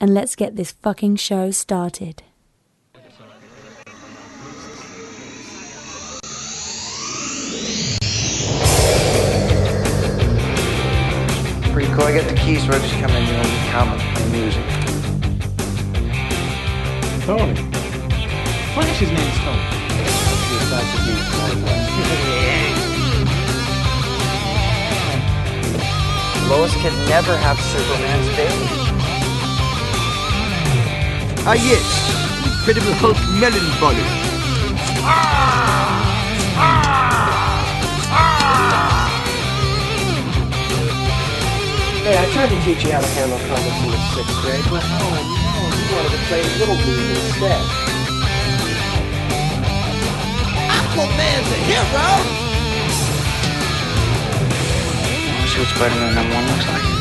and let's get this fucking show started. Pretty cool. I got the keys, so I just come in the only comic play music. Tony. Flash's name's Tony. Lois can never have Superman's baby. Ah yes, Incredible Hulk melon bollar. Hey, I tried to teach you how to handle comics in the sixth grade, but oh no, you wanted to play a Little League instead. Aquaman's a hero! See what Spider-Man number one looks like.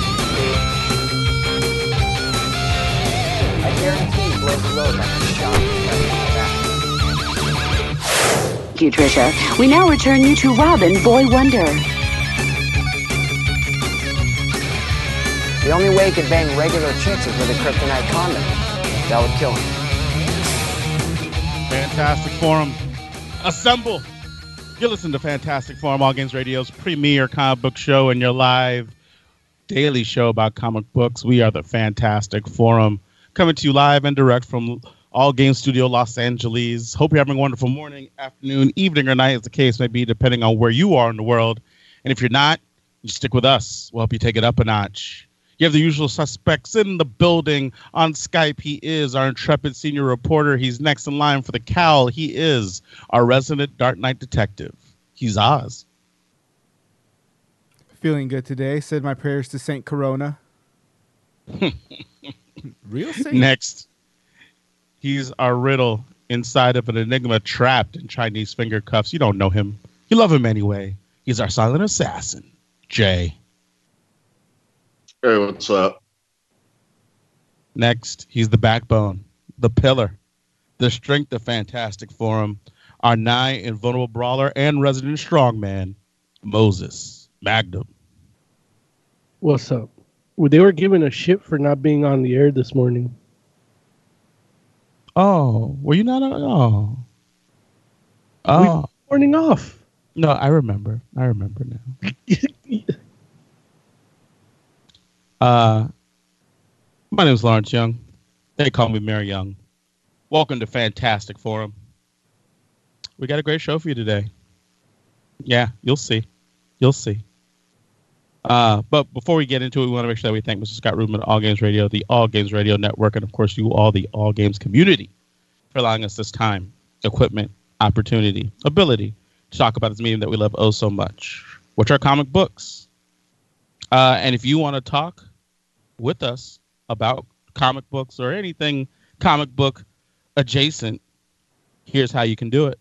Guarantee blows the load like a shot. Thank you, Trisha. We now return you to Robin Boy Wonder. The only way he could bang regular chicks is with a kryptonite condom. That would kill him. Fantastic Forum. Assemble. You listen to Fantastic Forum, All Games Radio's premier comic book show and your live daily show about comic books. We are the Fantastic Forum, coming to you live and direct from All Game Studio, Los Angeles. Hope you're having a wonderful morning, afternoon, evening, or night, as the case may be, depending on where you are in the world. And if you're not, you stick with us. We'll help you take it up a notch. You have the usual suspects in the building. On Skype, he is our intrepid senior reporter. He's next in line for the cowl. He is our resident Dark Knight detective. He's Oz. Feeling good today. Said my prayers to Saint Corona. Real Saint? Next, he's our riddle inside of an enigma trapped in Chinese finger cuffs. You don't know him. You love him anyway. He's our silent assassin, Jay. Hey, what's up? Next, he's the backbone, the pillar, the strength of Fantastic Forum, our nigh invulnerable brawler and resident strongman, Moses Magnum. What's up? They were given a shit for not being on the air this morning. Oh, were you not? On? Oh, oh, Morning off. no, I remember. I remember now. Uh, my name is Lawrence Young. They call me Larry Young. Welcome to Fantastic Forum. We got a great show for you today. Yeah, you'll see. You'll see. Uh, but before we get into it, we want to make sure that we thank Mr. Scott Rubin, All Games Radio, the All Games Radio Network, and of course, you all, the All Games community, for allowing us this time, equipment, opportunity, ability to talk about this medium that we love oh so much, which are comic books. Uh, and if you want to talk with us about comic books or anything comic book adjacent, here's how you can do it.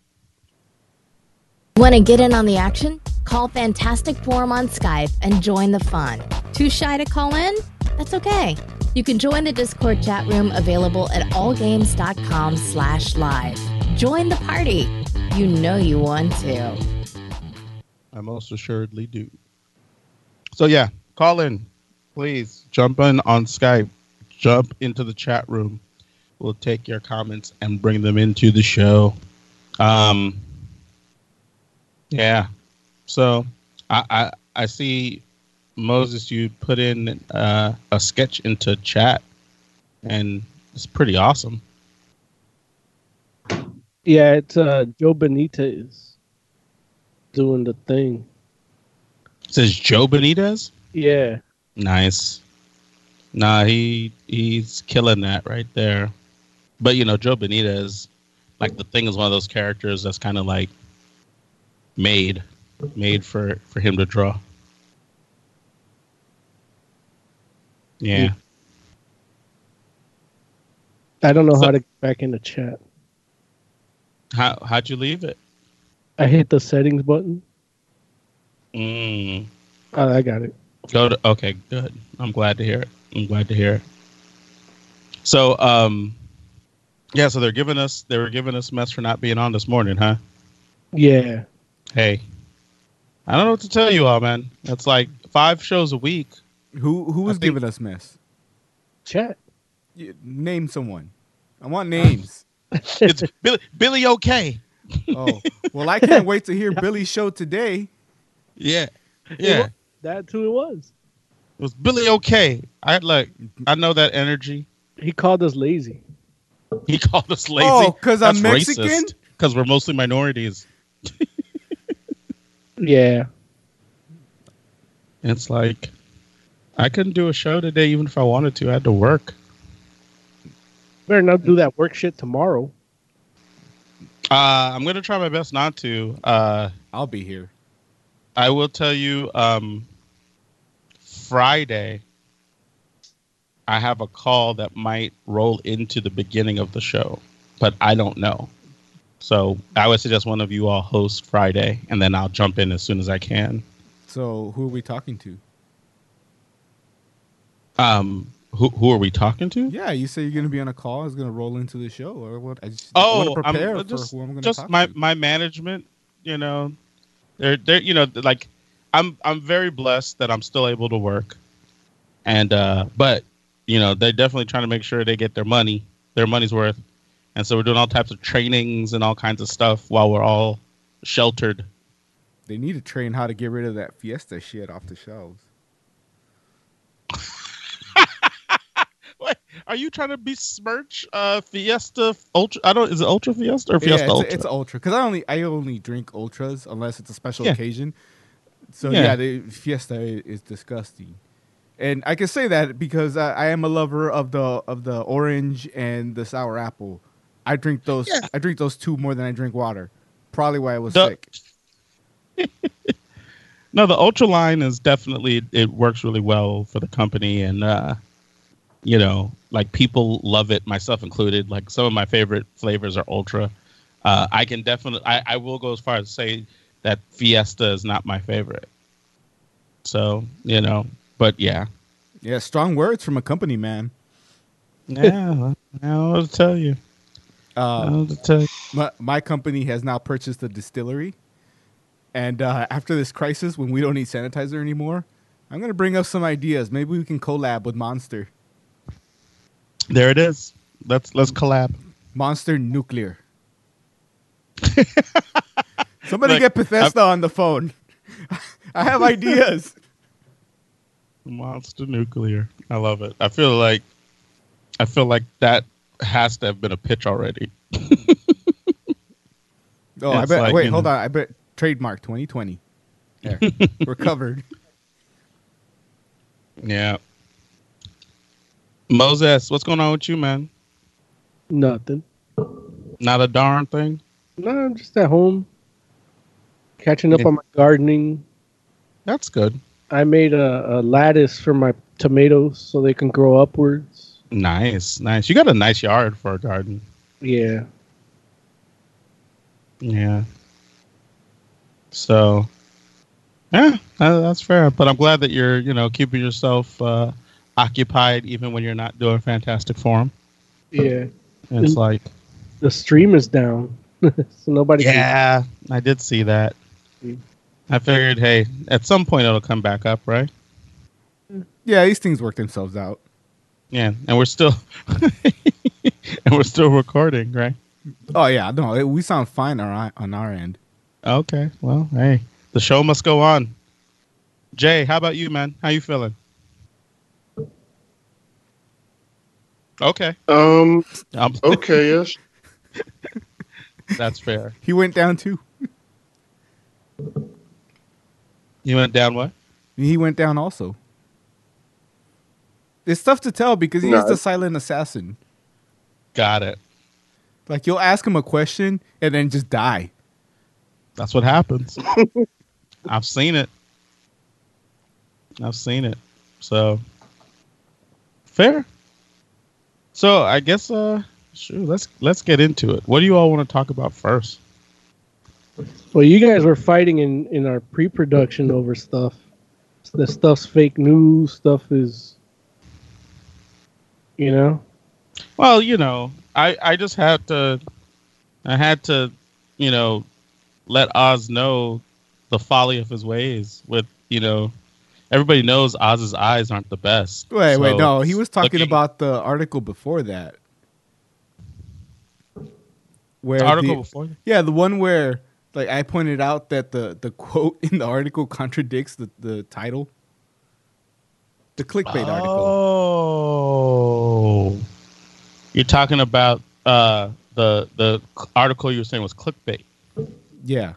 Want to get in on the action? Call Fantastic Forum on Skype and join the fun. Too shy to call in? That's okay. You can join the Discord chat room available at allgames.com slash live. Join the party. You know you want to. I most assuredly do. So yeah, call in, please. Jump in on Skype. Jump into the chat room. We'll take your comments and bring them into the show. Um, yeah. So I I, I see Moses. You put in uh, a sketch into chat, and it's pretty awesome. Yeah, it's uh, Joe Benitez doing the thing. It says Joe Benitez. Yeah. Nice. Nah, he he's killing that right there. But you know, Joe Benitez, like the thing is one of those characters that's kind of like made made for for him to draw. Yeah. I don't know So- how to get back in the chat. How how'd you leave it? I hit the settings button. Mm. Oh, I got it. Go to okay, good. I'm glad to hear it. I'm glad to hear it. So, um, yeah. So they're giving us they were giving us mess for not being on this morning, huh? Yeah. Hey, I don't know what to tell you all, man. It's like five shows a week. Who who was giving us mess? Chat. Y- Name someone. I want names. It's Billy Billy OK. oh well, I can't wait to hear Billy's show today. Yeah, yeah. That's who it was. It was Billy OK. I like. I know that energy. He called us lazy. He called us lazy. Oh, 'cause I'm Mexican? Because we're mostly minorities. Yeah. It's like I couldn't do a show today, even if I wanted to. I had to work. Better not do that work shit tomorrow. Uh, I'm gonna try my best not to. Uh, I'll be here. I will tell you. Um, Friday, I have a call that might roll into the beginning of the show, but I don't know. So I would suggest one of you all host Friday, and then I'll jump in as soon as I can. So who are we talking to? Um, who who are we talking to? Yeah, you say you're gonna be on a call. It's gonna roll into the show, or what? I just Oh, want to prepare I'm, for just, who I'm gonna just talk my to. my management. You know, they're they're you know like I'm I'm very blessed that I'm still able to work, and uh, but you know they're definitely trying to make sure they get their money, their money's worth, and so we're doing all types of trainings and all kinds of stuff while we're all sheltered. They need to train how to get rid of that Fiesta shit off the shelves. Are you trying to besmirch uh, Fiesta Ultra? I don't. Is it Ultra Fiesta or Fiesta yeah, it's, Ultra? it's ultra because I only I only drink ultras unless it's a special Yeah. occasion. So Yeah. yeah, the Fiesta is disgusting, and I can say that because I, I am a lover of the of the orange and the sour apple. I drink those. I drink those two more than I drink water. Probably why I was The- sick. No, the Ultra line is definitely it works really well for the company, and uh, you know, like people love it, myself included. Like some of my favorite flavors are Ultra. Uh, I can definitely, I, I will go as far as say that Fiesta is not my favorite. So you know, but yeah, Yeah, strong words from a company man. yeah, I don't know what to tell you. I Uh, don't know what to tell you. my, my company has now purchased a distillery, and uh, after this crisis, when we don't need sanitizer anymore, I'm gonna bring up some ideas. Maybe we can collab with Monster. There it is. Let's let's collab. Monster Nuclear. Somebody Look, get Bethesda on the phone. I have ideas. Monster Nuclear. I love it. I feel like I feel like that has to have been a pitch already. Oh, I bet. like, wait, hold know. on. I bet trademark 2020. There, we're covered. Yeah. Moses, what's going on with you, man? Nothing. Not a darn thing. No, I'm just at home. Catching up Yeah. on my gardening. That's good. I made a, a lattice for my tomatoes so they can grow upwards. Nice, nice. You got a nice yard for a garden. Yeah. Yeah. So, yeah, that's fair. But I'm glad that you're, you know, keeping yourself uh, occupied even when you're not doing Fantastic Forum. Yeah. It's And like, the stream is down. so nobody can- yeah, I did see that. Mm. I figured, hey, at some point it'll come back up, right? Yeah, these things work themselves out. Yeah, and we're still, and we're still recording, right? Oh yeah, no, it- we sound fine on our, on our end. Okay, well, hey, the show must go on. Jay, how about you, man? How you feeling? Okay, Um. um, Okay. Yes. that's fair. He went down too. You went down what? He went down also. It's tough to tell because he is No. the silent assassin. Got it. Like you'll ask him a question and then just die. That's what happens. I've seen it. I've seen it. So fair. So I guess uh sure let's let's get into it. What do you all want to talk about first? Well, you guys were fighting in in our pre-production over stuff. The stuff's fake news. Stuff is, you know. Well, you know, I I just had to I had to, you know, let Oz know the folly of his ways with, you know, everybody knows Oz's eyes aren't the best. Wait, wait, no, he was talking looking- about the article before that. Where The article before that? Yeah, the one where like I pointed out that the the quote in the article contradicts the the title. The clickbait article. Oh. You're talking about uh the the article you were saying was clickbait. Yeah.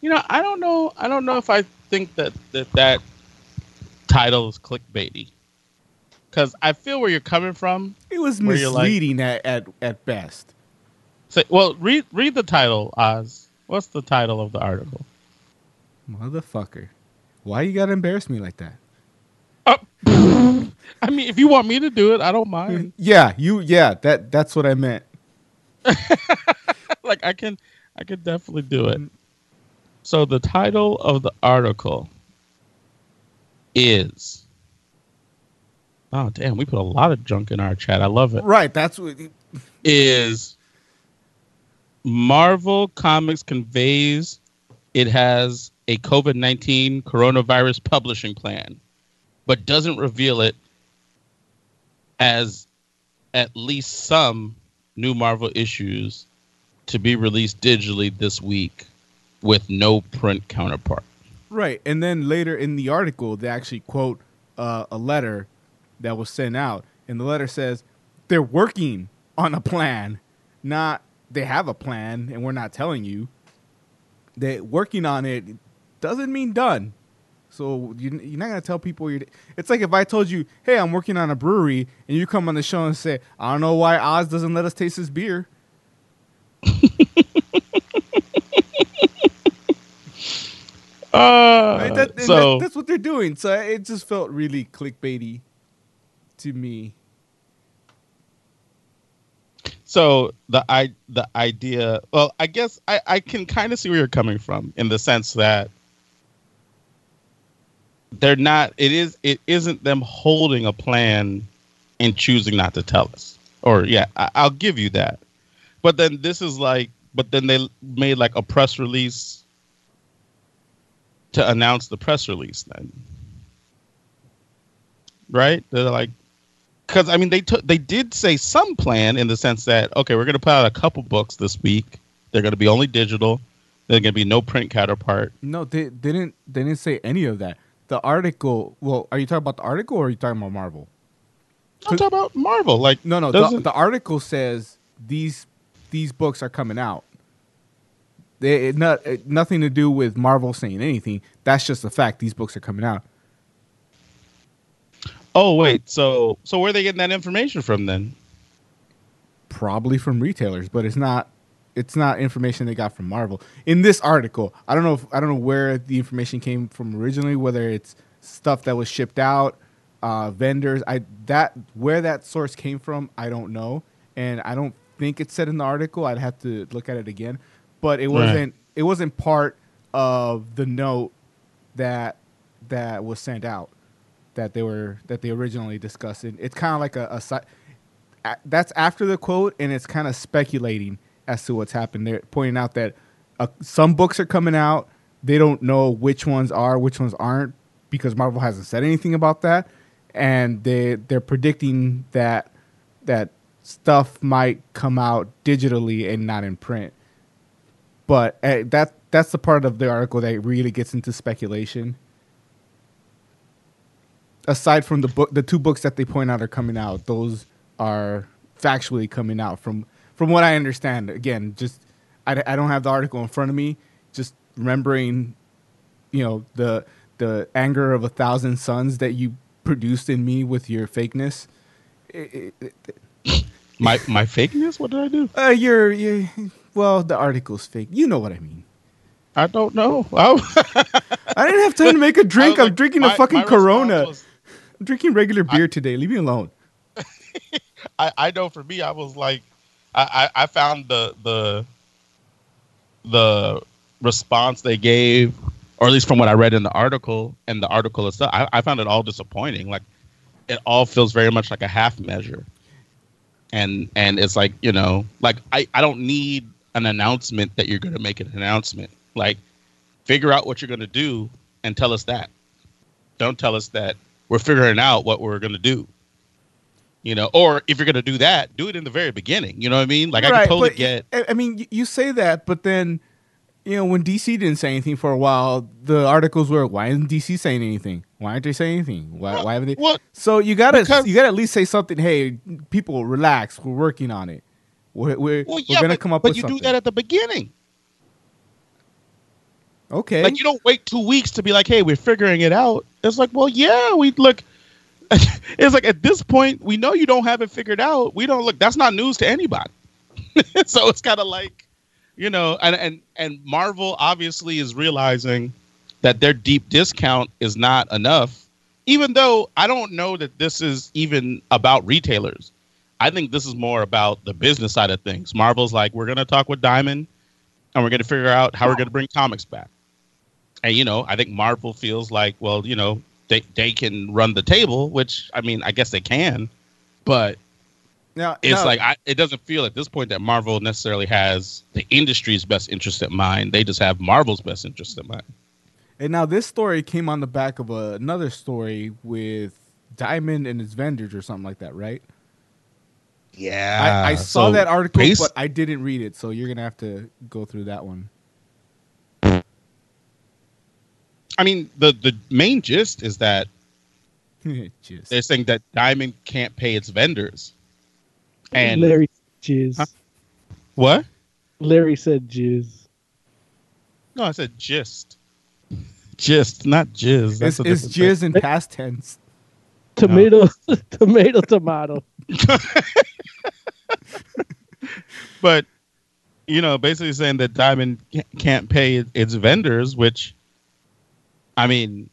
You know, I don't know. I don't know if I think that that, that title is clickbaity. Because I feel where you're coming from. It was where you're like- misleading at, at at best. Say, well, read read the title, Oz. What's the title of the article? Motherfucker. Why you gotta embarrass me like that? Oh. I mean, if you want me to do it, I don't mind. Yeah, you yeah, that that's what I meant. like I can I can definitely do it. So the title of the article is Oh damn, we put a lot of junk in our chat. I love it. Right, that's what Is Marvel Comics conveys it has a COVID 19 coronavirus publishing plan, but doesn't reveal it as at least some new Marvel issues to be released digitally this week with no print counterpart. Right, and then later in the article, they actually quote uh, a letter that was sent out, and the letter says they're working on a plan, not they have a plan, and we're not telling you. They're working on it doesn't mean done. So you, you're not gonna tell people you're. It's like if I told you, "Hey, I'm working on a brewery," and you come on the show and say, "I don't know why Oz doesn't let us taste his beer." Uh, Right? That- so that- that's what they're doing. So it just felt really clickbaity to me. so the i the idea well i guess i i can kind of see where you're coming from in the sense that they're not it is it isn't them holding a plan and choosing not to tell us or yeah I, i'll give you that but then this is like but then they made like a press release to announce the press release then right they're like because I mean they took they did say some plan in the sense that okay we're going to put out a couple books this week. They're going to be only digital. There's going to be no print counterpart. No, they, they didn't. They didn't say any of that. The article. Well, are you talking about the article or are you talking about Marvel? I'm talking about Marvel. Like no, no. The, the article says these these books are coming out. They it not it, nothing to do with Marvel saying anything. That's just the fact. These books are coming out. Oh wait, so so where are they getting that information from then? Probably from retailers, but it's not. It's not information they got from Marvel. In this article, I don't know. If, I don't know where the information came from originally. Whether it's stuff that was shipped out, uh, vendors. I that where that source came from, I don't know, and I don't think it said in the article. I'd have to look at it again, but it wasn't. It wasn't part of the note that that was sent out that they were that they originally discussed. It, it's kind of like a, a a- that's after the quote, and it's kind of speculating as to what's happened. They're pointing out that uh, some books are coming out. They don't know which ones are, which ones aren't, because Marvel hasn't said anything about that, and they they're predicting that that stuff might come out digitally and not in print. But uh, that that's the part of the article that really gets into speculation. Aside from the book, the two books that they point out are coming out, those are factually coming out from from what I understand. Again, just I, I don't have the article in front of me. Just remembering, you know, the the anger of a thousand suns that you produced in me with your fakeness. It- it- it- My my fakeness? What did I do? uh, You're—well, the article's fake. You know what I mean. I don't know. Oh. I didn't have time to make a drink. I I'm like, drinking my- a fucking Corona. was- I'm drinking regular beer today. Leave me alone. I, I know for me, I was like, I, I, found the the the response they gave, or at least from what I read in the article and the article itself, I, I found it all disappointing. Like it all feels very much like a half measure. And and it's like, you know, like I, I don't need an announcement that you're gonna make an announcement. Like figure out what you're gonna do and tell us that. Don't tell us that we're figuring out what we're gonna do. You know, or if you're gonna do that, do it in the very beginning. You know what I mean? Like I can totally get I I mean, you say that, but then, you know, when DC didn't say anything for a while, the articles were, "Why isn't DC saying anything? Why aren't they saying anything? Why, why haven't they?" What? So you gotta, Because- you gotta at least say something. Hey, people, relax. We're working on it. We're we're, well, we're gonna but, come up but with you something. do that at the beginning. okay. Like you don't wait two weeks to be like, "Hey, we're figuring it out." It's like, well, yeah, we look. it's like at this point, we know you don't have it figured out. We don't look. That's not news to anybody. so it's kind of like, you know, and and and Marvel obviously is realizing that their deep discount is not enough. Even though I don't know that this is even about retailers. I think this is more about the business side of things. Marvel's like, we're going to talk with Diamond and we're going to figure out how we're going to bring comics back. And, you know, I think Marvel feels like, well, you know, they, they can run the table, which, I mean, I guess they can. But now, it's like, I, it doesn't feel at this point that Marvel necessarily has the industry's best interest in mind. They just have Marvel's best interest in mind. And now this story came on the back of a, another story with Diamond and his vendors or something like that, right? Yeah. I, I saw So, that article, base- but I didn't read it, so you're gonna have to go through that one. I mean, the, the main gist is that Just they're saying that Diamond can't pay its vendors. And Larry jizz. Huh? what? Larry said jizz. No, I said gist. Gist, not jizz. That's it's, a it's different jizz in past tense. Tomato, tomato, tomato. but you know, basically saying that Diamond can't pay its vendors, which I mean,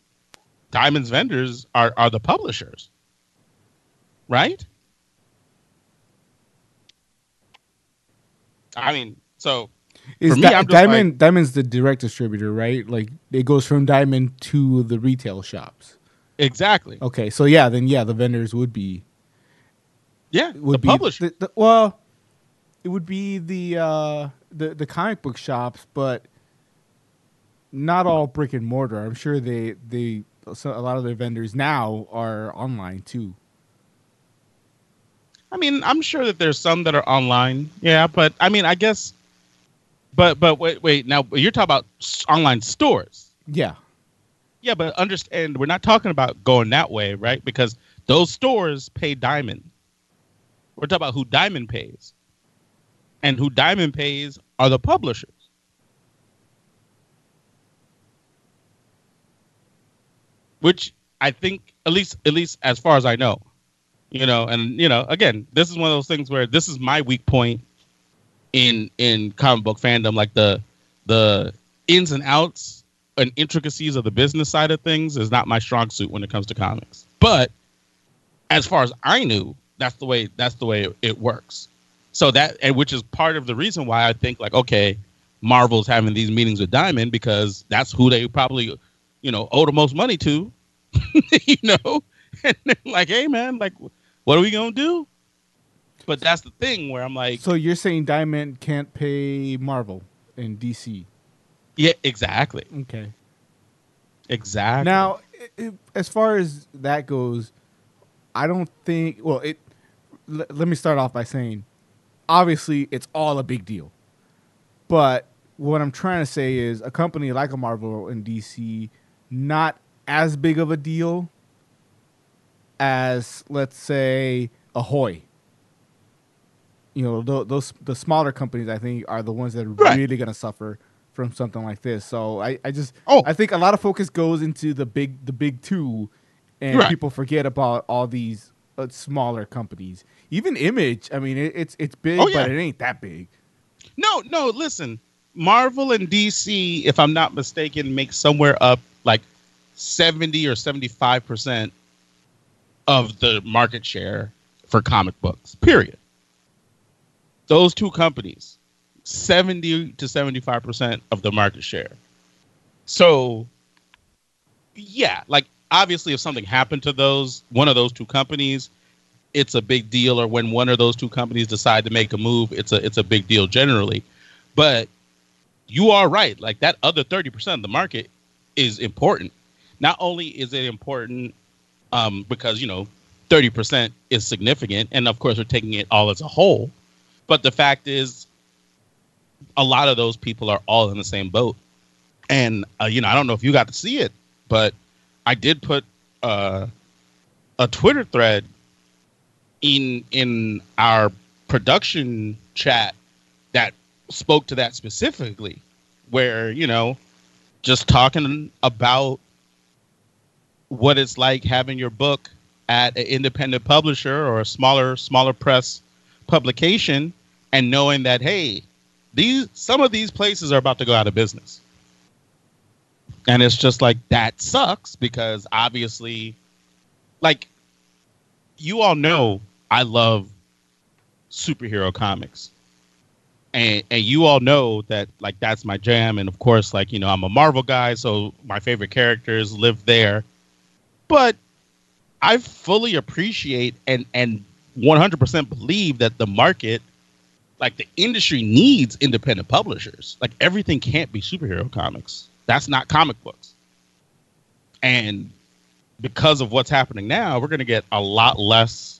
Diamond's vendors are are the publishers, right? I mean, so Is me, Di- Diamond like, Diamond's the direct distributor, right? Like it goes from Diamond to the retail shops. exactly, Okay, so yeah, then yeah, the vendors would be yeah, would the be publisher. the- the- well, it would be the uh the the comic book shops, but not all brick and mortar. I'm sure they they so a lot of their vendors now are online too. I mean, I'm sure that there's some that are online. Yeah, but I mean, I guess. But but wait wait now you're talking about online stores. Yeah. Yeah, but understand we're not talking about going that way, right? Because those stores pay Diamond. We're talking about who Diamond pays, and who Diamond pays are the publishers. Which I think, at least at least as far as I know, you know, and you know, again, this is one of those things where this is my weak point in in comic book fandom, like the the ins and outs and intricacies of the business side of things is not my strong suit when it comes to comics. But as far as I knew, that's the way that's the way it, works. So that and which is part of the reason why I think like okay, Marvel's having these meetings with Diamond because that's who they probably you know owe the most money to, you know, and they're like hey man, like what are we gonna do? But that's the thing where I'm like, So you're saying Diamond can't pay Marvel and DC? yeah, exactly, Okay. exactly. Now, i i as far as that goes, I don't think. Well, it. l- let me start off by saying, obviously, it's all a big deal. But what I'm trying to say is, a company like a Marvel and DC, not as big of a deal as, let's say, Ahoy. You know, tho- those the smaller companies, I think, are the ones that are Right. really going to suffer from something like this. So I, I just, Oh. I think a lot of focus goes into the big, the big two, and Right. people forget about all these uh, smaller companies. Even Image, I mean, it, it's it's big, Oh, yeah. but it ain't that big. No, no, listen. Marvel and DC, if I'm not mistaken, make somewhere up like 70 or 75% of the market share for comic books. Period. Those two companies, 70 to 75% of the market share. So, yeah, like obviously if something happened to those one of those two companies, it's a big deal or when one of those two companies decide to make a move, it's a it's a big deal generally. But you are right. Like that other 30% of the market is important. Not only is it important um, because, you know, 30% is significant, and of course, we're taking it all as a whole, but the fact is, a lot of those people are all in the same boat. And, uh, you know, I don't know if you got to see it, but I did put uh, a Twitter thread in in our production chat that spoke to that specifically, where you know, just talking about what it's like having your book at an independent publisher or a smaller smaller press publication, and knowing that hey, these some of these places are about to go out of business. And it's just like that sucks because obviously, like, you all know I love superhero comics and and you all know that like that's my jam. And of course like you know i'm a marvel guy so my favorite characters live there. But i fully appreciate and and 100% believe that the market like the industry needs independent publishers. Like everything can't be superhero comics. That's not comic books. And because of what's happening now we're going to get a lot less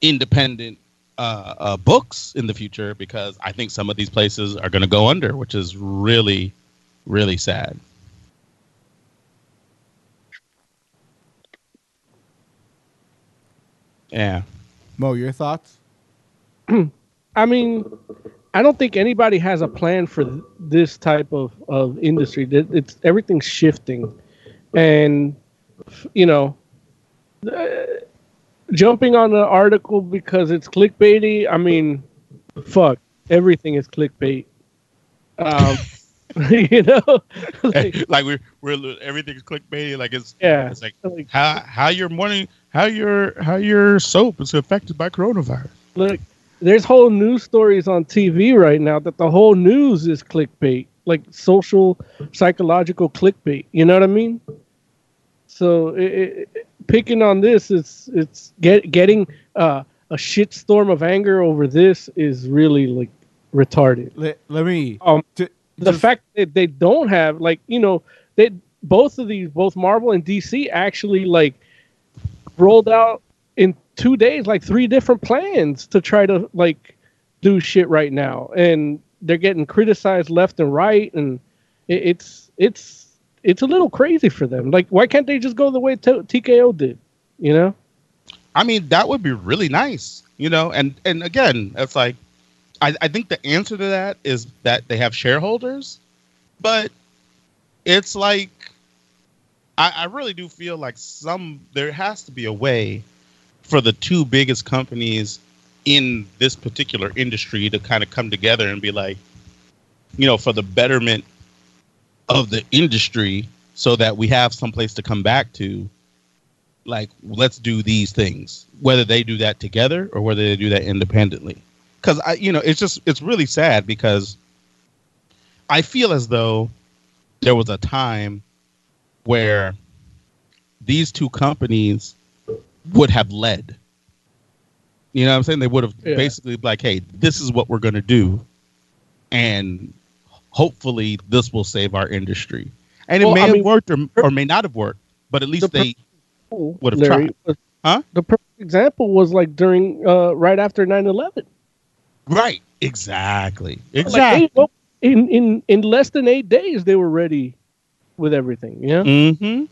independent uh, uh, books in the future because I think some of these places are going to go under, which is really, really sad. Yeah. Mo, your thoughts? I mean, I don't think anybody has a plan for th- this type of, of industry. It- It's everything's shifting, and you know, uh, jumping on an article because it's clickbaity. I mean, fuck, everything is clickbait. Um, you know, like, like we're we're everything's clickbait. Like it's Yeah. It's like how how your morning how your how your soap is affected by coronavirus. Look, there's whole news stories on TV right now that the whole news is clickbait, like social psychological clickbait. You know what I mean? So it, it, picking on this, it's it's get, getting uh, a shitstorm of anger over this is really like retarded. Let, let me. Um, the fact that they don't have like you know they both of these both Marvel and DC actually like rolled out in two days like three different plans to try to like do shit right now and they're getting criticized left and right and it, it's it's it's a little crazy for them like why can't they just go the way T- TKO did you know I mean, that would be really nice, you know. And and again, it's like, I, I think the answer to that is that they have shareholders, but it's like, I, I really do feel like some there has to be a way for the two biggest companies in this particular industry to kind of come together and be like, you know, for the betterment of the industry, so that we have some place to come back to like let's do these things whether they do that together or whether they do that independently. Because i you know it's just it's really sad because i feel as though there was a time where these two companies would have led. You know what i'm saying? They would have Yeah. basically like hey this is what we're going to do. And hopefully this will save our industry and it Well, may I have mean- worked or, or may not have worked but at least The they would have Larry, tried was- Huh? the perfect example was like during uh right after 9-11 Right. Exactly. Like, Exactly. they- well, in in in less than eight days, they were ready with everything. Yeah. mm-hmm.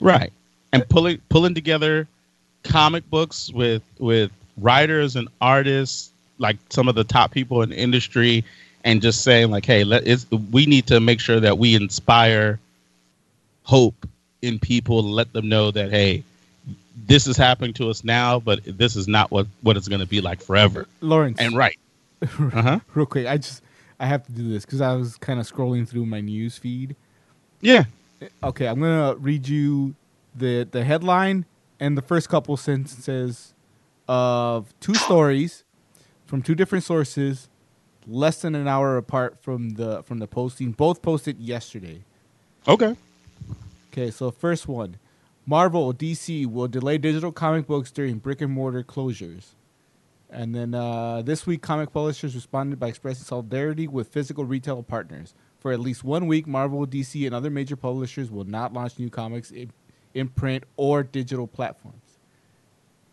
Right. And pulling pulling together comic books with with writers and artists, like some of the top people in the industry, and just saying like, hey, let it's, we need to make sure that we inspire hope in people, let them know that hey, this is happening to us now, but this is not what what it's going to be like forever. Lawrence. And right. Uh-huh. Real quick, I just I have to do this because I was kind of scrolling through my news feed. Yeah. Okay, I'm gonna read you the the headline and the first couple sentences of two stories from two different sources, less than an hour apart from the from the posting. Both posted yesterday. Okay. Okay, so first one. Marvel DC will delay digital comic books during brick and mortar closures. And then uh, this week, comic publishers responded by expressing solidarity with physical retail partners. For at least one week, Marvel, DC, and other major publishers will not launch new comics in, in print or digital platforms.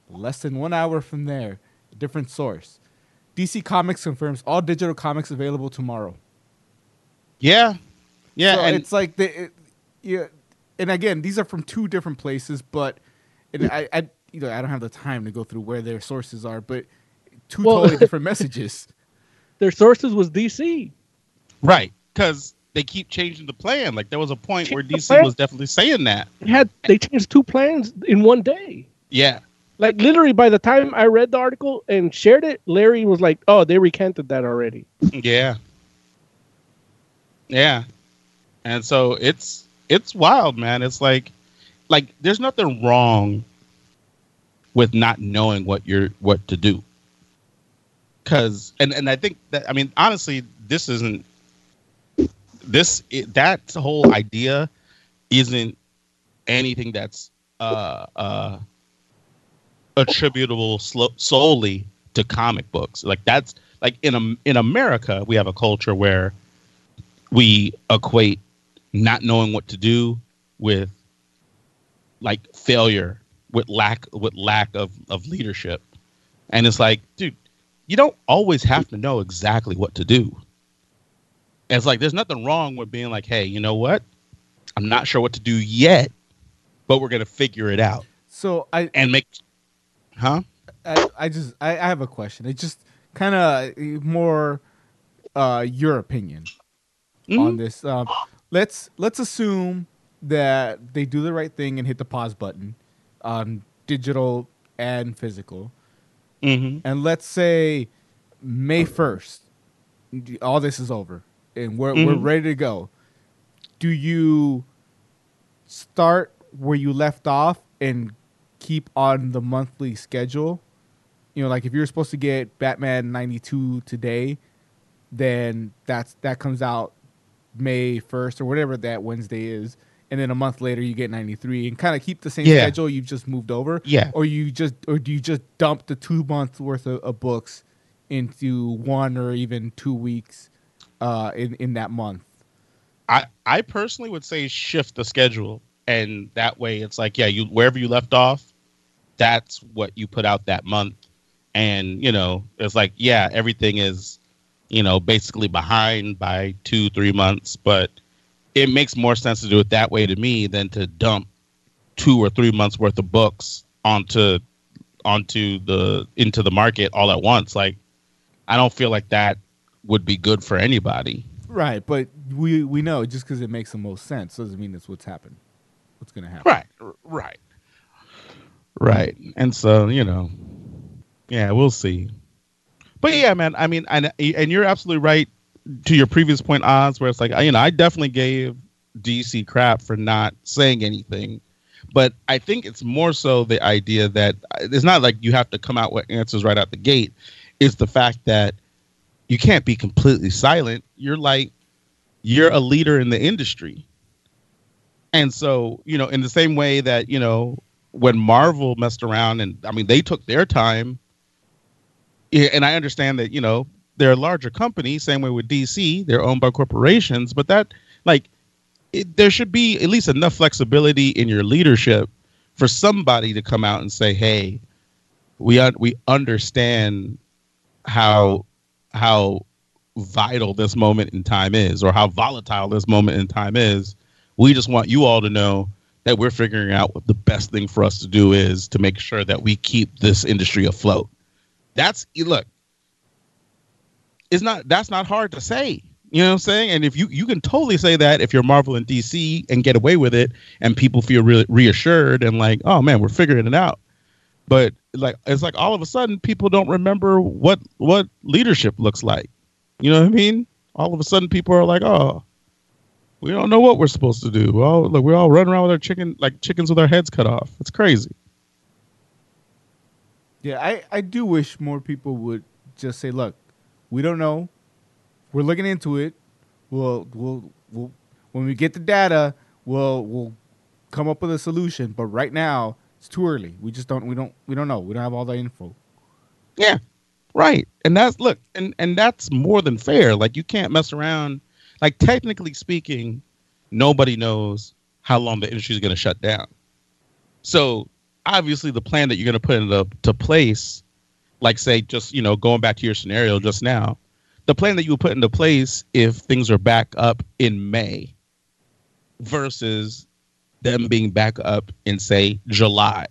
Less than one hour from there, a different source. DC Comics confirms all digital comics available tomorrow. Yeah, yeah, So and it's like the it, yeah, and again, these are from two different places, but and I, I you know I don't have the time to go through where their sources are, but two Well- totally different messages. Their sources was DC. right because they keep changing the plan. Like there was a point where Change the DC plan? was definitely saying that. They had they changed two plans in one day. Yeah, Like literally, by the time I read the article and shared it, Larry was like, "Oh, they recanted that already." yeah, yeah, and so it's it's wild, man. It's like like there's nothing wrong with not knowing what you're what to do. Cause and and I think that I mean honestly, this isn't this it, that whole idea isn't anything that's uh uh attributable slo- solely to comic books. Like that's like in in America, we have a culture where we equate not knowing what to do with like failure, with lack with lack of of leadership. And it's like, dude, you don't always have to know exactly what to do. And it's like there's nothing wrong with being like, hey, you know what? I'm not sure what to do yet, but we're gonna figure it out So I and make huh? I, I just I, I have a question. It's just kind of more uh, your opinion on this. Um, let's let's assume that they do the right thing and hit the pause button on digital and physical, Mm-hmm. and let's say May first, all this is over and we're we're Mhm. ready to go. Do you start where you left off and keep on the monthly schedule? You know, like if you're supposed to get Batman 92 today, then that's that comes out May 1st or whatever that Wednesday is. And then a month later you get 93 and kind of keep the same Yeah. schedule you've just moved over. Yeah. Or you just or do you just dump the 2 months worth of, of books into one or even 2 weeks uh in in that month? I I personally would say shift the schedule, and that way it's like yeah, you wherever you left off, that's what you put out that month, and you know it's like yeah, everything is, you know, basically behind by two three months, but it makes more sense to do it that way to me than to dump two or three months worth of books onto onto the into the market all at once. Like I don't feel like that would be good for anybody. Right, but we we know just because it makes the most sense doesn't mean that's what's happened. What's going to happen? Right, right, right. And so you know, yeah, we'll see. But yeah, man. I mean, and and you're absolutely right to your previous point, Oz, where it's like you know, I definitely gave DC crap for not saying anything. But I think it's more so the idea that uh, it's not like you have to come out with answers right out the gate. It's the fact that you can't be completely silent. You're like you're a leader in the industry. And so, you know, in the same way that, you know, when Marvel messed around and I mean they took their time and I understand that, you know, they're a larger company, same way with DC, they're owned by corporations, but that like it, there should be at least enough flexibility in your leadership for somebody to come out and say, "Hey, we un- we understand how how vital this moment in time is or how volatile this moment in time is. We just want you all to know that we're figuring out what the best thing for us to do is to make sure that we keep this industry afloat. That's look, it's not that's not hard to say. You know what I'm saying? And if you you can totally say that if you're Marvel and DC and get away with it and people feel really reassured and like, "Oh man, we're figuring it out." But like it's like all of a sudden people don't remember what what leadership looks like. You know what I mean? All of a sudden people are like, "Oh, we don't know what we're supposed to do. Well, look, we all run around with our chicken like chickens with our heads cut off. It's crazy." Yeah, I, I do wish more people would just say, look, we don't know. We're looking into it. We'll we'll we'll when we get the data, we'll we'll come up with a solution. But right now, it's too early. We just don't we don't we don't know. We don't have all the info. Yeah. Right. And that's look, and and that's more than fair. Like you can't mess around. Like technically speaking, nobody knows how long the industry is going to shut down. So obviously, the plan that you're going to put into to place, like say, just you know, going back to your scenario just now, the plan that you would put into place if things are back up in May, versus them being back up in say July,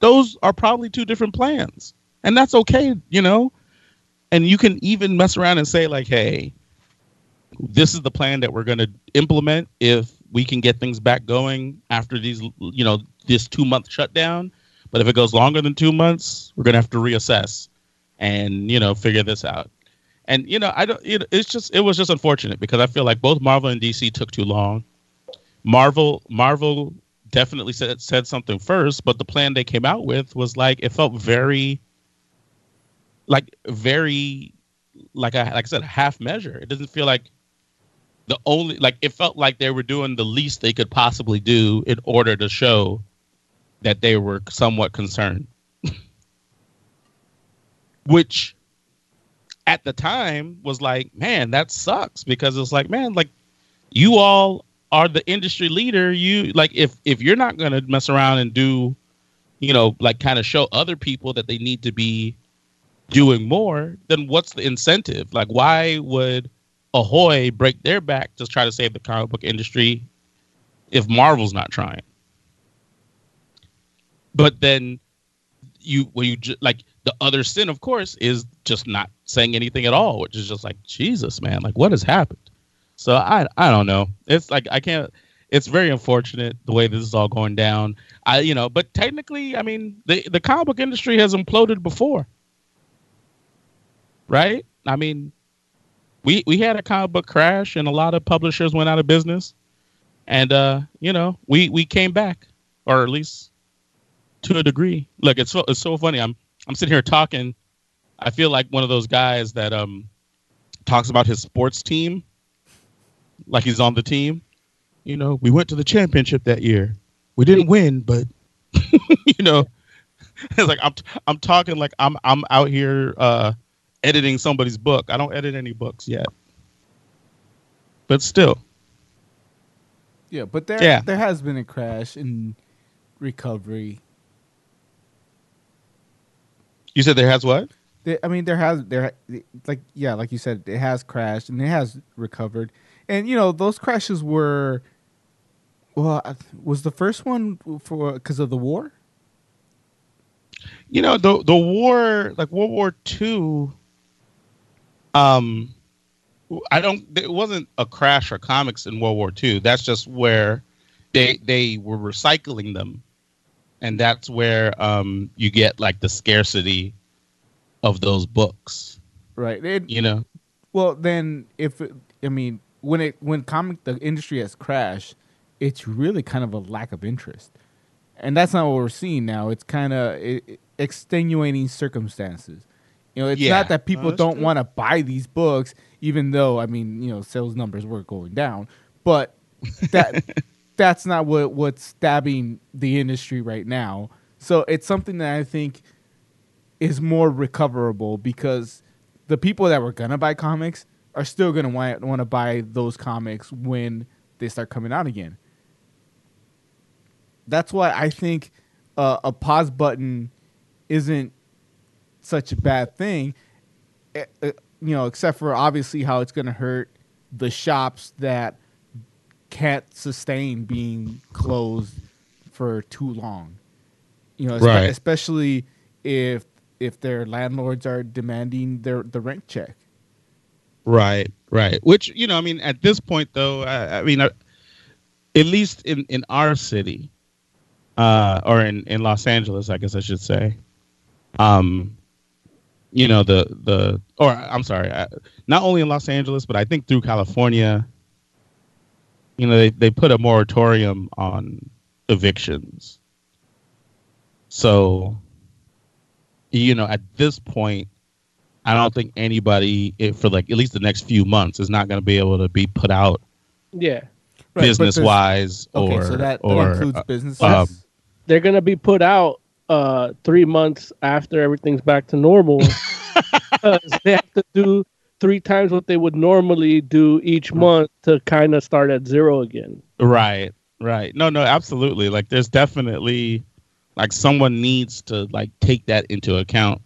those are probably two different plans, and that's okay, you know. And you can even mess around and say like, hey, this is the plan that we're going to implement if we can get things back going after these, you know, this two month shutdown. But if it goes longer than two months, we're going to have to reassess and, you know, figure this out. And, you know, I don't, it, it's just, it was just unfortunate because I feel like both Marvel and DC took too long. Marvel, Marvel definitely said, said something first, but the plan they came out with was like, it felt very, like, very, like I, like I said, half measure. It doesn't feel like the only like it felt like they were doing the least they could possibly do in order to show that they were somewhat concerned. Which at the time was like man that sucks. Because it's like man like you all are the industry leader. You like if if you're not going to mess around and do you know like kind of show other people that they need to be doing more then what's the incentive? Like why would Ahoy break their back to try to save the comic book industry if Marvel's not trying. But then you when you ju- like the other sin, of course, is just not saying anything at all, which is just like Jesus, man, like what has happened? So I I don't know. It's like I can't. It's very unfortunate the way this is all going down. I you know, but technically, I mean, the the comic book industry has imploded before, right? I mean, we we had a comic book crash and a lot of publishers went out of business. And uh you know we we came back or at least to a degree. Look it's so, it's so funny. I'm i'm sitting here talking. I feel like one of those guys that um talks about his sports team like he's on the team. You know we went to the championship that year. We didn't win but you know it's like i'm i'm talking like i'm i'm out here uh editing somebody's book. I don't edit any books yet. But still. Yeah, but there Yeah. there has been a crash in recovery. You said there has what? There- I mean, there has there like yeah, like you said, it has crashed and it has recovered, and you know those crashes were. Well, was the first one for because of the war? You know, the the war like World War Two um I don't it wasn't a crash for comics in World War II. That's just where they they were recycling them. And that's where um you get like the scarcity of those books. Right. It- You know? Well, then if it, I mean when it when comic the industry has crashed, it's really kind of a lack of interest, and that's not what we're seeing now. It's kind of extenuating circumstances. You know, it's Yeah. not that people that's don't want to buy these books, even though I mean, you know, sales numbers were going down, but that that's not what what's stabbing the industry right now. So it's something that I think is more recoverable because the people that were gonna buy comics are still gonna want want to buy those comics when they start coming out again. That's why I think uh, a pause button isn't such a bad thing. Eh, eh, you know, except for obviously how it's gonna hurt the shops that can't sustain being closed for too long. You know, Right. especially if if their landlords are demanding their the rent check. Right, right. Which you know, I mean, at this point, though, I, I mean, uh, at least in in our city, uh, or in in Los Angeles, I guess I should say, um, you know, the the or I'm sorry, uh, not only in Los Angeles, but I think through California, you know, they they put a moratorium on evictions. So, you know, at this point, I don't think anybody if, for like at least the next few months is not going to be able to be put out Yeah. but business wise Okay, or so that, that or includes uh, businesses. um, They're gonna be put out uh three months after everything's back to normal. because they have to do three times what they would normally do each month to kind of start at zero again. Right, right. No, no, absolutely. Like there's definitely like someone needs to like take that into account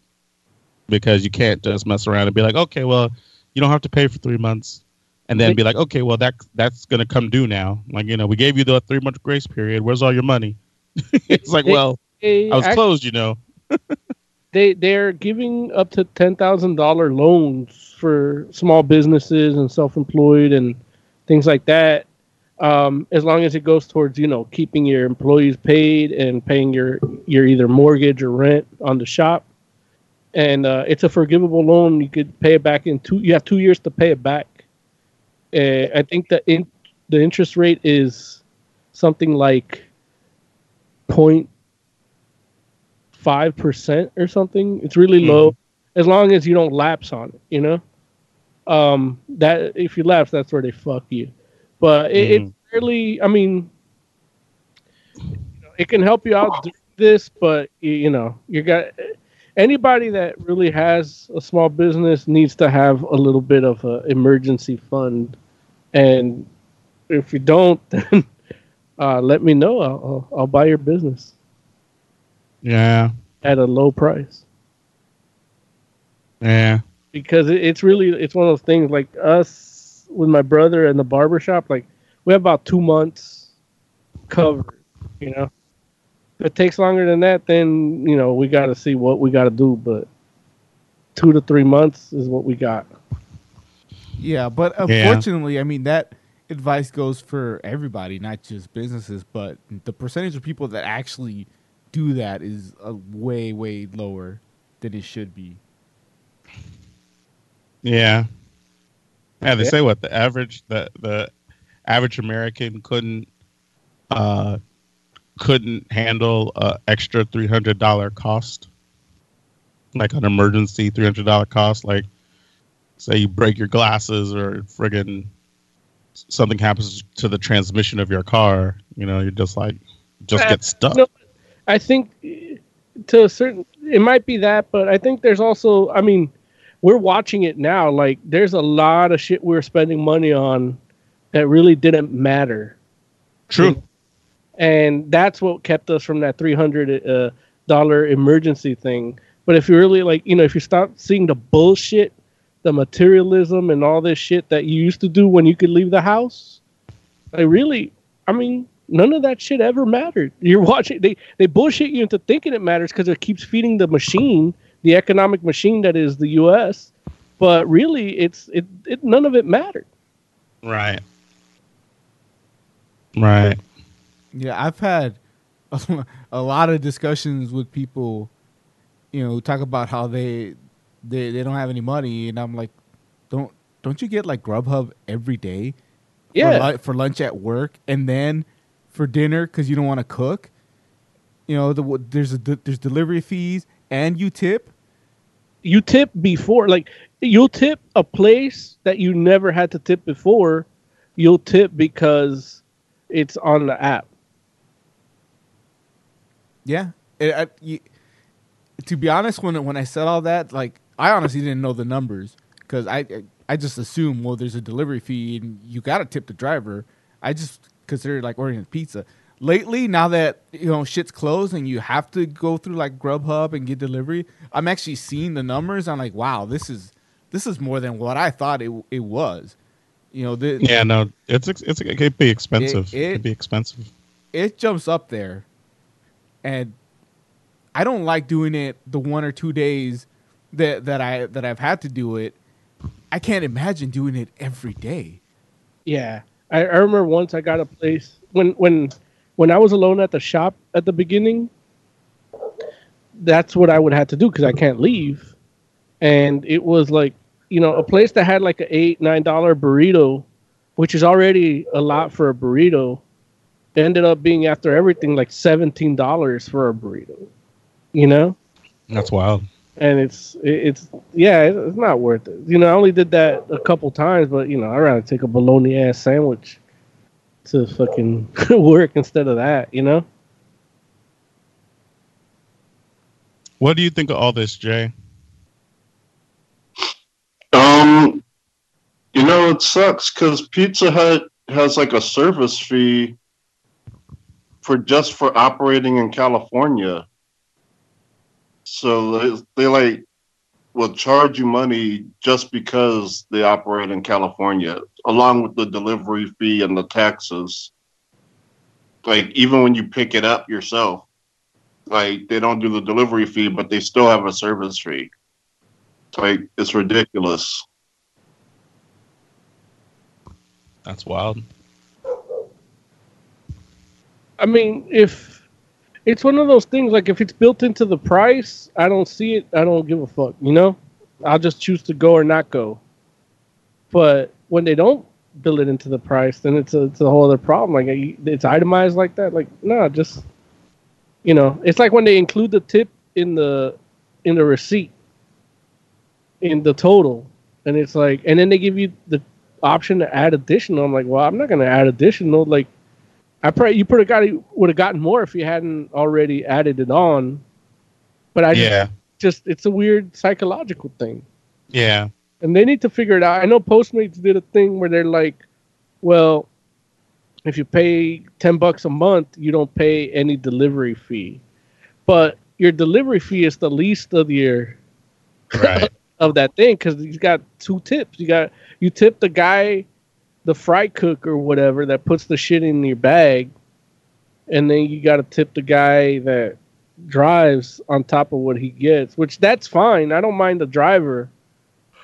because you can't just mess around and be like, okay, well, you don't have to pay for three months, and then be like, okay, well that that's gonna come due now. Like you know, we gave you the three month grace period. Where's all your money? it's like, well, they I was act- closed, you know. They they're giving up to ten thousand dollar loans for small businesses and self employed and things like that. Um, as long as it goes towards you know keeping your employees paid and paying your your either mortgage or rent on the shop, and uh, it's a forgivable loan. You could pay it back in two. You have two years to pay it back. Uh, I think the in, the interest rate is something like point five percent or something. It's really low, as long as you don't lapse on it. You know, um, that if you lapse, that's where they fuck you. But it, it's really, I mean, you know, it can help you out this, but you, you know, you got anybody that really has a small business needs to have a little bit of an emergency fund, and if you don't, then uh, let me know. I'll, I'll, I'll buy your business Yeah, at a low price yeah, because it's really it's one of those things like us with my brother and the barber shop like we have about two months covered you know if it takes longer than that then you know we got to see what we got to do but two to three months is what we got Yeah, but Yeah. unfortunately, I mean that advice goes for everybody, not just businesses. But the percentage of people that actually do that is a way, way lower than it should be. yeah. Yeah, they Yeah. say what the average the the average American couldn't uh couldn't handle a extra three hundred dollar cost, like an emergency three hundred dollar cost. Like, say you break your glasses or friggin' something happens to the transmission of your car. You know, you're just like just Uh, get stuck. no, i think to a certain it might be that but i think there's also i mean we're watching it now. Like there's a lot of shit we're spending money on that really didn't matter. True. and that's what kept us from that 300 uh, dollar emergency thing. But if you really like you know if you stop seeing the bullshit the materialism and all this shit that you used to do when you could leave the house like really i mean none of that shit ever mattered you're watching they they bullshit you into thinking it matters because it keeps feeding the machine the economic machine that is the us but really it's it, it none of it mattered Right. Right. Yeah, I've had a, a lot of discussions with people, you know, who talk about how they they they don't have any money, and I'm like, don't don't you get like Grubhub every day? Yeah. For, lu- for lunch at work, and then for dinner because you don't want to cook. You know, the, there's a there's delivery fees, and you tip. you tip before like you'll tip a place that you never had to tip before you'll tip because it's on the app Yeah. It, I, you, to be honest, when when I said all that, like I honestly didn't know the numbers because I I just assumed well, there's a delivery fee and you got to tip the driver. I just considered like ordering pizza. Lately, now that you know shit's closed and you have to go through like Grubhub and get delivery, I'm actually seeing the numbers. I'm like, wow, this is this is more than what I thought it it was. You know, the, Yeah, no, it's it's it could be expensive. It- It, it- could be expensive. it jumps up there and i don't like doing it the one or two days that that i that i've had to do it i can't imagine doing it every day yeah I, I remember once i got a place when when when i was alone at the shop at the beginning that's what i would have to do because i can't leave and it was like you know a place that had like a eight nine dollar burrito which is already a lot for a burrito ended up being after everything like seventeen dollars for a burrito. You know? That's wild. And it's it's yeah, it's not worth it. You know, I only did that a couple times, but you know, I'd rather take a bologna ass sandwich to fucking work instead of that. You know. What do you think of all this, Jay? Um, you know, it sucks because Pizza Hut has like a service fee for just for operating in California. So they, they like will charge you money just because they operate in California, along with the delivery fee and the taxes. Like even when you pick it up yourself, like they don't do the delivery fee, but they still have a service fee. Like it's ridiculous. That's wild. I mean, if it's one of those things, like if it's built into the price, I don't see it. I don't give a fuck. You know, I'll just choose to go or not go. But when they don't build it into the price, then it's a, it's a whole other problem. Like it's itemized like that. Like no, nah, just you know, it's like when they include the tip in the in the receipt in the total, and it's like, and then they give you the option to add additional. I'm like, well, I'm not gonna add additional. Like, I pray you probably got would have gotten more if you hadn't already added it on. But I yeah. just, just it's a weird psychological thing. Yeah. And they need to figure it out. I know Postmates did a thing where they're like, well, if you pay 10 bucks a month, you don't pay any delivery fee. But your delivery fee is the least of your right. of that thing cuz you got two tips. You got you tip the guy the fry cook or whatever that puts the shit in your bag and then you got to tip the guy that drives on top of what he gets, which that's fine. I don't mind the driver.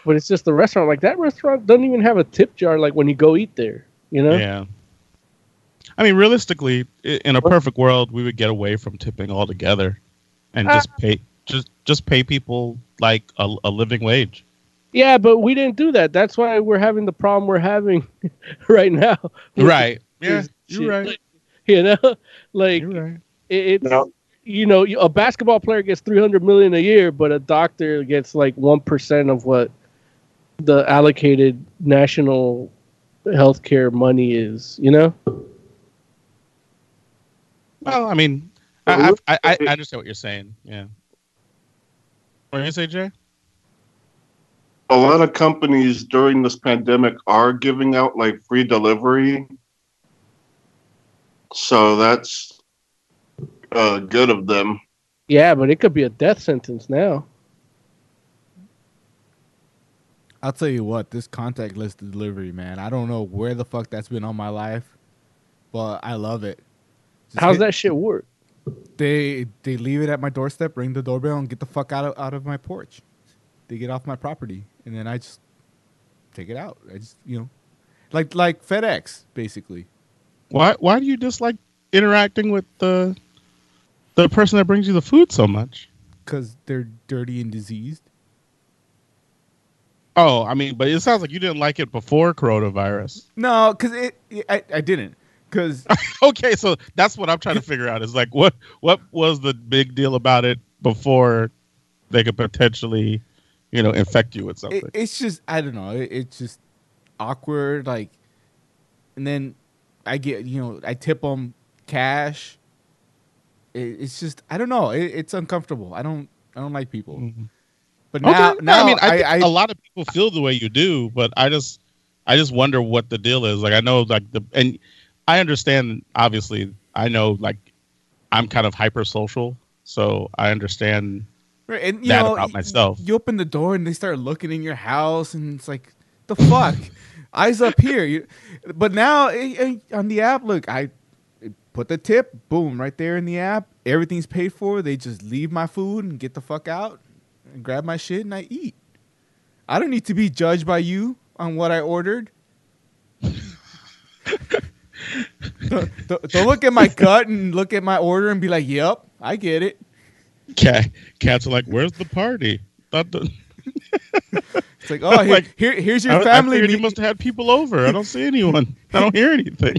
But it's just the restaurant like that restaurant doesn't even have a tip jar like when you go eat there, you know? Yeah. I mean, realistically, in a perfect world, we would get away from tipping altogether, and just Uh, pay just just pay people like a, a living wage. Yeah, but we didn't do that. That's why we're having the problem we're having right now. Right. Yeah, you're right. Like, you know, like it, it's you know a basketball player gets three hundred million a year, but a doctor gets like one percent of what the allocated national healthcare money is. You know. Well, I mean, I, I, I, I understand what you're saying. Yeah. What are you say, Jay? A lot of companies during this pandemic are giving out like free delivery. So that's uh, good of them. Yeah, but it could be a death sentence now. I'll tell you what, this contactless delivery, man. I don't know where the fuck that's been all my life, but I love it. Just How's hit- that shit work? They they leave it at my doorstep, ring the doorbell, and get the fuck out of out of my porch. They get off my property, and then I just take it out. I just you know, like like FedEx basically. Why why do you dislike interacting with the the person that brings you the food so much? Because they're dirty and diseased. Oh, I mean, but it sounds like you didn't like it before coronavirus. No, because it, I I didn't. Because okay, so that's what I'm trying to figure out. Is like what what was the big deal about it before they could potentially, you know, infect you with something? it, it's just I don't know. It, it's just awkward. Like, and then I get you know I tip them cash. It, it's just I don't know. It, it's uncomfortable. I don't I don't like people. But now Mm-hmm. Okay, no, now I mean, I, I, I a lot of people feel the way you do, but I just, I just wonder what the deal is. Like, I know, like the, and I understand. Obviously, I know, like, I'm kind of hyper social, so I understand Right, and you that know, about myself. You open the door and they start looking in your house, and it's like, the fuck, eyes up here. You, but now eh, eh, on the app, look, I put the tip, boom, right there in the app. Everything's paid for. They just leave my food and get the fuck out and grab my shit and I eat. I don't need to be judged by you on what I ordered. don't, don't- don't look at my gut and look at my order and be like, "Yep, I get it." Cat, cats are like, "Where's the party?" The... it's like, oh, here, like, here, here's your family. I, I you must have had people over. I don't see anyone. I don't hear anything.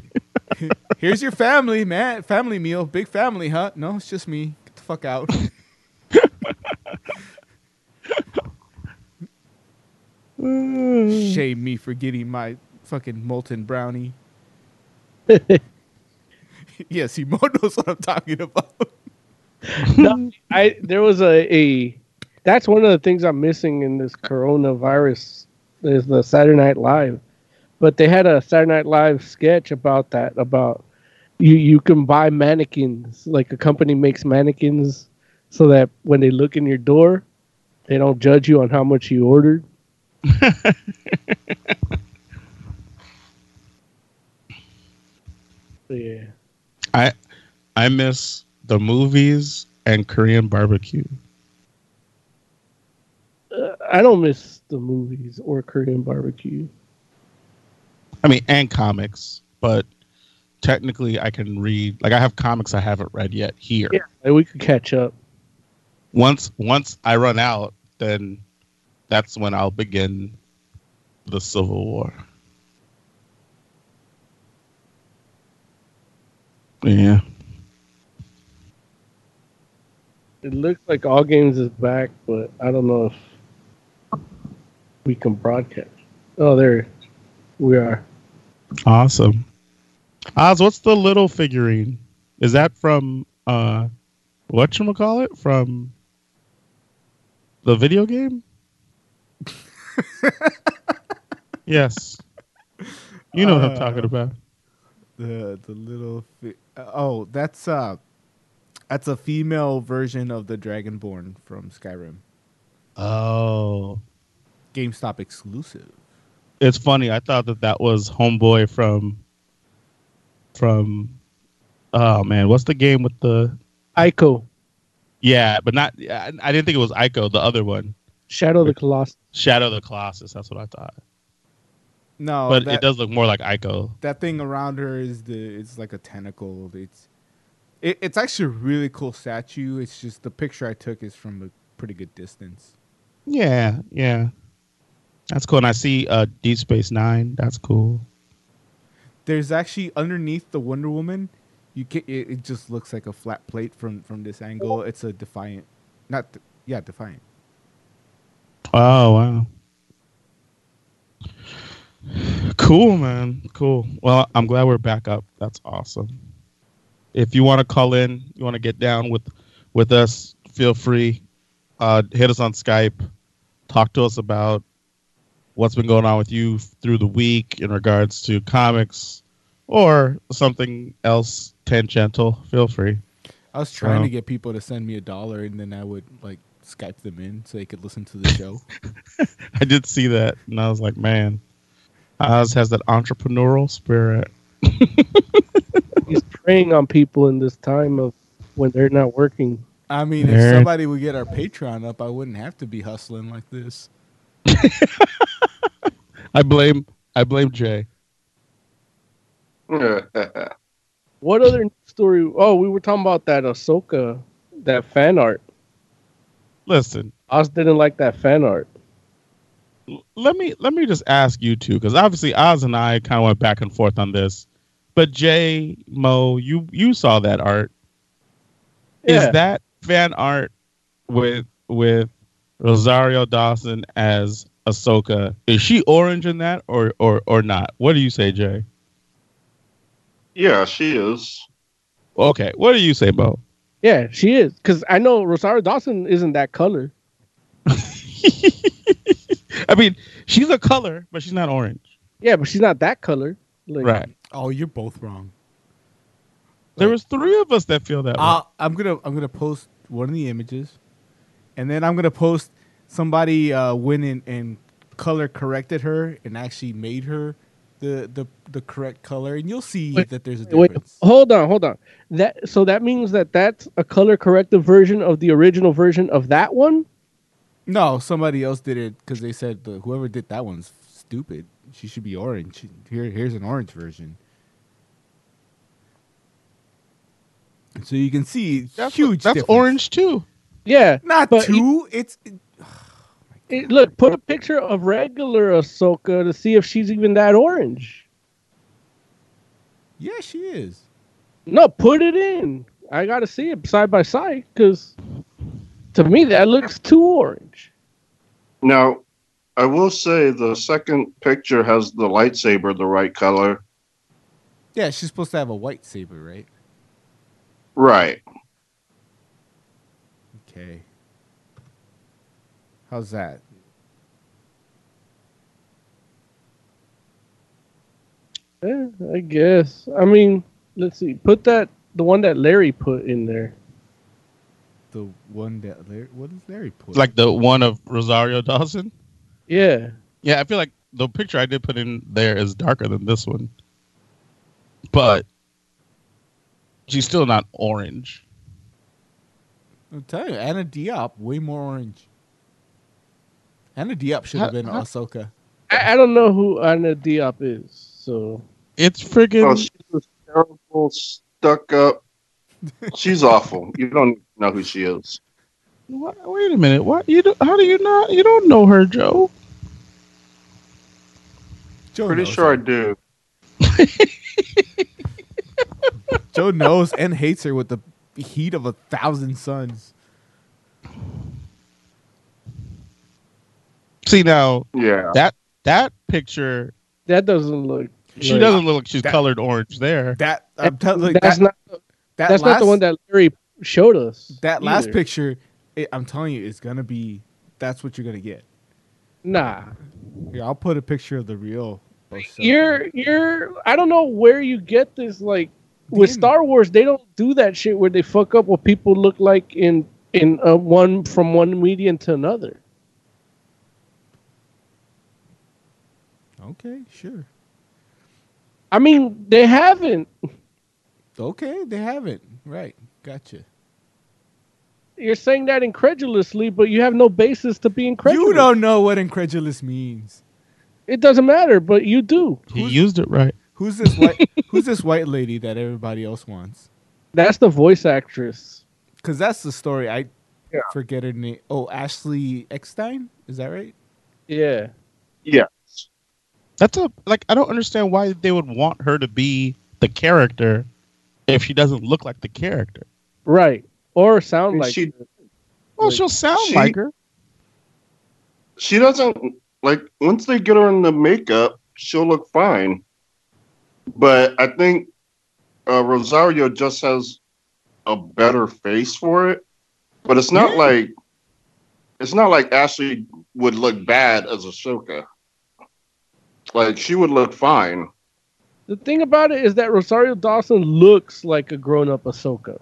here's your family, man. Family meal, big family, huh? No, it's just me. Get the fuck out. Shame me for getting my fucking molten brownie. yes, he knows what I'm talking about no, I there was a, a that's one of the things I'm missing in this coronavirus is the Saturday Night Live. But they had a Saturday Night Live sketch about that about you you can buy mannequins like a company makes mannequins so that when they look in your door they don't judge you on how much you ordered. yeah. I I miss the movies and Korean barbecue. Uh, I don't miss the movies or Korean barbecue. I mean, and comics, but technically, I can read. Like, I have comics I haven't read yet here. Yeah, we could catch up. Once once I run out, then that's when I'll begin the Civil War. Yeah. It looks like All Games is back, but I don't know if we can broadcast. Oh, there we are. Awesome. Oz, what's the little figurine? Is that from uh what you call it? From the video game? yes. You know what I'm talking Uh, about. The the little fi- oh that's uh that's a female version of the Dragonborn from Skyrim. Oh. GameStop exclusive. It's funny. I thought that that was Homeboy from from oh man, what's the game with the Ico Yeah, but not I I didn't think it was Ico, the other one. Shadow of the Colossus. Shadow of the Colossus, that's what I thought. No, but that- it does look more like Ico. That thing around her is the it's like a tentacle. It's it, it's actually a really cool statue. It's just the picture I took is from a pretty good distance. Yeah, yeah. That's cool. And I see uh Deep Space Nine. That's cool. There's actually underneath the Wonder Woman, you can it, it just looks like a flat plate from from this angle. It's a Defiant, not yeah Defiant. Oh wow. Cool, man. Cool. Well, I'm glad we're back up. That's awesome. If you want to call in, you want to get down with with us, feel free. Uh, hit us on Skype. Talk to us about what's been going on with you through the week in regards to comics or something else tangential. Feel free. I was trying So- to get people to send me a dollar, and then I would like Skype them in so they could listen to the show. I did see that, and I was like, man, Oz has that entrepreneurial spirit. He's preying on people in this time of when they're not working. I mean, if There- somebody would get our Patreon up, I wouldn't have to be hustling like this. I blame I blame Jay. What other story? Oh, we were talking about that Ahsoka, that fan art. Listen, Oz didn't like that fan art. let me let me just ask you two because obviously Oz and I kind of went back and forth on this, but Jay Mo, you you saw that art. Yeah. Is that fan art with with Rosario Dawson as Ahsoka? Is she orange in that or or or not? What do you say, Jay? Yeah, she is. Okay, what do you say, Mo? Yeah, she is. Because I know Rosario Dawson isn't that color. I mean, she's a color, but she's not orange. Yeah, but she's not that color. Like, Right. Oh, you're both wrong. There was three of us that feel that way. I'll, I'm gonna I'm gonna post one of the images, and then I'm gonna post somebody uh, went in and color corrected her and actually made her the the, the correct color, and you'll see Wait, that there's a Wait, difference. hold on, hold on. That so that means that that's a color corrected version of the original version of that one. No, somebody else did it because they said the, whoever did that one's stupid. She should be orange. Here, here's an orange version. So you can see That's- huge. that's difference. orange too. Yeah, Not but two. it's It- look, put a picture of regular Ahsoka to see if she's even that orange. yeah, she is. No, put it in. I gotta see it side by side because to me that looks too orange. Now, I will say the second picture has the lightsaber the right color. Yeah, she's supposed to have a white saber, right? Right. Okay. How's that? Yeah, I guess. I mean, let's see. Put that the one that Larry put in there. The one that Larry, what does Larry put? Like the one of Rosario Dawson. Yeah. Yeah, I feel like the picture I did put in there is darker than this one, but she's still not orange. I'll tell you, Anna Diop, way more orange. Anna Diop should have been how- Ahsoka. I, I don't know who Anna Diop is, so It's freaking. Oh, she's a terrible, stuck up. She's awful. You don't know who she is. What, wait a minute. What you? Do, how do you not? You don't know her, Joe? Joe Pretty knows sure I do. Joe knows and hates her with the heat of a thousand suns. See now, Yeah. that that picture, that doesn't look. she like- doesn't look like she's That- colored orange there. That I'm telling like, that's that, not. that that's not the one that Larry showed us. that last picture. It, I'm telling you, it's gonna be. That's what you're gonna get. Nah, Yeah, I'll put a picture of the real. You're you're. I don't know where you get this. Like with Damn. Star Wars, they don't do that shit where they fuck up what people look like in in uh, one from one medium to another. Okay, sure. I mean, they haven't. Okay, they haven't. Right, gotcha. You're saying that incredulously, but you have no basis to be incredulous. You don't know what incredulous means. It doesn't matter, but you do. He used it right. Who's this white? who's this white lady that everybody else wants? That's the voice actress. Because that's the story. I Yeah. forget her name. Oh, Ashley Eckstein. Is that right? Yeah. Yeah. That's a like. I don't understand why they would want her to be the character if she doesn't look like the character. Right. Or sound like she- her. Well, Like, she'll sound she- like her. She doesn't like once they get her in the makeup, she'll look fine. But I think uh, Rosario just has a better face for it. But it's not Yeah. like it's not like Ashley would look bad as Ahsoka. Like she would look fine. The thing about it is that Rosario Dawson looks like a grown up Ahsoka.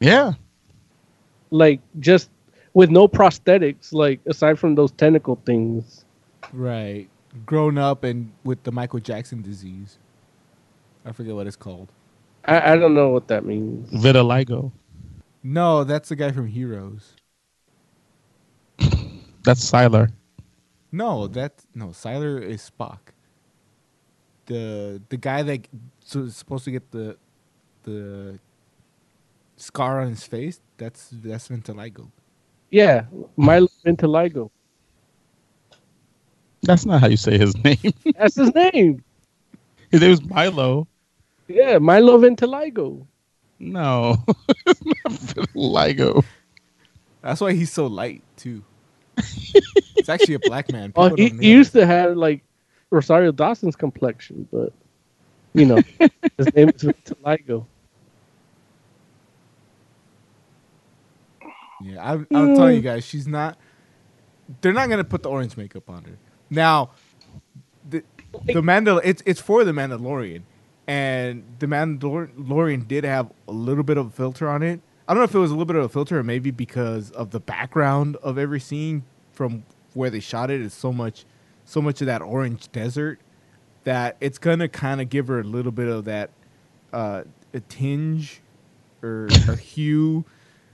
Yeah. Like just with no prosthetics, like aside from those tentacle things. Right. Grown up and with the Michael Jackson disease. I forget what it's called. I, I don't know what that means. Vitiligo. No, that's the guy from Heroes. That's Sylar. No, that's no. Sylar is Spock. The the guy that so is supposed to get the the scar on his face. That's that's Vitiligo. Yeah, Milo hmm. Vitiligo. That's not how you say his name. That's his name. his name is Milo. Yeah, Milo Vitiligo. No, it's not vitiligo. That's why he's so light too. it's actually a black man. Oh, he, he used to have like Rosario Dawson's complexion, but you know, his name is Vitiligo. Yeah, I, I'll you guys, she's not. They're not gonna put the orange makeup on her. Now, the the Mandal it's it's for the Mandalorian, and the Mandalorian did have a little bit of a filter on it. I don't know if it was a little bit of a filter or maybe because of the background of every scene from where they shot it is so much, so much of that orange desert that it's gonna kind of give her a little bit of that uh, a tinge or a hue.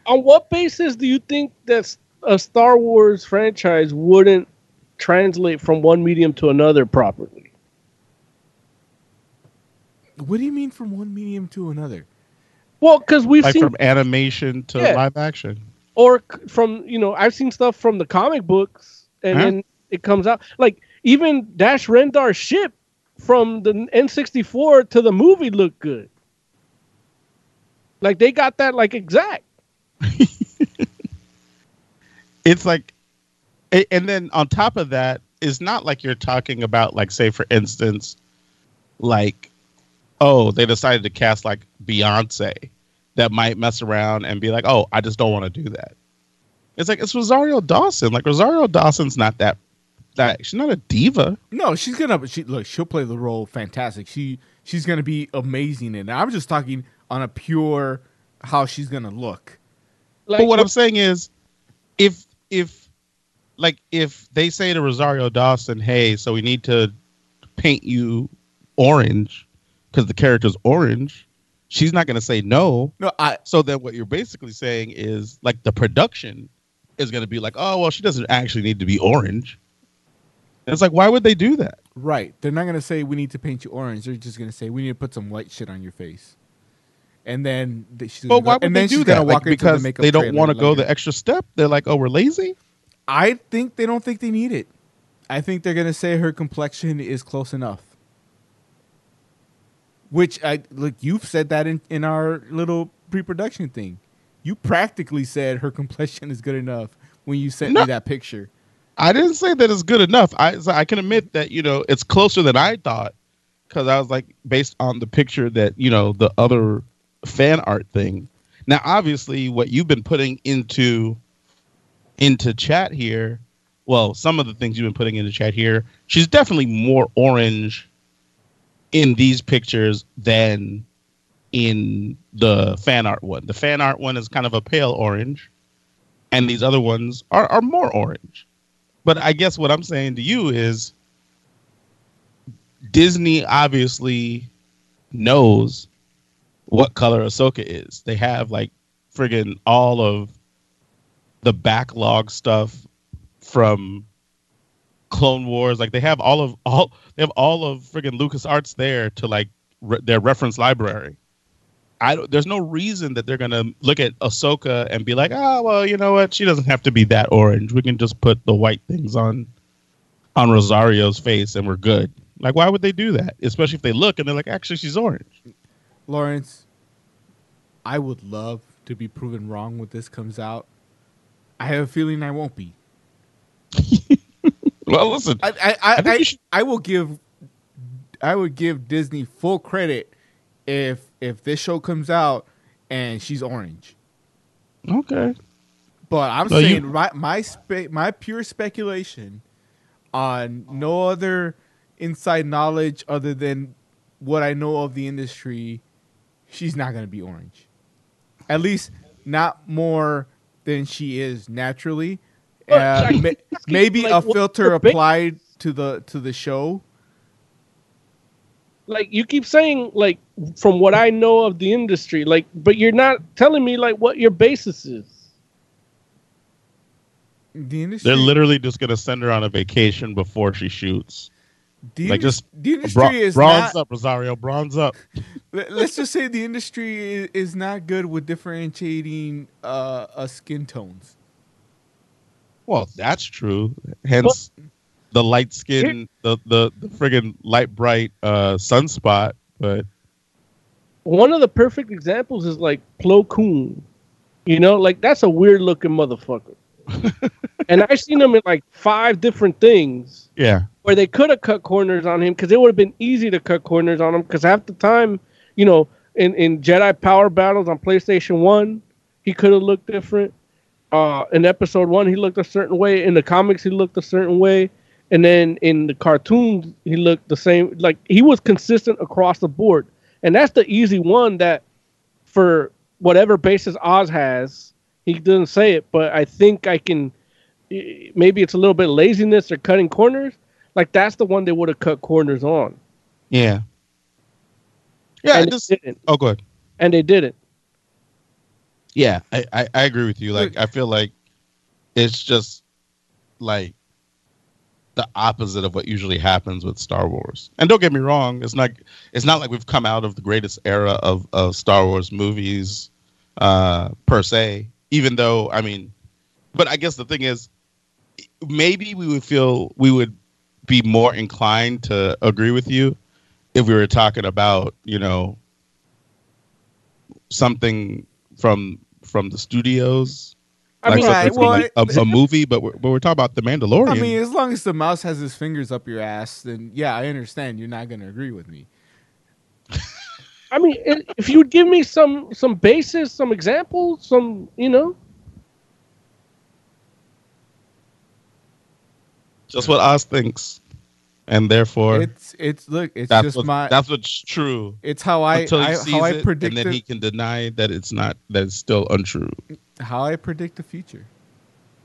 On what basis do you think that a Star Wars franchise wouldn't translate from one medium to another properly? What do you mean from one medium to another? Well, because we've Like seen from animation to Yeah. live action. or from you know I've seen stuff from the comic books and Huh? then it comes out like even Dash Rendar's ship from the N64 to the movie looked good. Like they got that like exact. it's like, and then on top of that, it's not like you're talking about like, say, for instance, like, oh, they decided to cast like Beyonce that might mess around and be like, oh, I just don't want to do that. It's like it's Rosario Dawson. Like Rosario Dawson's not that that she's not a diva. No, she's gonna she look. She'll play the role fantastic. She she's gonna be amazing in it. I'm just talking on a pure how she's gonna look. But what I'm saying is, if if like if they say to Rosario Dawson, "Hey, so we need to paint you orange because the character's orange," she's not going to say no. No, I. So then, what you're basically saying is like the production is going to be like, "Oh, well, she doesn't actually need to be orange." And it's like, why would they do that? Right. They're not gonna say we need to paint you orange. They're just gonna say we need to put some white shit on your face. And then she's But why go, would they do that? Like, because the they don't want to go the extra step. They're like, "Oh, we're lazy." I think they don't think they need it. I think they're gonna say her complexion is close enough. Which I like. You've said that in in our little pre-production thing. You practically said her complexion is good enough when you sent No. me that picture. I didn't say that it's good enough. I so I can admit that you know it's closer than I thought because I was like based on the picture that you know the other fan art thing. Now, obviously, what you've been putting into into chat here, well, some of the things you've been putting into chat here, she's definitely more orange in these pictures than in the fan art one. The fan art one is kind of a pale orange, and these other ones are, are more orange. But I guess what I'm saying to you is Disney obviously knows what color Ahsoka is. They have like friggin' all of the backlog stuff from Clone Wars. Like they have all of all they have all of friggin' Lucas Arts there to like re- their reference library. I don't, there's no reason that they're gonna look at Ahsoka and be like, oh well, you know what? She doesn't have to be that orange. We can just put the white things on on Rosario's face and we're good. Like, why would they do that? Especially if they look and they're like, actually, she's orange. Lawrence, I would love to be proven wrong when this comes out. I have a feeling I won't be. Well, listen, I I I, think I, should- I will give I would give Disney full credit if if this show comes out and she's orange. Okay. But I'm Well, you- saying my my spe- my pure speculation on no other inside knowledge other than what I know of the industry, she's not going to be orange. At least not more than she is naturally. But, Uh, ma- maybe like, a filter the big- applied to the to the show. like you keep saying like from what I know of the industry, like but you're not telling me like what your basis is. The industry, They're literally just gonna send her on a vacation before she shoots. The, like just the industry bro- is bronze not. up, Rosario, bronze up. Let- Let's just say the industry is, is not good with differentiating uh, uh skin tones. Well, that's true. Hence the light skin, the the the friggin' light bright uh, sunspot. But One of the perfect examples is like Plo Koon. You know, like that's a weird looking motherfucker. and I've seen him in like five different things yeah, where they could have cut corners on him because it would have been easy to cut corners on him because half the time, you know, in, in Jedi Power Battles on PlayStation 1, he could have looked different. Uh, in episode one, he looked a certain way. In the comics, he looked a certain way. And then in the cartoons, he looked the same. Like he was consistent across the board. And that's the easy one that, for whatever basis Oz has, he doesn't say it, but I think I can. eh, Maybe it's a little bit laziness or cutting corners. Like that's the one they would have cut corners on. yeah, yeah. and Just they didn't. oh, good. And they didn't. Yeah, I, I, I agree with you. Like, I feel like it's just like the opposite of what usually happens with Star Wars. And don't get me wrong, it's not it's not like we've come out of the greatest era of, of Star Wars movies uh, per se. Even though, I mean, but I guess the thing is, maybe we would feel we would be more inclined to agree with you if we were talking about you know something from from the studios I like mean, right, well, like, a, a movie, but we're, but we're talking about the Mandalorian. I mean, as long as the mouse has his fingers up your ass, then yeah, I understand. You're not gonna agree with me. I mean, if you would give me some some basis, some examples, some you know, just what Oz thinks, and therefore It's it's look, it's that's just what, my. that's what's true. It's how I, Until he I sees how I it, predict and then he can deny that it's not that it's still untrue. how I predict the future.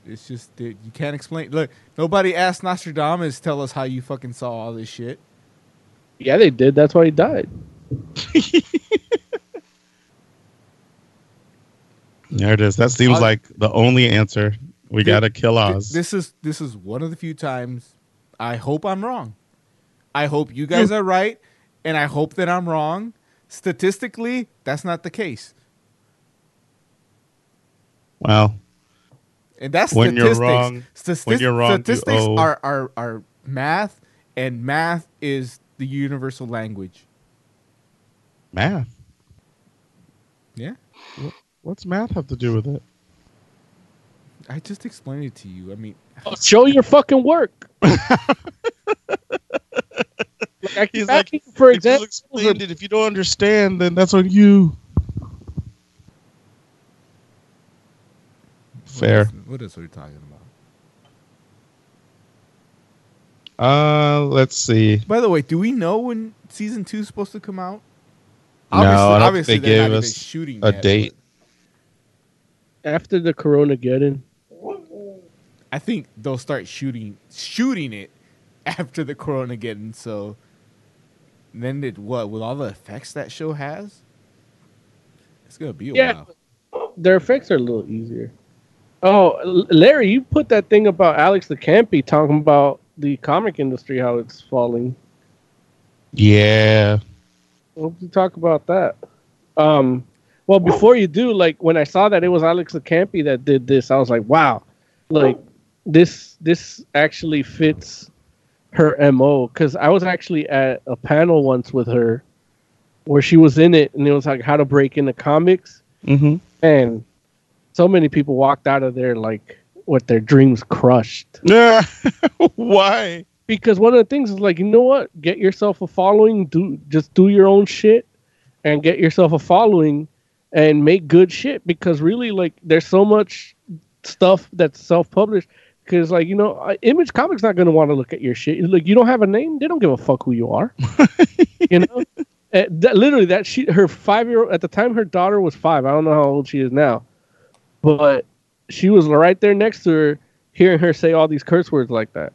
It's just that you can't explain. Look, nobody asked Nostradamus tell us how you fucking saw all this shit. yeah, they did. That's why he died. There it is. That seems like the only answer. We gotta kill thi- Oz. This is this is one of the few times I hope I'm wrong. I hope you guys are right, and I hope that I'm wrong. Statistically, that's not the case, Well, and that's When you're statistics. wrong- Statis- when you're wrong, you statistics owe- are, are are math, and math is the universal language. math. Yeah, What's math have to do with it? I just explained it to you. I mean, Show your fucking work. like, He's like, asking for if you explained it, if you don't understand, then that's on you. Fair. what else are we talking about? Uh, let's see. By the way, do we know when season two is supposed to come out? No, I don't obviously they they're not gave even us shooting a yet, date. After the Corona get in, I think they'll start shooting shooting it after the Corona getting so. Then it what with all the effects that show has, it's gonna be a Yeah. while. their effects are a little easier. Oh, Larry, you put that thing about Alex de Campi talking about the comic industry, how it's falling. Yeah. Hope you talk about that. Um, well, before you do, like when I saw that it was Alex de Campi that did this, I was like, wow, like this this actually fits her mo. Because I was actually at a panel once with her where she was in it, and it was like how to break into comics, Mm-hmm. and so many people walked out of there like with their dreams crushed. Yeah. Why? because one of the things is like you know what get yourself a following do just do your own shit and get yourself a following and make good shit because really like there's so much stuff that's self-published because like you know image comics not going to want to look at your shit. Like you don't have a name they don't give a fuck who you are. You know? Uh, that, literally that she her five year old at the time her daughter was five i don't know how old she is now but she was right there next to her hearing her say all these curse words like that.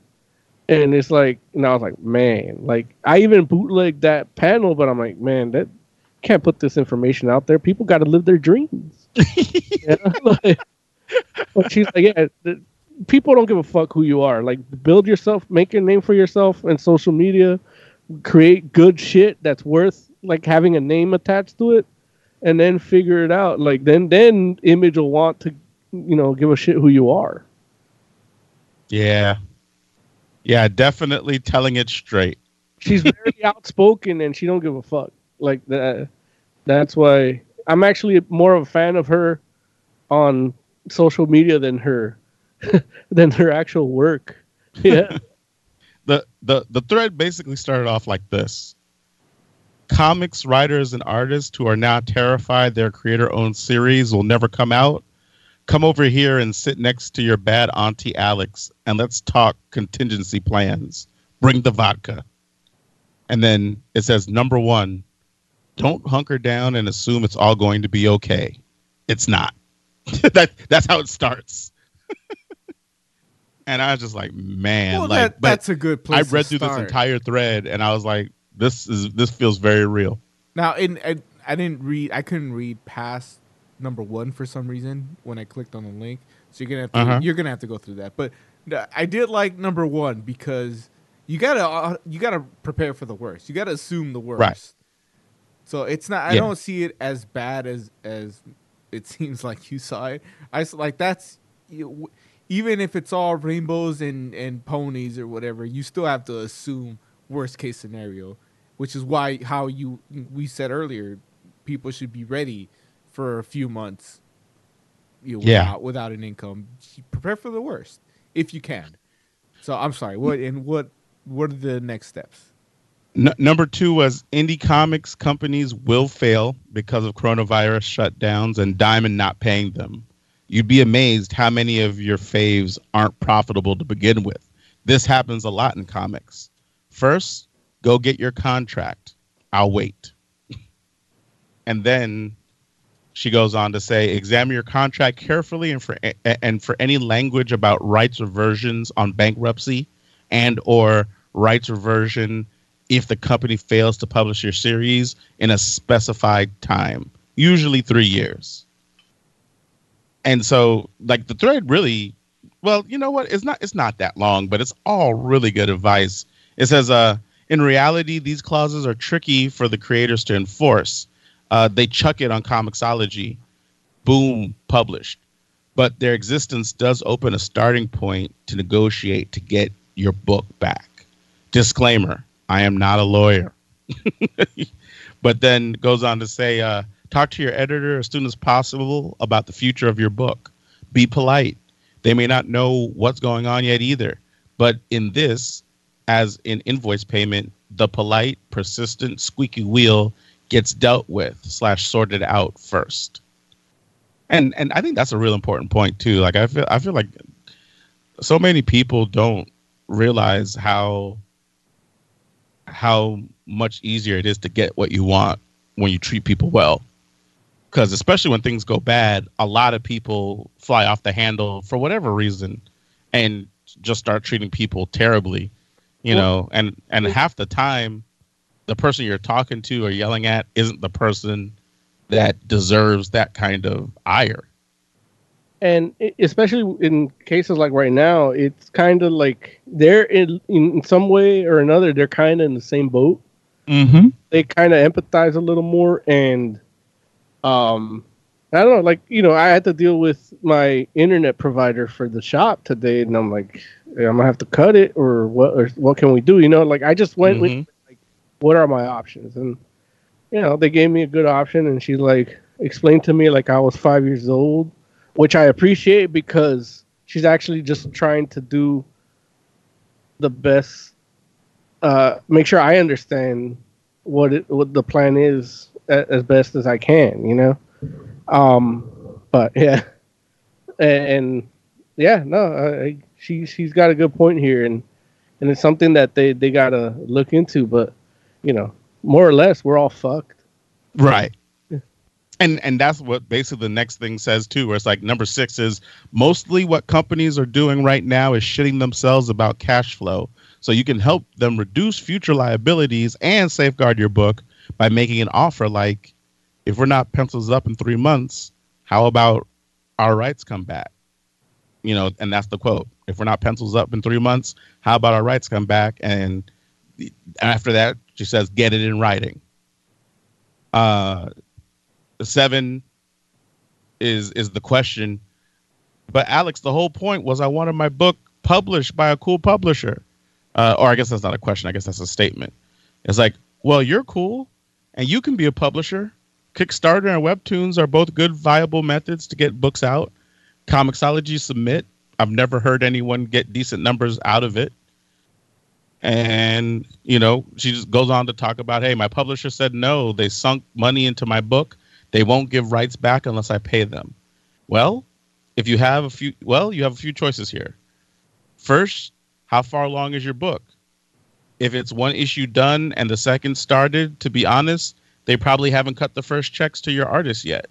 And it's like and i was like man like i even bootlegged that panel but i'm like man that can't put this information out there. People got to live their dreams. You know? like, she's like yeah the, people don't give a fuck who you are. Like build yourself make a name for yourself in social media create good shit that's worth like having a name attached to it and then figure it out. Like then then image will want to you know give a shit who you are. Yeah. Yeah, definitely telling it straight. she's very outspoken and she don't give a fuck. Like that that's why i'm actually more of a fan of her on social media than her than their actual work. Yeah. The the the thread basically started off like this. Comics writers and artists who are now terrified their creator owned series will never come out. Come over here and sit next to your bad auntie alex and let's talk contingency plans. Bring the vodka. And then it says number one don't hunker down and assume it's all going to be okay. It's not. That that's how it starts and i was just like man Well, like that- but that's a good place i read through this entire thread and i was like this is this feels very real Now, in I, I didn't read. I couldn't read past number one for some reason when I clicked on the link. So you're gonna have to, Uh-huh. you're gonna have to go through that. But uh, I did like number one because you gotta uh, you gotta prepare for the worst. You gotta assume the worst. Right. So it's not. I Yeah. don't see it as bad as as it seems like you saw it. I like that's you, even if it's all rainbows and and ponies or whatever. You still have to assume worst case scenario, which is why how you we said earlier, people should be ready for a few months. you know, Yeah. without, without an income. Prepare for the worst if you can. So I'm sorry. What and what what are the next steps? N- number two was indie comics companies will fail because of coronavirus shutdowns and Diamond not paying them. You'd be amazed how many of your faves aren't profitable to begin with. This happens a lot in comics. First, go get your contract. I'll wait. and then she goes on to say, examine your contract carefully and for and for any language about rights reversions on bankruptcy and or rights reversion if the company fails to publish your series in a specified time, usually 3 years. And so like the thread really well, you know what? It's not it's not that long, but it's all really good advice. It says uh in reality these clauses are tricky for the creators to enforce. Uh, they chuck it on Comixology, boom, published. But their existence does open a starting point to negotiate to get your book back. Disclaimer I am not a lawyer. but then goes on to say uh, talk to your editor as soon as possible about the future of your book. Be polite. They may not know what's going on yet either. But in this, as in invoice payment, the polite, persistent, squeaky wheel gets dealt with slash sorted out first. And and I think that's a real important point too. Like I feel I feel like so many people don't realize how how much easier it is to get what you want when you treat people well. Because especially when things go bad, a lot of people fly off the handle for whatever reason, and just start treating people terribly. You Well- know, and and half the time, the person you're talking to or yelling at isn't the person that deserves that kind of ire. and especially in cases like right now, it's kind of like they're in in some way or another they're kind of in the same boat. Mm-hmm. They kind of empathize a little more, and um, I don't know, like you know, I had to deal with my internet provider for the shop today, and I'm like, "Yeah, I'm gonna have to cut it, or what? Or what can we do? You know, like I just went with Mhm. like, what are my options? And you know, they gave me a good option, and she like explained to me like I was five years old, which I appreciate because she's actually just trying to do the best, uh, make sure I understand what it what the plan is as best as I can, you know. Um, but yeah, and, and yeah, no, I, she she's got a good point here, and and it's something that they they gotta look into. But you know, more or less, we're all fucked. Right. And and that's what basically the next thing says too, where it's like number six is mostly what companies are doing right now is shitting themselves about cash flow. So you can help them reduce future liabilities and safeguard your book by making an offer like if we're not pencils up in three months, how about our rights come back? You know, and that's the quote. If we're not pencils up in three months, how about our rights come back? And after that, she says, get it in writing. Uh, seven is is the question. But Alex, the whole point was I wanted my book published by a cool publisher. Uh, or I guess that's not a question. I guess that's a statement. It's like, well, you're cool, and you can be a publisher. Kickstarter and Webtoons are both good, viable methods to get books out. Comixology submit. I've never heard anyone get decent numbers out of it. And, you know, she just goes on to talk about, hey, my publisher said no. They sunk money into my book. They won't give rights back unless I pay them. Well, if you have a few, well, you have a few choices here. First, how far along is your book? If it's one issue done and the second started, to be honest, they probably haven't cut the first checks to your artist yet.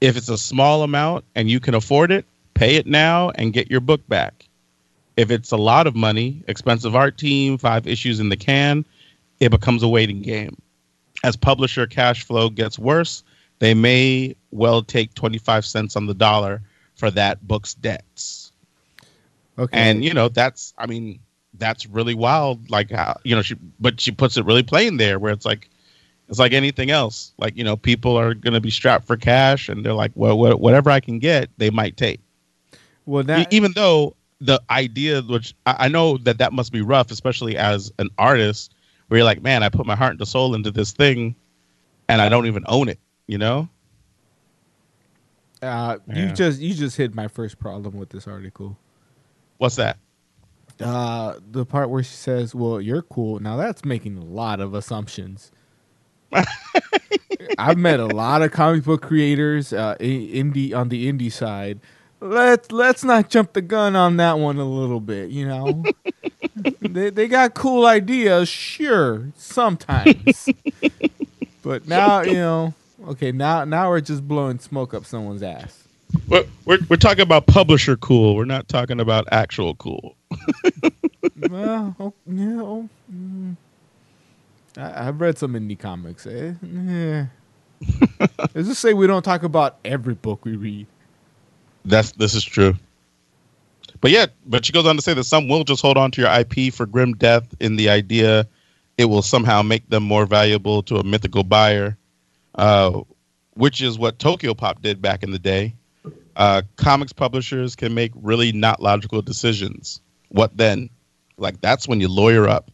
If it's a small amount and you can afford it, pay it now and get your book back. If it's a lot of money, expensive art team, five issues in the can, it becomes a waiting game. As publisher cash flow gets worse, they may well take 25 cents on the dollar for that book's debts. Okay. And you know, that's I mean, that's really wild like how, you know, she but she puts it really plain there where it's like it's like anything else. Like, you know, people are going to be strapped for cash and they're like, well, wha- whatever I can get, they might take. Well, that even though the idea, which I, I know that that must be rough, especially as an artist, where you're like, man, I put my heart and soul into this thing, and I don't even own it. You know? Uh, Yeah. You just you just hit my first problem with this article. What's that? Uh, the part where she says, "Well, you're cool." Now that's making a lot of assumptions. I've met a lot of comic book creators, uh, indie on the indie side. Let's let's not jump the gun on that one a little bit. You know, they they got cool ideas, sure, sometimes, but now you know. Okay, now now we're just blowing smoke up someone's ass. We're, we're, we're talking about publisher cool. We're not talking about actual cool. well, oh, yeah, oh, mm. I, I've read some indie comics. Eh, eh. Let's just say we don't talk about every book we read. That's this is true. But yeah, but she goes on to say that some will just hold on to your IP for grim death in the idea it will somehow make them more valuable to a mythical buyer, uh, which is what Tokyopop did back in the day. Uh, comics publishers can make really not logical decisions. What then? Like that's when you lawyer up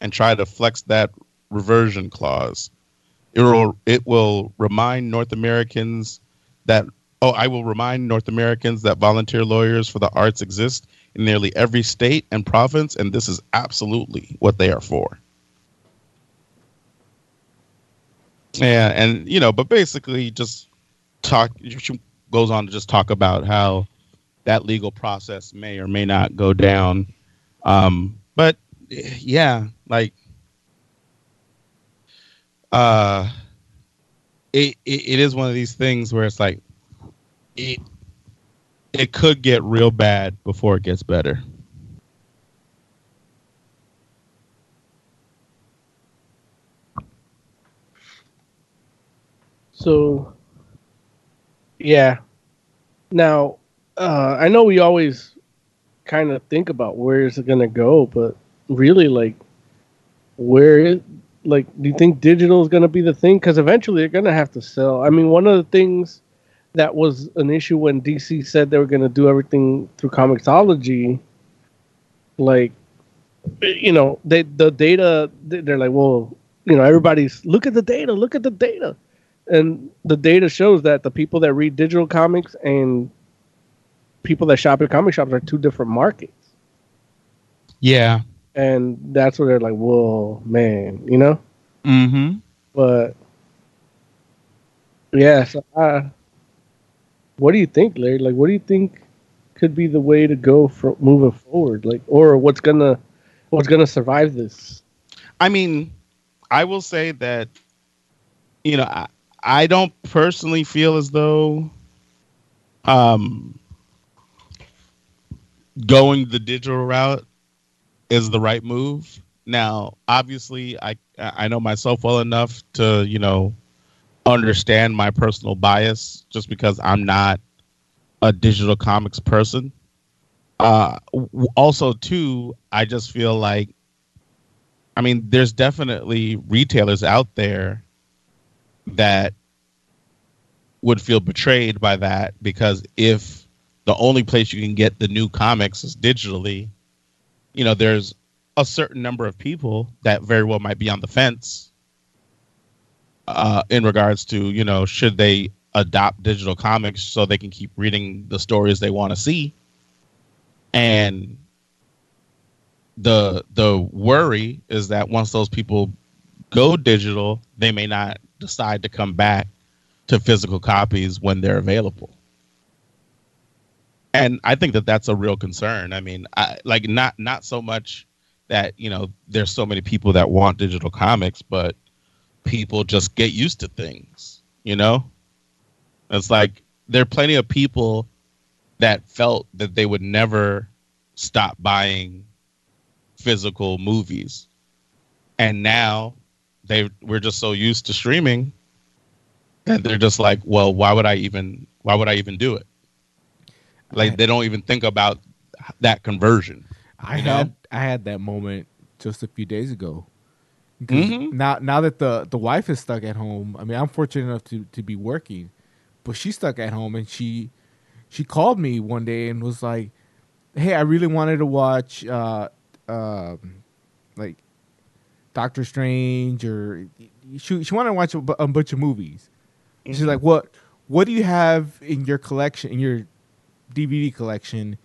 and try to flex that reversion clause. It will it will remind North Americans that oh I will remind North Americans that volunteer lawyers for the arts exist in nearly every state and province, and this is absolutely what they are for. Yeah, and you know, but basically, just talk. Goes on to just talk about how that legal process may or may not go down. Um, but yeah, like, uh, it, it it is one of these things where it's like, it it could get real bad before it gets better. So, yeah. Now, uh, I know we always kind of think about where is it going to go, but really, like, where is like, do you think digital is going to be the thing? Because eventually, they're going to have to sell. I mean, one of the things that was an issue when DC said they were going to do everything through Comixology, like, you know, they the data. They're like, well, you know, everybody's look at the data, look at the data and the data shows that the people that read digital comics and people that shop at comic shops are two different markets. Yeah. And that's where they're like, whoa, man, you know? Mm-hmm. But yeah, so uh, what do you think, Larry? Like, what do you think could be the way to go for moving forward? Like, or what's gonna what's gonna survive this? I mean, I will say that, you know, I, I don't personally feel as though um, going the digital route is the right move. Now, obviously, I I know myself well enough to you know understand my personal bias just because I'm not a digital comics person. Uh, also, too, I just feel like, I mean, there's definitely retailers out there that would feel betrayed by that because if the only place you can get the new comics is digitally, you know, there's a certain number of people that very well might be on the fence uh, in regards to, you know, should they adopt digital comics so they can keep reading the stories they want to see. And the the worry is that once those people go digital, they may not decide to come back to physical copies when they're available. And I think that that's a real concern. I mean, I, like not not so much that you know there's so many people that want digital comics, but people just get used to things. You know, it's like there are plenty of people that felt that they would never stop buying physical movies, and now they we're just so used to streaming that they're just like, well, why would I even why would I even do it? Like they don't even think about that conversion. I know? had I had that moment just a few days ago. Mhm. Now now that the the wife is stuck at home, I mean I'm fortunate enough to to be working, but she's stuck at home and she she called me one day and was like, "Hey, I really wanted to watch uh um like Doctor Strange or she she wanted to watch a, a bunch of movies." She's like, "What what do you have in your collection in your DVD collection,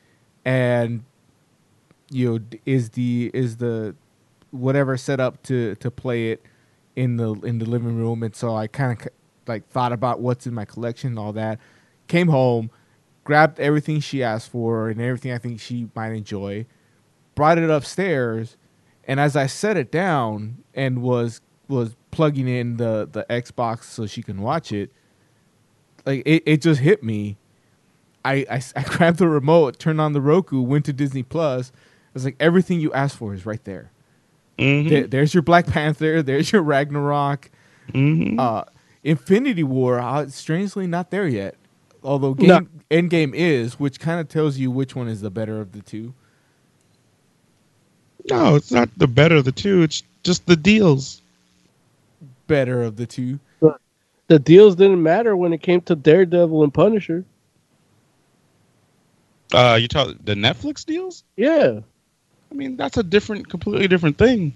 and you know is the is the whatever set up to to play it in the in the living room, and so I kind of like thought about what's in my collection and all that. Came home, grabbed everything she asked for and everything I think she might enjoy, brought it upstairs, and as I set it down and was was plugging in the the Xbox so she can watch it, like it, it just hit me. I, I, I grabbed the remote, turned on the Roku, went to Disney Plus. It was like everything you asked for is right there. Mhm. There- there's your Black Panther. There's your Ragnarok. Mhm. Uh, Infinity War, uh, strangely not there yet. Although game, No. Endgame is, which kind of tells you which one is the better of the two. No, it's not the better of the two. It's just the deals. Better of the two. The deals didn't matter when it came to Daredevil and Punisher. Uh, you talk the Netflix deals. Yeah. I mean, that's a different, completely different thing.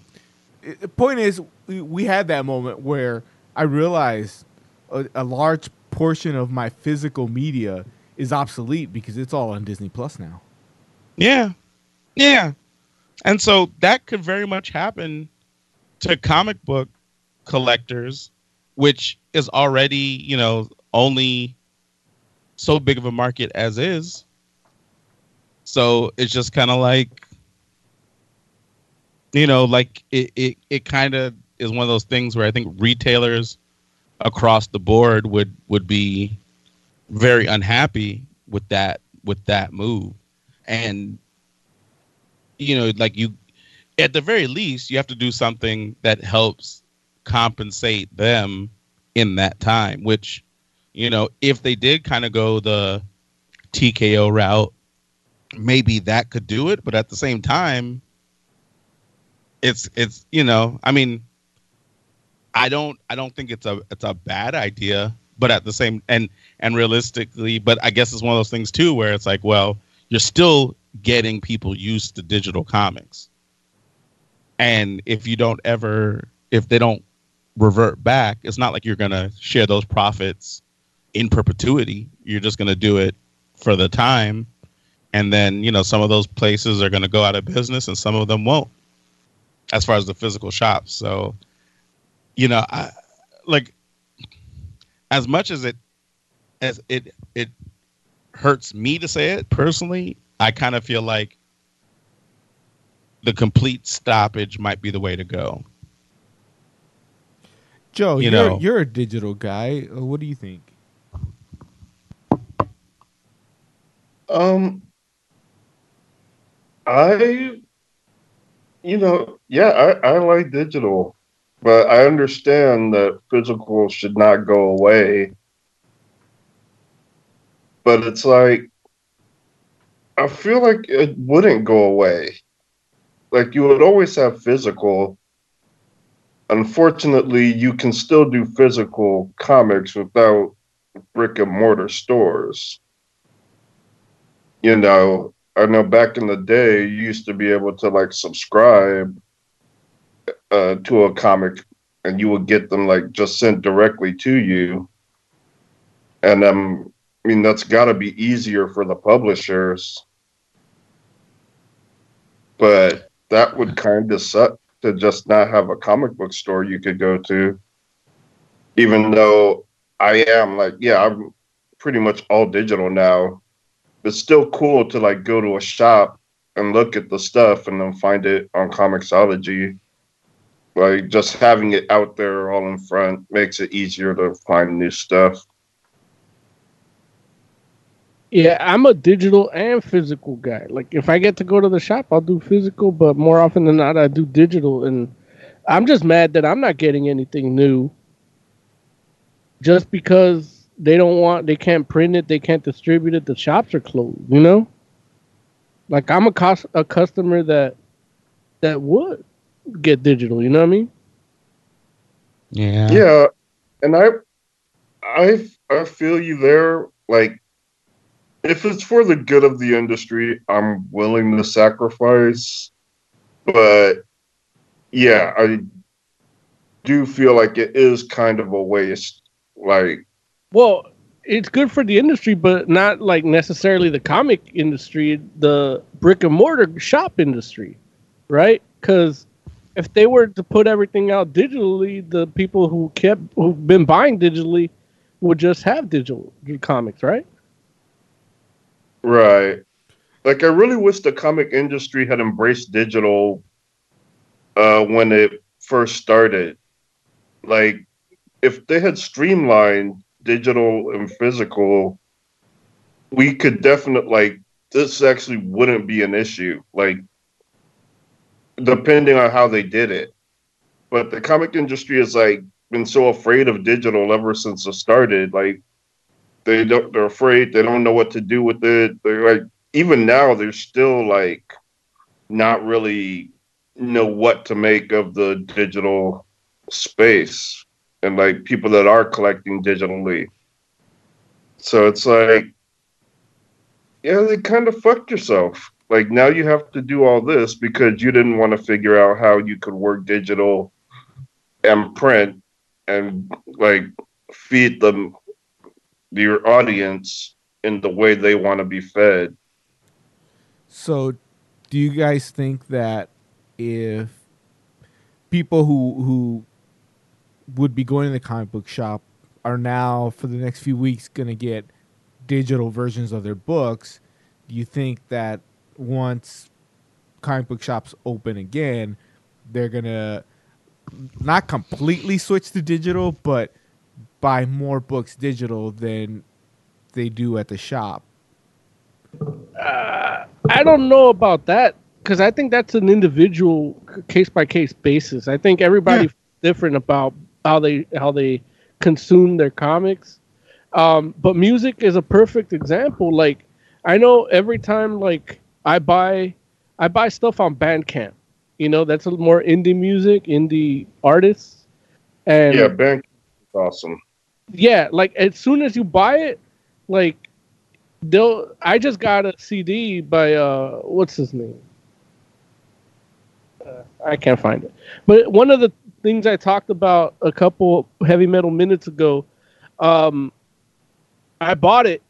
The point is, we, we had that moment where I realized a, a large portion of my physical media is obsolete because it's all on Disney Plus now. Yeah. Yeah. And so that could very much happen to comic book collectors, which is already, you know, only so big of a market as is. So it's just kind of like, you know, like it, it, it kind of is one of those things where I think retailers across the board would, would be very unhappy with that, with that move. And you know, like you, at the very least, you have to do something that helps compensate them in that time. Which, you know, if they did kind of go the TKO route, maybe that could do it. But at the same time, it's it's you know, I mean, I don't I don't think it's a it's a bad idea. But at the same and and realistically, but I guess it's one of those things too where it's like, well, you're still getting people used to digital comics. And if you don't ever, if they don't revert back, it's not like you're going to share those profits in perpetuity. You're just going to do it for the time. And then, you know, some of those places are going to go out of business and some of them won't, as far as the physical shops. So, you know, I, like, as much as it, as it, it hurts me to say it personally, I kind of feel like the complete stoppage might be the way to go. Joe, You you are know. you're a digital guy. Uh, What do you think? Um, I, you know, yeah, I, I like digital, but I understand that physical should not go away. But it's like, I feel like it wouldn't go away. Like you would always have physical. Unfortunately, you can still do physical comics without brick and mortar stores you know, I know back in the day, you used to be able to like subscribe uh, to a comic and you would get them like just sent directly to you. And um, I mean, that's got to be easier for the publishers. But that would kind of suck to just not have a comic book store you could go to. Even though I am like, yeah, I'm pretty much all digital now it's still cool to like go to a shop and look at the stuff and then find it on Comixology. Like just having it out there all in front makes it easier to find new stuff. Yeah, I'm a digital and physical guy. Like if I get to go to the shop, I'll do physical, but more often than not I do digital and I'm just mad that I'm not getting anything new. Just because they don't want they can't print it, they can't distribute it, the shops are closed, you know? Like I'm a cus- a customer that that would get digital, you know what I mean? Yeah. Yeah, and I, I, I feel you there. Like, if it's for the good of the industry, I'm willing to sacrifice. But yeah, I do feel like it is kind of a waste. Like, Well, it's good for the industry, but not like necessarily the comic industry, the brick and mortar shop industry, right? Because if they were to put everything out digitally, the people who kept who've been buying digitally would just have digital comics, right? Right. Like I really wish the comic industry had embraced digital uh, when it first started. Like if they had streamlined digital and physical, we could definitely like this actually wouldn't be an issue. Like depending on how they did it. But the comic industry has like been so afraid of digital ever since it started. Like they don't they're afraid, they don't know what to do with it. They're like even now they're still like not really know what to make of the digital space and like people that are collecting digitally. So it's like, yeah, they kind of fucked yourself. Like now you have to do all this because you didn't want to figure out how you could work digital and print and like feed them your audience in the way they want to be fed. So, do you guys think that if people who who would be going to the comic book shop are now for the next few weeks going to get digital versions of their books, do you think that once comic book shops open again, they're going to not completely switch to digital, but buy more books digital than they do at the shop? Uh, I don't know about that because I think that's an individual case by case basis. I think everybody's yeah. different about how they how they consume their comics. Um, but music is a perfect example. Like I know every time like I buy I buy stuff on Bandcamp. You know, that's a more indie music, indie artists. And yeah, Bandcamp is awesome. Yeah, like as soon as you buy it, like they'll I just got a CD by uh what's his name? Uh, I can't find it. But one of the things I talked about a couple heavy metal minutes ago, um, I bought it,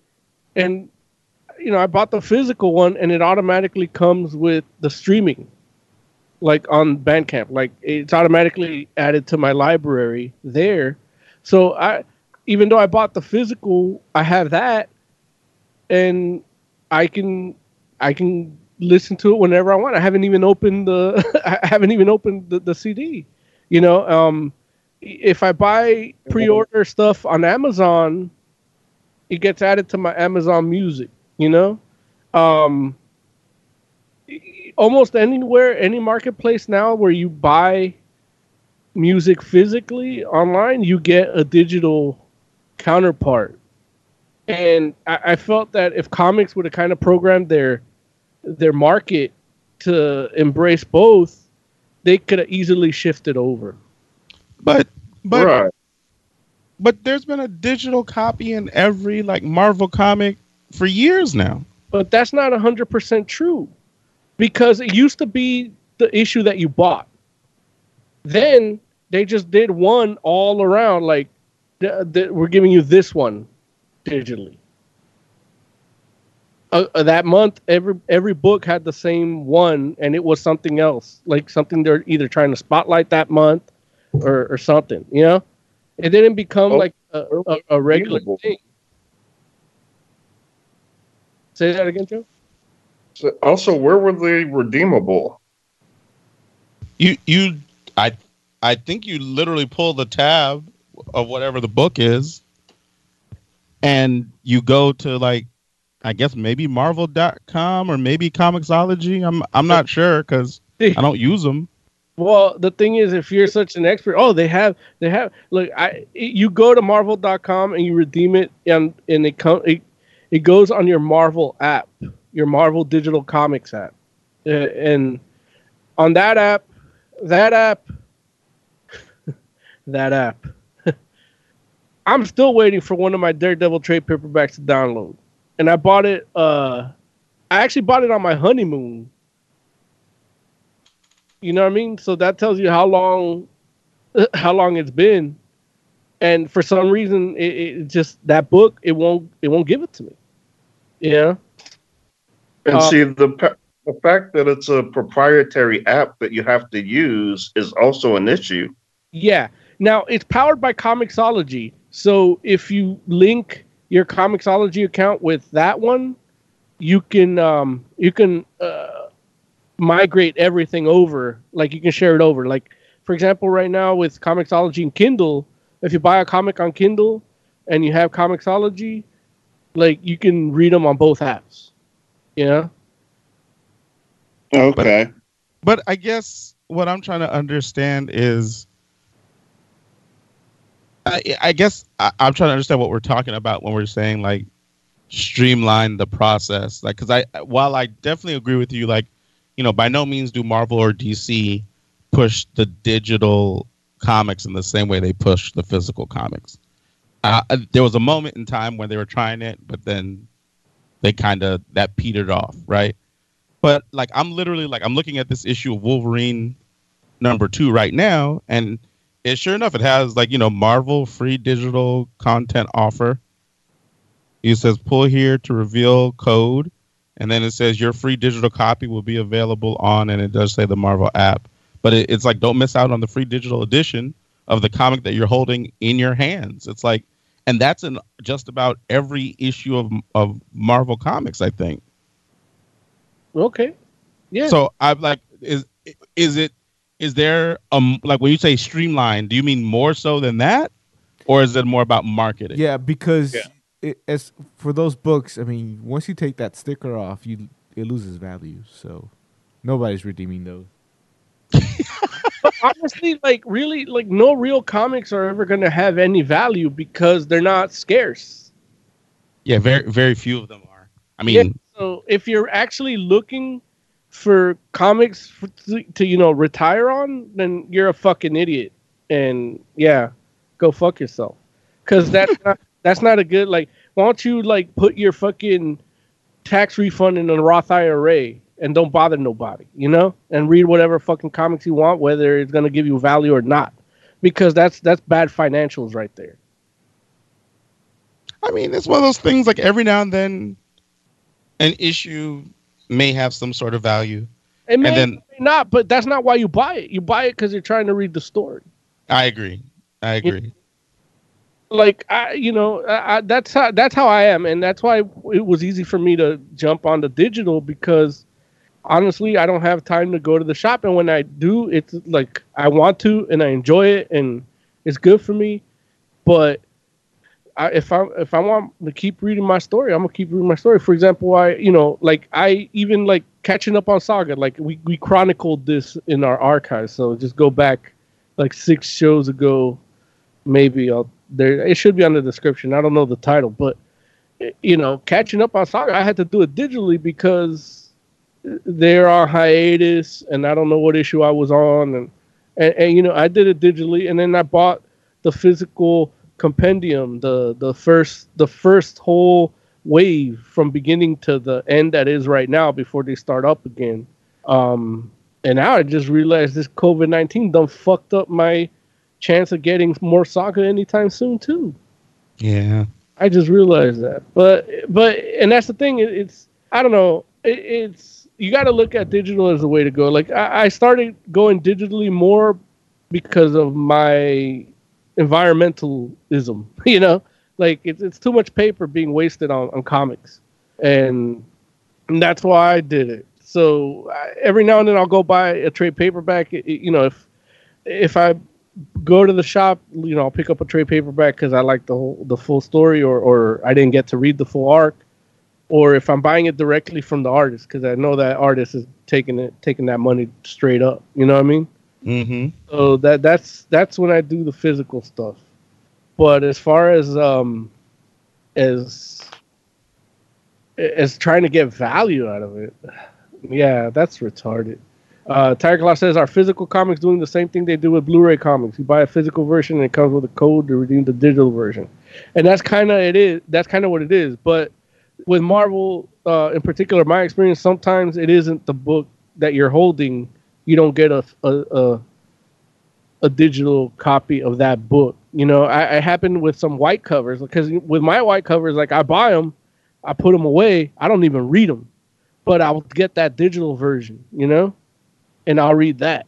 and you know I bought the physical one, and it automatically comes with the streaming, like on Bandcamp. Like it's automatically added to my library there. So I, even though I bought the physical, I have that, and I can I can listen to it whenever I want. I haven't even opened the I haven't even opened the, the CD. You know, um, if I buy pre-order stuff on Amazon, it gets added to my Amazon Music. You know, um, almost anywhere, any marketplace now where you buy music physically online, you get a digital counterpart. And I, I felt that if comics would have kind of programmed their their market to embrace both, they could have easily shifted over. But but right. but there's been a digital copy in every like Marvel comic for years now. But that's not hundred percent true, because it used to be the issue that you bought. Then they just did one all around, like th- th- we're giving you this one digitally. Uh, uh, that month every every book had the same one and it was something else like something they're either trying to spotlight that month or, or something you know? It didn't become oh, like a, a, a regular thing. Say that again joe? So also where were they redeemable? You you i i think you literally pull the tab of whatever the book is and you go to like I guess maybe Marvel.com or maybe Comixology. I'm I'm not sure because I don't use them. Well, the thing is, if you're such an expert, oh, they have they have. Look, I you go to Marvel.com and you redeem it, and and it come it, it goes on your Marvel app, your Marvel Digital Comics app, uh, and on that app, that app, that app. I'm still waiting for one of my Daredevil trade paperbacks to download and I bought it. Uh, I actually bought it on my honeymoon. You know what I mean? So that tells you how long, how long it's been. and for some reason, it, it just that book it won't it won't give it to me. Yeah. And Uh, see the the fact that it's a proprietary app that you have to use is also an issue. Yeah. Now it's powered by Comixology. So if you link your Comixology account with that one, you can um you can uh, migrate everything over. Like you can share it over. Like for example, right now with Comixology and Kindle, if you buy a comic on Kindle and you have Comixology, like you can read them on both apps. Yeah. Okay. But I guess what I'm trying to understand is, I, I guess I, I'm trying to understand what we're talking about when we're saying like streamline the process. Like, because I while I definitely agree with you, like, you know, by no means do Marvel or DC push the digital comics in the same way they push the physical comics. Uh, there was a moment in time when they were trying it, but then they kind of that petered off, right? But like I'm literally like I'm looking at this issue of Wolverine number two right now, and it sure enough it has like you know Marvel free digital content offer. It says pull here to reveal code, and then it says your free digital copy will be available on, and it does say the Marvel app. But it, it's like don't miss out on the free digital edition of the comic that you're holding in your hands. It's like, and that's in just about every issue of of Marvel comics, I think. Okay. Yeah. So I'm like, is is it is there um like when you say streamline, do you mean more so than that, or is it more about marketing? Yeah, because It, as for those books, I mean, once you take that sticker off, you it loses value. So nobody's redeeming those. but honestly, like really, like no real comics are ever going to have any value because they're not scarce. Yeah, very very few of them are. I mean, Yeah, so if you're actually looking for comics to, you know retire on, then you're a fucking idiot. And yeah, go fuck yourself. Because that's not that's not a good like. Why don't you like put your fucking tax refund in a Roth IRA and don't bother nobody, you know, and read whatever fucking comics you want, whether it's gonna give you value or not, because that's that's bad financials right there. I mean, it's one of those things. Like every now and then, an issue may have some sort of value, It may, and then may not, but that's not why you buy it. You buy it because you're trying to read the story. I agree. I agree. Like I, you know, I, I, that's how that's how I am, and that's why it was easy for me to jump on the digital because honestly, I don't have time to go to the shop, and when I do, it's like I want to, and I enjoy it, and it's good for me. But I, if I if I want to keep reading my story, I'm gonna keep reading my story. For example, I you know like I even like catching up on Saga. Like we we chronicled this in our archives, so just go back like six shows ago, maybe. I'll there. It should be on the description. I don't know the title, but eh, you know, catching up on Saga, I had to do it digitally because they're on hiatus, and I don't know what issue I was on, and and, and you know, I did it digitally, and then I bought the physical compendium, the the first the first whole wave from beginning to the end that is right now before they start up again. Um, and now I just realized this COVID nineteen done fucked up my chance of getting more Saga anytime soon too. Yeah. I just realized that. But but and that's the thing. It, it's I don't know. It, it's you got to look at digital as a way to go. Like I, I started going digitally more because of my environmentalism. You know, like it's it's too much paper being wasted on on comics, and, and that's why I did it. So I, every now and then I'll go buy a trade paperback. It- you know, if if I go to the shop, you know, I'll pick up a trade paperback because I like the whole the full story, or or I didn't get to read the full arc, or if I'm buying it directly from the artist because I know that artist is taking it taking that money straight up. You know what I mean? Mm-hmm. So that that's that's when I do the physical stuff. But as far as um as as trying to get value out of it, yeah, that's retarded. Uh, Tiger Claw says, "Are physical comics doing the same thing they do with Blu-ray comics? You buy a physical version and it comes with a code to redeem the digital version, and that's kind of it is. That's kind of what it is. But with Marvel, uh, in particular, my experience sometimes it isn't the book that you're holding. You don't get a a, a a digital copy of that book. You know, I, I happened with some white covers because with my white covers, like I buy them, I put them away, I don't even read them, but I'll get that digital version, you know, and I'll read that.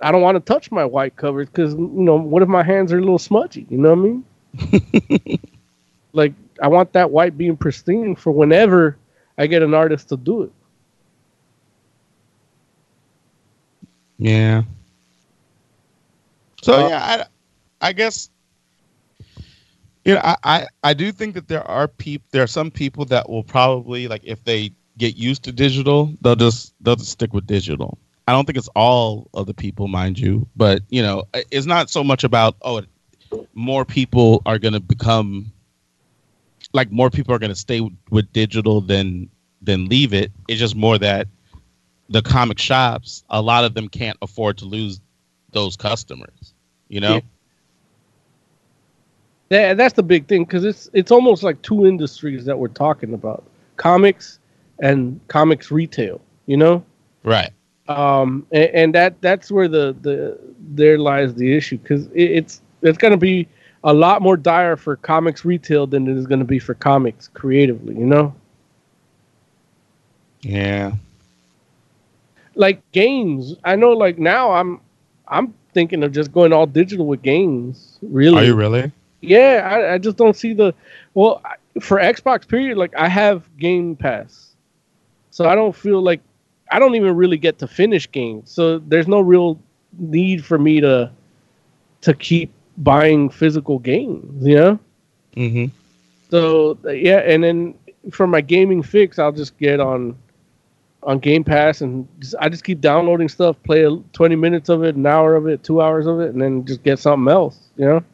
I don't want to touch my white covers because you know, what if my hands are a little smudgy? You know what I mean? like I want that white being pristine for whenever I get an artist to do it. Yeah. So Uh, yeah, I, I guess you know I, I I do think that there are people there are some people that will probably like if they get used to digital they'll just they'll just stick with digital. I don't think it's all of the people, mind you, but you know it's not so much about oh more people are going to become like more people are going to stay with, with digital than than leave it. It's just more that the comic shops, a lot of them can't afford to lose those customers. You know? Yeah. That, that's the big thing because it's it's almost like two industries that we're talking about: comics and comics retail. You know, Right. um, and, and that that's where the the there lies the issue because it, it's it's going to be a lot more dire for comics retail than it is going to be for comics creatively. You know, Yeah. Like games. I know, like now I'm I'm thinking of just going all digital with games. Really? Are you really? Yeah, I, I just don't see the well I- for Xbox. Period. Like I have Game Pass, so I don't feel like I don't even really get to finish games. So there's no real need for me to to keep buying physical games. You know. Mm-hmm. So yeah, and then for my gaming fix, I'll just get on on Game Pass and just, I just keep downloading stuff, play a, 20 minutes of it, an hour of it, two hours of it, and then just get something else. You know.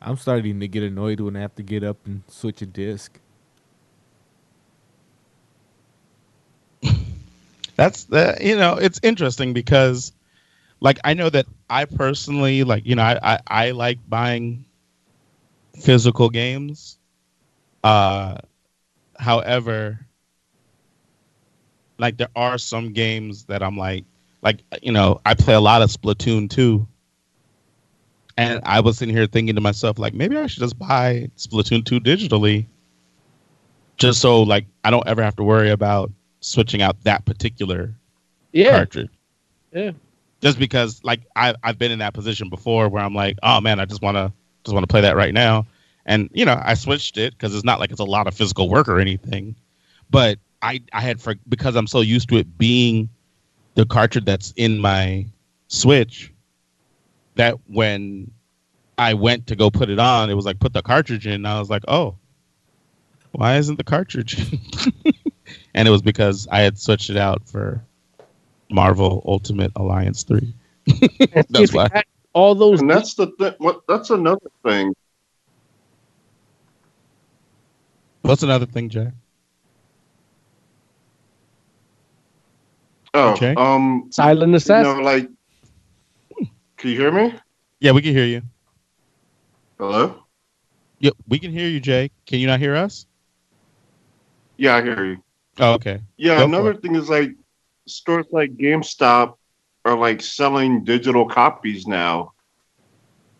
I'm starting to get annoyed when I have to get up and switch a disc. That's the you know it's interesting because like I know that I personally like you know I I, I like buying physical games. Uh, however, like there are some games that I'm like like you know I play a lot of Splatoon 2 and I was sitting here thinking to myself like maybe I should just buy Splatoon 2 digitally just so like I don't ever have to worry about switching out that particular Yeah. cartridge Yeah. just because like I I've been in that position before where I'm like, oh man, I just want to just want to play that right now, and you know I switched it because it's not like it's a lot of physical work or anything, but I I had for because I'm so used to it being the cartridge that's in my Switch that when I went to go put it on, it was like put the cartridge in. And I was like, oh, why isn't the cartridge? and it was because I had switched it out for Marvel Ultimate Alliance three. that's why. All those. And that's the th- what. That's another thing. What's another thing, Jay? Oh, Okay. um, Silent you assassin. know, like, can you hear me? Yeah, we can hear you. Hello. Yep, we can hear you, Jay. Can you not hear us? Yeah, I hear you. Oh, okay. Yeah, Go another thing is like stores like GameStop are like selling digital copies now,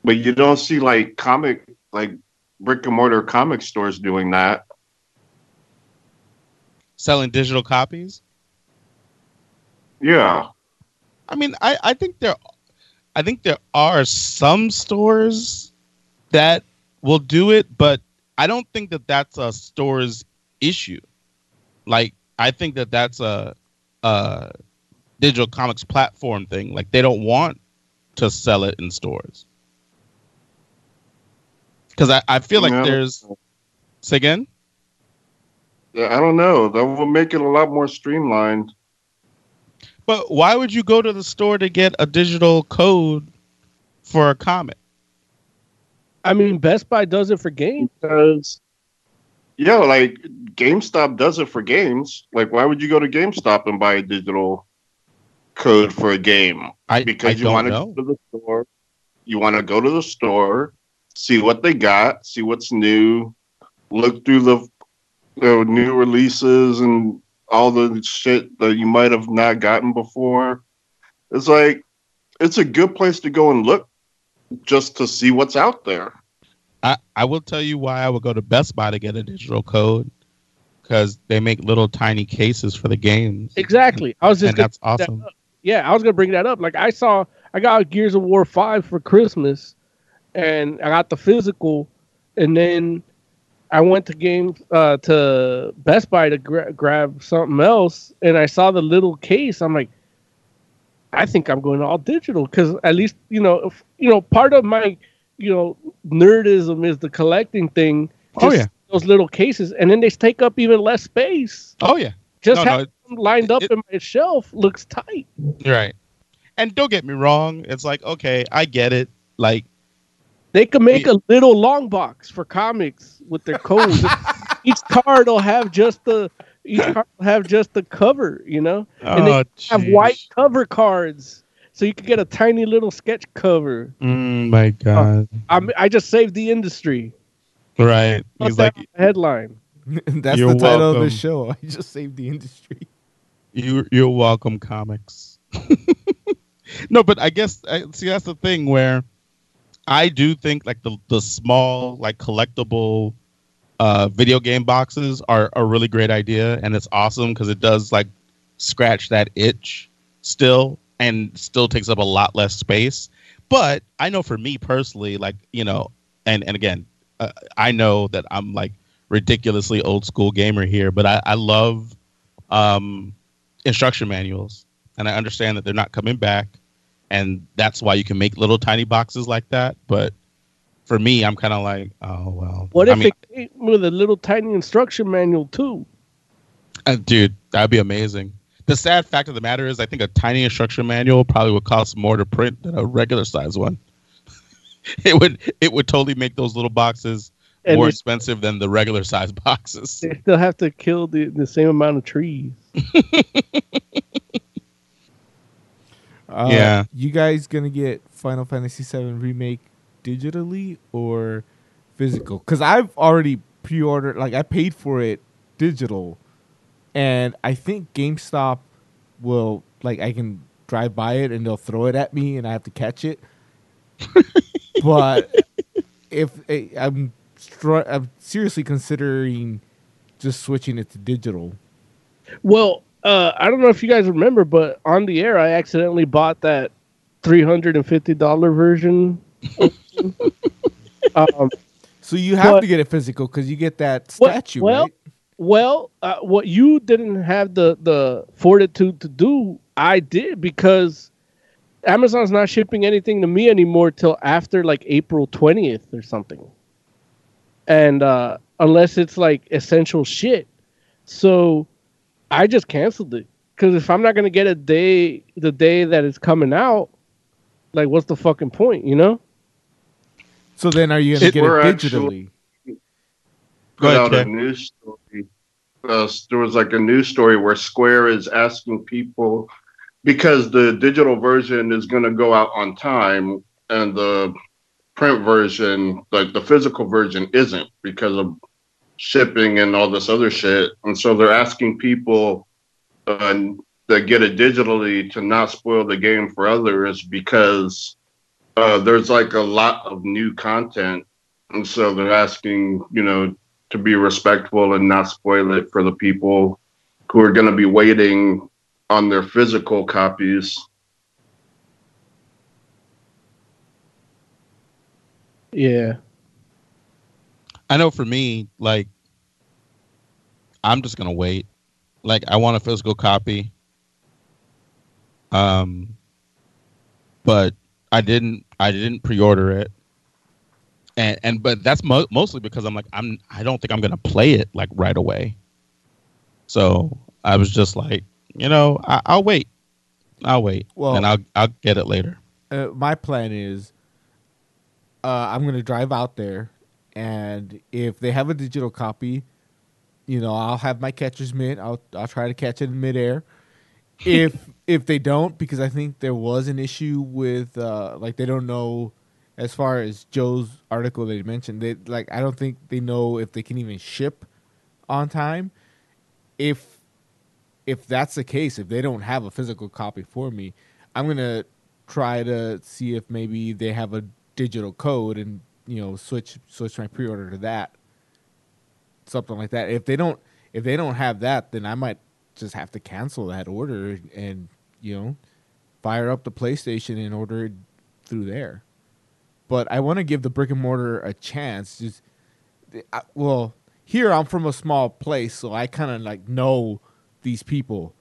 but you don't see like comic like brick and mortar comic stores doing that. Selling digital copies. Yeah, I mean, I, I think there, I think there are some stores that will do it, but I don't think that that's a store's issue. Like, I think that that's a, a digital comics platform thing. Like, they don't want to sell it in stores because I, I feel like Yeah. there's. Say again. yeah. I don't know. That will make it a lot more streamlined. But why would you go to the store to get a digital code for a comic? I mean, Best Buy does it for games. Because yeah, like GameStop does it for games. Like, why would you go to GameStop and buy a digital code for a game? I because I you want to go to the store. You want to go to the store, see what they got, see what's new, look through the, the new releases and all the shit that you might have not gotten before. It's like it's a good place to go and look just to see what's out there. I, I will tell you why I would go to Best Buy to get a digital code because they make little tiny cases for the games. Exactly. I was just and that's bring that awesome. yeah, I was gonna bring that up. Like I saw, I got Gears of War Five for Christmas, and I got the physical, and then I went to game uh, to Best Buy to gra- grab something else, and I saw the little case. I'm like, I think I'm going all digital because at least you know, if, you know, part of my you know nerdism is the collecting thing. Oh, yeah. those little cases, and then they take up even less space. Oh yeah, Just No, no, them lined up in my shelf looks tight. right. And don't get me wrong, it's like okay, I get it. Like They could make a little long box for comics with their codes. each card will have just the each card will have just the cover, you know, and Oh, they have white cover cards, so you could get a tiny little sketch cover. mm, my god, I'm, I just saved the industry. right? Put He's like on headline. That's You're the title of the show. I just saved the industry. you you're welcome, comics. no, but I guess I, see that's the thing where I do think like the the small like collectible uh video game boxes are a really great idea and it's awesome because it does like scratch that itch still and still takes up a lot less space. But i know for me personally like you know and and again uh, i know that i'm like ridiculously old school gamer here but i i love um instruction manuals and i understand that they're not coming back and that's why you can make little tiny boxes like that but for me i'm kind of like oh well What I if mean, it came with a little tiny instruction manual too? Uh, dude, that'd be amazing. The sad fact of the matter is, I think a tiny instruction manual probably would cost more to print than a regular size one. it would it would totally make those little boxes And more expensive than the regular size boxes. They still have to kill the, the same amount of trees. Uh, Yeah. You guys gonna get Final Fantasy VII remake digitally or physical? Because I've already pre-ordered. Like I paid for it digital, and I think GameStop will like I can drive by it and they'll throw it at me and I have to catch it. but if eh, I'm str- I'm seriously considering just switching it to digital. Well, uh, I don't know if you guys remember, but on the air, I accidentally bought that three hundred and fifty dollar version. um, So you have But- to get it physical because you get that statue, well, right? Well, uh, what you didn't have the the fortitude to do, I did because Amazon's not shipping anything to me anymore till after like April twentieth or something, and uh, unless it's like essential shit, so I just canceled it because if I'm not gonna get a day the day that it's coming out, like what's the fucking point, you know? So then, are you gonna It- get we're it actually- digitally? put ahead, out a news story. Uh, there was like a news story where Square is asking people because the digital version is going to go out on time and the print version, like the physical version, isn't because of shipping and all this other shit. And so they're asking people uh, that get it digitally to not spoil the game for others because uh, there's like a lot of new content. And so they're asking, you know, to be respectful and not spoil it for the people who are going to be waiting on their physical copies. Yeah. I know for me, like, I'm just gonna wait. Like, I want a physical copy. Um, but I didn't. I didn't pre-order it, and and but that's mo- mostly because I'm like I'm. I don't think I'm gonna play it like right away. So I was just like, you know, I, I'll wait. I'll wait, Well- and I'll I'll get it later. Uh, my plan is, uh, I'm gonna drive out there, and if they have a digital copy, you know, I'll have my catcher's mitt. I'll I'll try to catch it in midair. If if they don't, because I think there was an issue with uh, like they don't know, as far as Joe's article they mentioned, they like I don't think they know if they can even ship on time. If if that's the case, if they don't have a physical copy for me, I'm gonna try to see if maybe they have a digital code and you know switch switch my pre-order to that, something like that. If they don't if they don't have that, then I might just have to cancel that order and you know fire up the PlayStation and order it through there. But I want to give the brick and mortar a chance. Just I, well, here I'm from a small place, so I kind of like know these people,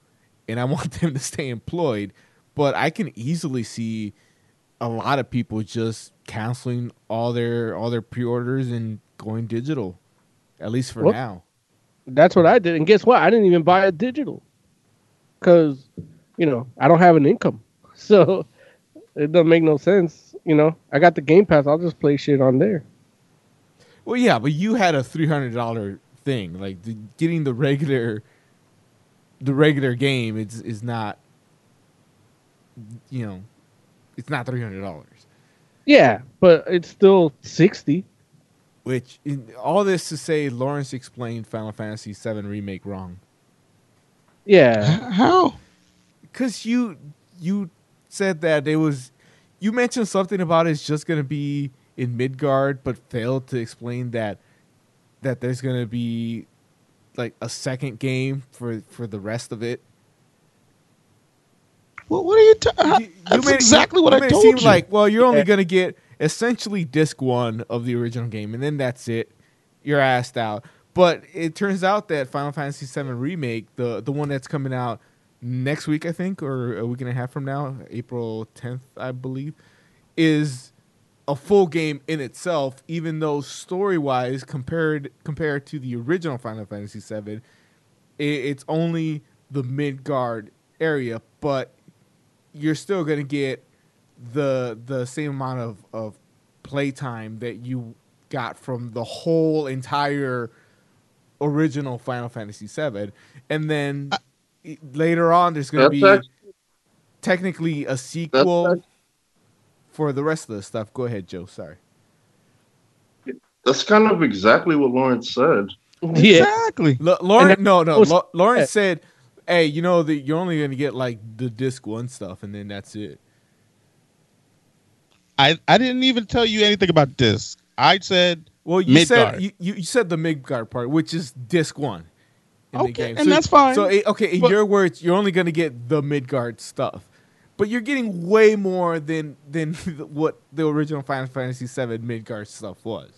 and I want them to stay employed. But I can easily see a lot of people just canceling all their all their pre-orders and going digital, at least for Well, now. That's what I did, and guess what? I didn't even buy it digital because you know I don't have an income, so it doesn't make no sense. You know, I got the Game Pass. I'll just play shit on there. Well, yeah, but you had a three hundred dollar thing. Like the, getting the regular, the regular game is is not, you know, it's not three hundred dollars. Yeah, but it's still sixty. Which in, all this to say, Lawrence explained Final Fantasy VII remake wrong. Yeah, How? Because you you said that it was, you mentioned something about it's just gonna be in Midgard, but failed to explain that that there's gonna be like a second game for for the rest of it. What, what are you? talking? That's made exactly you what I told you. Like, well, you're only Yeah. gonna get essentially disc one of the original game, and then that's it. You're asked out. But it turns out that Final Fantasy VII remake, the the one that's coming out next week, I think, or a week and a half from now, April 10th, I believe, is a full game in itself. Even though story wise, compared compared to the original Final Fantasy VII, it, it's only the Midgard area, but you're still gonna get the the same amount of of playtime that you got from the whole entire original Final Fantasy VII, and then i- later on there's gonna be act- technically a sequel for the rest of the stuff. Go ahead, Joe. Sorry. That's kind of exactly what Lawrence said. Exactly. L- Lauren, no, no. was- Lawrence said, "Hey, you know that you're only gonna get like the disc one stuff, and then that's it." I I didn't even tell you anything about disc. I said Well, you Midgard. said you, you, you said the Midgard part, which is disc one in the Okay, game, and that's fine. So, eh, okay, in But- your words, you're only gonna get the Midgard stuff, but you're getting way more than than what the original Final Fantasy VII Midgard stuff was.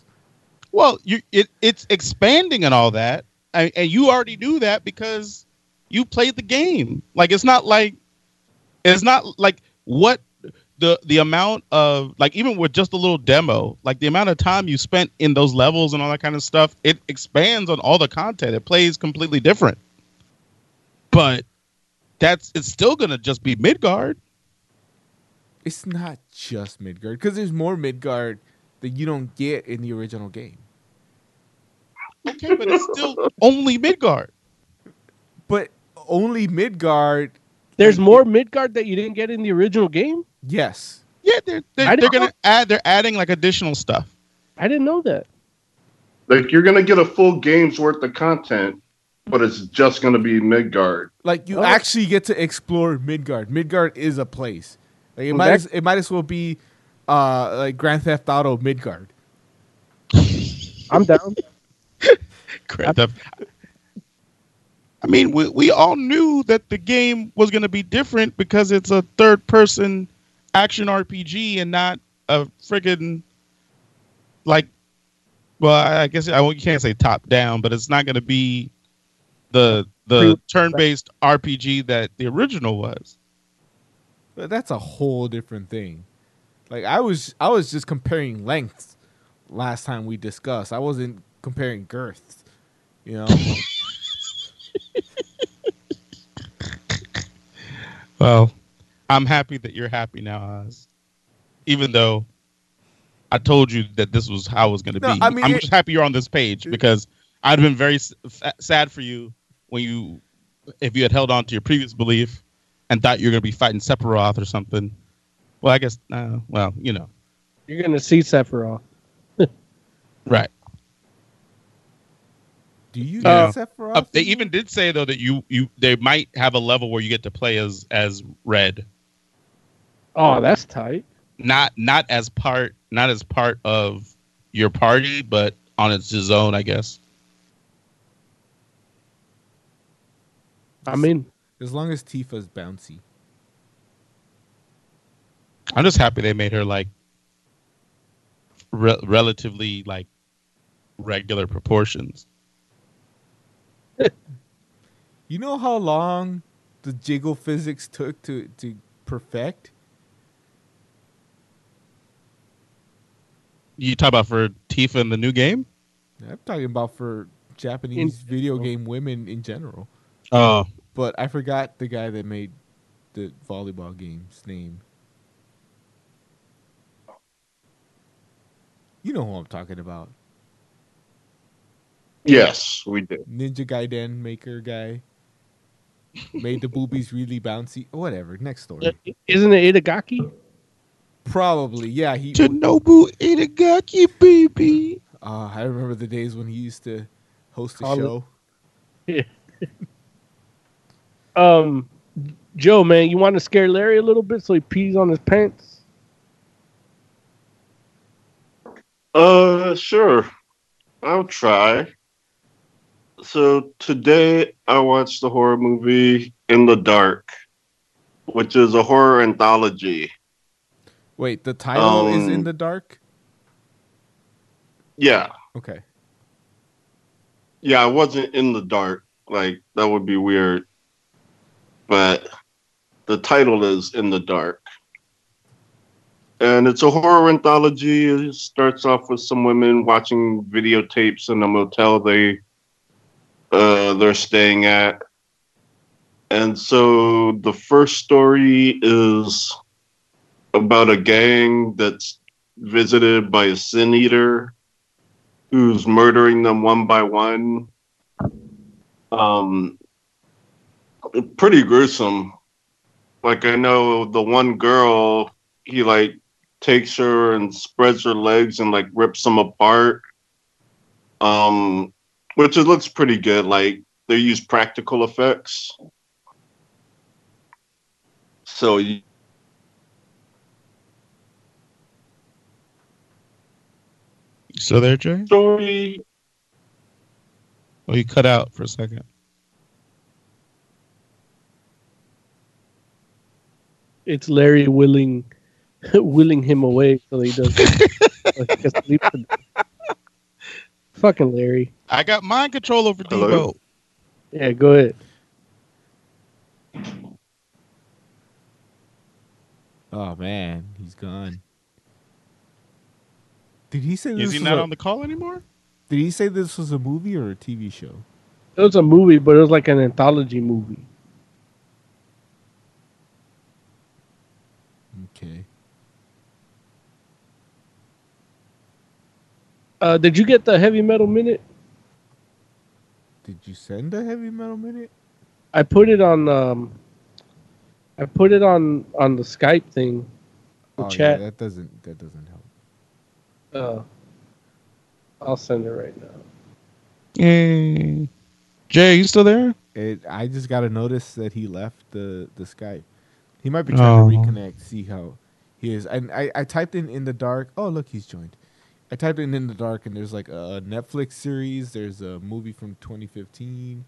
Well, you it it's expanding and all that, and, and you already knew that because you played the game. Like it's not like it's not like what the the amount of like even with just a little demo, like the amount of time you spent in those levels and all that kind of stuff, it expands on all the content. It plays completely different. But that's it's still gonna just be Midgard. It's not just Midgard because there's more Midgard that you don't get in the original game. Okay, but it's still only Midgard. But only Midgard. There's more Midgard that you didn't get in the original game. Yes. Yeah, they're they're, they're gonna know- add. They're adding like additional stuff. I didn't know that. Like you're gonna get a full game's worth of content, but it's just gonna be Midgard. Like Oh. you actually get to explore Midgard. Midgard is a place. Like it Well, might that- as, it might as well be uh like Grand Theft Auto Midgard. I'm down. Grand Theft- I mean, we we all knew that the game was going to be different because it's a third person action RPG and not a friggin' like. Well, I I guess I you can't say top down, but it's not going to be the the turn based RPG that the original was. But that's a whole different thing. Like I was I was just comparing lengths last time we discussed. I wasn't comparing girths. You know? Well, I'm happy that you're happy now, Oz. Even though I told you that this was how it was going to No, be. I mean, I'm it- just happy you're on this page because I'd have been very s- fa- sad for you when you, if you had held on to your previous belief and thought you were going to be fighting Sephiroth or something. Well, I guess, uh, well, you know, You're gonna see Sephiroth. right. Do you Uh, get Sephiroth? uh, they even did say though that you you they might have a level where you get to play as as Red. Oh, that's tight. Not not as part not as part of your party, but on its own, I guess. I mean, as long as Tifa's bouncy. I'm just happy they made her like re- relatively like regular proportions. You know how long the jiggle physics took to to perfect? You talk about for Tifa in the new game? I'm talking about for Japanese video game women in general. Oh, But I forgot the guy that made the volleyball game's name. You know who I'm talking about. Yes, we did. Ninja Gaiden maker guy. Made the boobies really bouncy. Whatever. Next story. Isn't it Itagaki? Probably. Yeah. He. Shinobu Itagaki, baby. Uh, I remember the days when he used to host a Call it- show. Yeah. um, Joe, man, you want to scare Larry a little bit so he pees on his pants? Uh, sure. I'll try. So today I watched the horror movie In the Dark, which is a horror anthology. Wait, the title is Um, in the dark. Yeah. Okay. Yeah, I wasn't in the dark. Like that would be weird. But the title is In the Dark. And it's a horror anthology. It starts off with some women watching videotapes in a motel they uh they're staying at. And so the first story is about a gang that's visited by a sin eater who's murdering them one by one. Um, pretty gruesome. Like I know the one girl, he like takes her and spreads her legs and like rips them apart. Um, which it looks pretty good. Like they use practical effects. So you, You still there, Jay? story Oh, you cut out for a second. It's Larry willing willing him away so he doesn't. like, he sleep with- Fucking Larry. I got mind control over Hello? Debo. Yeah, go ahead. Oh man, he's gone. Did he say this Is he was not a- on the call anymore? Did he say this was a movie or a TV show? It was a movie, but it was like an anthology movie. Okay. Uh, did you get the heavy metal minute? Did you send a heavy metal minute? I put it on. Um, I put it on on the Skype thing. The oh, chat. Yeah, that doesn't that doesn't help. Uh, I'll send it right now. Yay. Jay, you still there? It, I just got to notice that he left the the Skype. He might be trying Oh. to reconnect, see how he is. And I, I typed in in the dark. Oh, look, he's joined. I typed in in the dark, and there's like a Netflix series. There's a movie from 2015.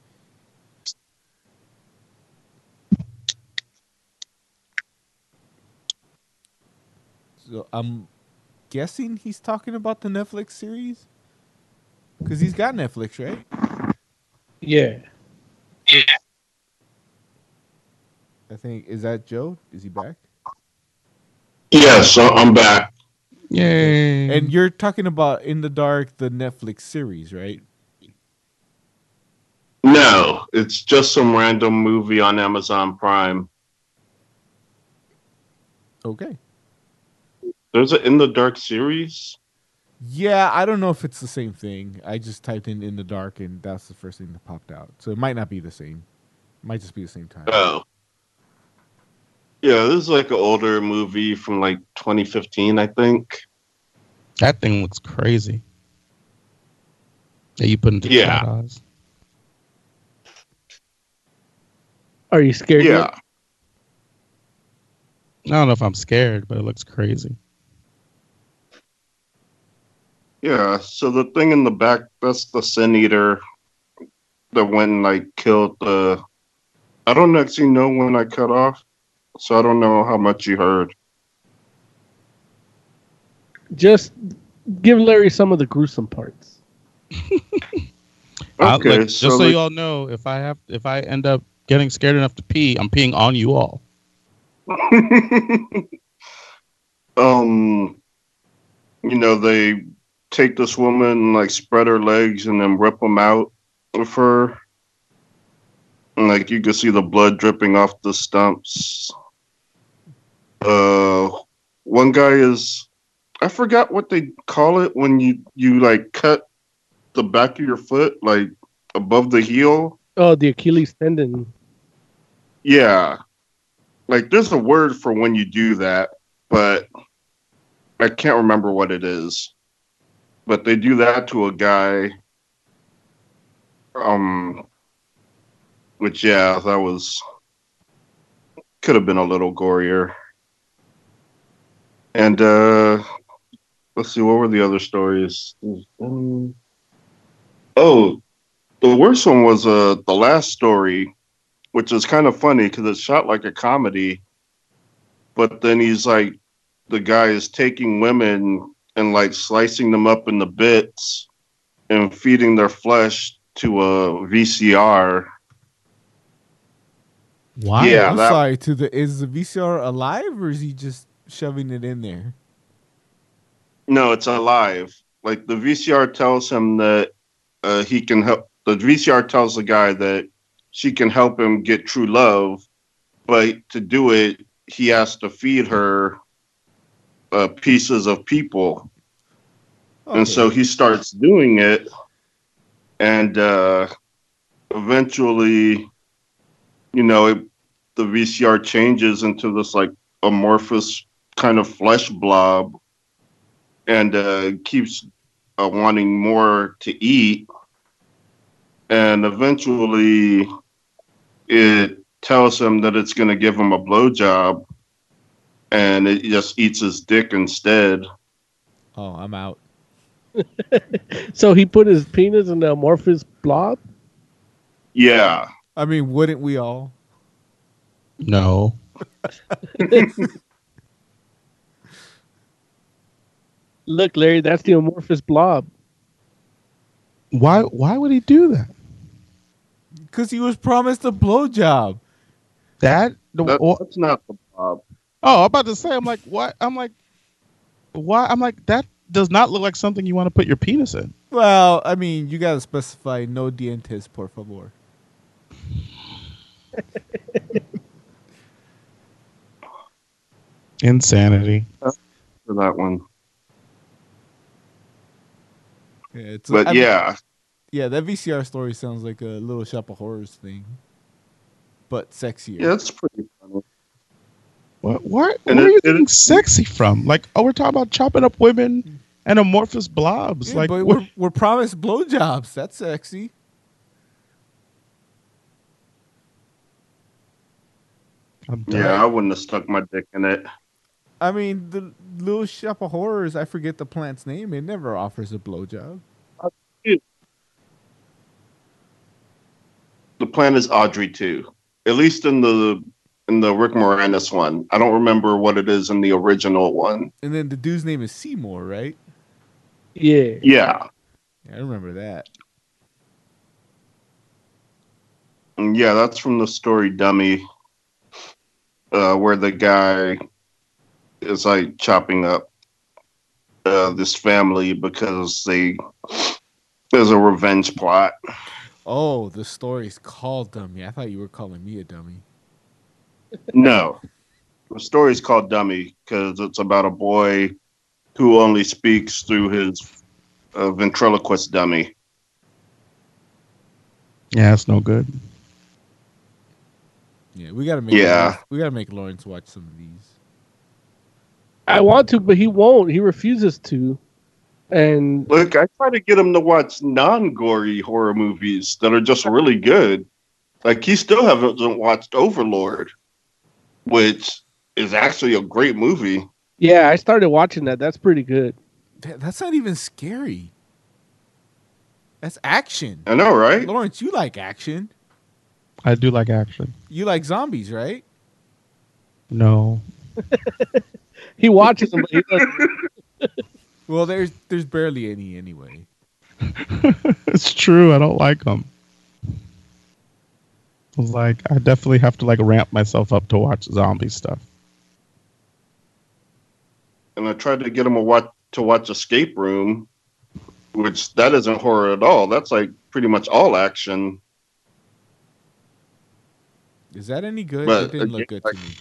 So I'm guessing he's talking about the Netflix series because he's got Netflix, right? Yeah. I think is that Joe? Is he back? Yes, I- I'm back. Yay. And you're talking about In the Dark, the Netflix series, right? No, it's just some random movie on Amazon Prime. Okay. There's an In the Dark series. Yeah, I don't know if it's the same thing. I just typed in In the Dark, and that's the first thing that popped out. So it might not be the same. It might just be the same time. Oh. Yeah, this is like an older movie from like 2015, I think. That thing looks crazy. That you put into Yeah. eyes. Are you scared? Yeah. I don't know if I'm scared, but it looks crazy. Yeah, so the thing in the back, that's the Sin Eater that went and like killed the. I don't actually know when I cut off, so I don't know how much you heard. Just give Larry some of the gruesome parts. I- Okay, like, just so so, like- you all know, if I have, if I end up getting scared enough to pee, I'm peeing on you all. um, you know, they take this woman and like spread her legs and then rip them out of her. And like you can see the blood dripping off the stumps. Uh, one guy is, I forgot what they call it when you you like cut the back of your foot like above the heel. Oh, the Achilles tendon. Yeah. Like there's a word for when you do that, but I can't remember what it is. But they do that to a guy. Um which yeah, that was could have been a little gorier. And uh let's see, what were the other stories? Um, oh, the worst one was uh the last story which is kind of funny because it's shot like a comedy. But then he's like, the guy is taking women and like slicing them up into bits and feeding their flesh to a VCR. Why? Yeah, I'm that- sorry. To the is the VCR alive or is he just shoving it in there? No, it's alive. Like the VCR tells him that uh, he can help. The VCR tells the guy that she can help him get true love, but to do it, he has to feed her uh, pieces of people. And so he starts doing it, and uh, eventually, you know, it, the VCR changes into this like amorphous kind of flesh blob, and uh, keeps uh, wanting more to eat. And eventually, it tells him that it's going to give him a blowjob, and it just eats his dick instead. Oh, I'm out. So he put his penis in the amorphous blob. Yeah. I mean, wouldn't we all? No. Look, Larry, that's the amorphous blob. Why? Why would he do that? Because he was promised a blowjob. That, the, That- or- that's not the blob. oh, I'm about to say. I'm like, what? I'm like, why? I'm like, that does not look like something you want to put your penis in. Well, I mean, you gotta specify no dientes, por favor. Insanity. For that one. Yeah, it's But I mean, yeah. yeah, that VCR story sounds like a Little Shop of Horrors thing, but sexier. Yeah, it's pretty funny. What? Where, And where are you it- getting sexy from? Like, oh, we're talking about chopping up women and amorphous blobs. Yeah, like, but what- we're, we're promised blowjobs. That's sexy. I'm. Yeah, I wouldn't have stuck my dick in it. I mean, the Little Shop of Horrors. I forget the plant's name. It never offers a blowjob. The plan is Audrey II. At least in the in the Rick Moranis one. I don't remember what it is in the original one. And then the dude's name is Seymour, right? Yeah. Yeah. Yeah, I remember that. And yeah, that's from the story Dummy. Uh, where the guy is like chopping up uh, this family because they there's a revenge plot. Oh, the story's called Dummy. I thought you were calling me a dummy. No. The story's called Dummy because it's about a boy who only speaks through his uh, ventriloquist dummy. yeah, it's no good. Yeah, we gotta make. Yeah. Lawrence- we gotta make Lawrence watch some of these. I want to, but he won't. He refuses to. And Look, I try to get him to watch non-gory horror movies that are just really good. Like he still hasn't watched Overlord, which is actually a great movie. Yeah, I started watching that. That's pretty good. That's not even scary. That's action. I know, right? Lawrence, you like action. I do like action. You like zombies, right? No. He watches them, but he doesn't. Well, there's there's barely any anyway. it's true. I don't like them. Like, I definitely have to like ramp myself up to watch zombie stuff. And I tried to get him a watch to watch Escape Room, which that isn't horror at all. That's like pretty much all action. Is that any good? But it didn't look good again, to me.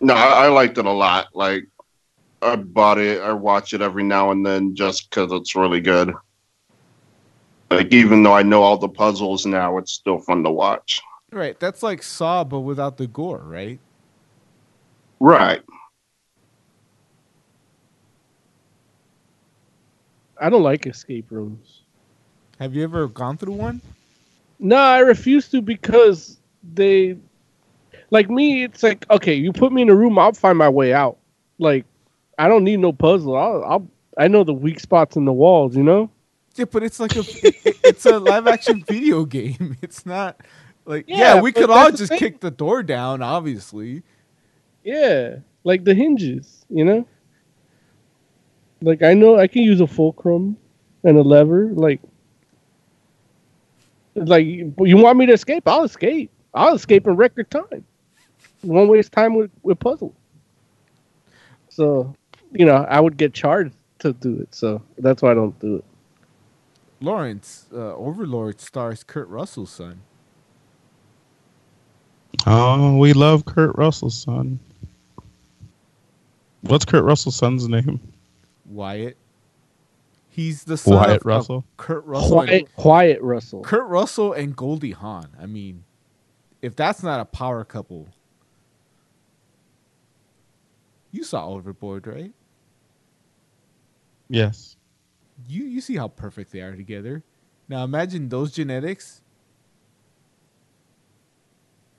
No, I, I liked it a lot. Like I bought it, I watch it every now and then just because it's really good. Like even though I know all the puzzles now, it's still fun to watch. Right, that's like Saw, but without the gore, right? Right. I don't like escape rooms. Have you ever gone through one? No, I refuse to because they, like me. It's like okay, you put me in a room, I'll find my way out. Like I don't need no puzzle. I'll, I'll I know the weak spots in the walls. You know. Yeah, but it's like a it- it's a live action video game. It's not like yeah, Yeah, we could all just kick the door down, obviously. Yeah, like the hinges. You know. Like I know I can use a fulcrum and a lever. Like. Like you want me to escape? I'll escape. I'll escape in record time. Won't waste time with with puzzle. So, you know, I would get charged to do it. So that's why I don't do it. Lawrence, uh, Overlord stars Kurt Russell's son. Oh, we love Kurt Russell's son. What's Kurt Russell's son's name? Wyatt. He's the son Wyatt of, of Russell? Kurt Russell. and- Quiet, Quiet Russell. Kurt Russell and Goldie Hawn. I mean, if that's not a power couple, you saw Overboard, right? Yes. You you see how perfect they are together. Now imagine those genetics.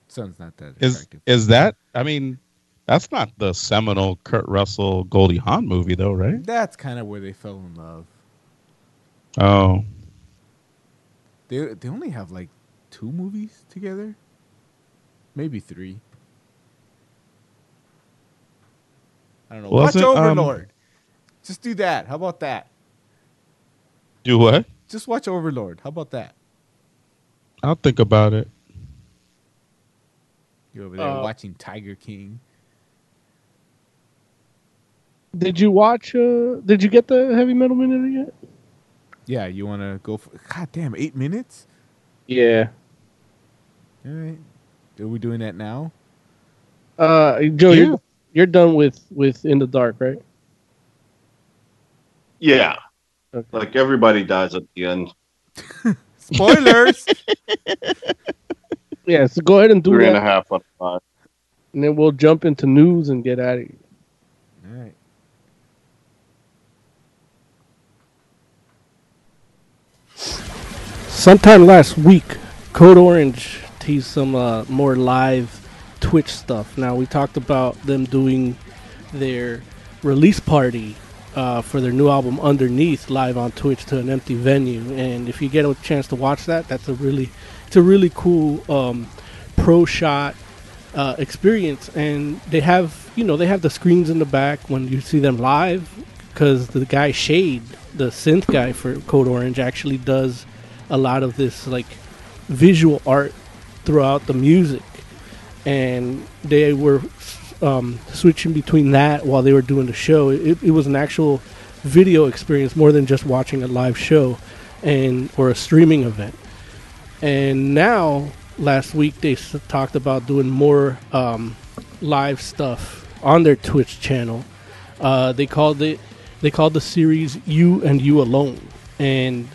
Son's not that Is attractive. is that? I mean, that's not the seminal Kurt Russell Goldie Hawn movie, though, right? That's kind of where they fell in love. Oh, They they only have like two movies together, maybe three. I don't know. Watch um, Overlord. Just do that. How about that? do what? Just watch Overlord. How about that? I'll think about it. You're over there Uh, watching Tiger King. Did you watch? uh Did you get the Heavy Metal Minute yet? Yeah, you want to go for? God damn, eight minutes. Yeah. All right. Are we doing that now? Uh, Joe, Yeah. you're, you're done with with In the Dark, right? Yeah. Okay. Like everybody dies at the end. Spoilers. Yeah. So go ahead and do Three that, and a half out of five. and then we'll jump into news and get out of here. All right. Sometime last week, Code Orange teased some uh, more live Twitch stuff. Now we talked about them doing their release party uh, for their new album Underneath live on Twitch to an empty venue, and if you get a chance to watch that, that's a really it's a really cool um, pro shot uh, experience. And they have you know they have the screens in the back when you see them live because the guy Shade, the synth guy for Code Orange, actually does a lot of this like visual art throughout the music, and they were um, switching between that while they were doing the show. It, it was an actual video experience more than just watching a live show and or a streaming event. And now, last week they s- talked about doing more um, live stuff on their Twitch channel. Uh, they called it they called the series "You and You Alone," and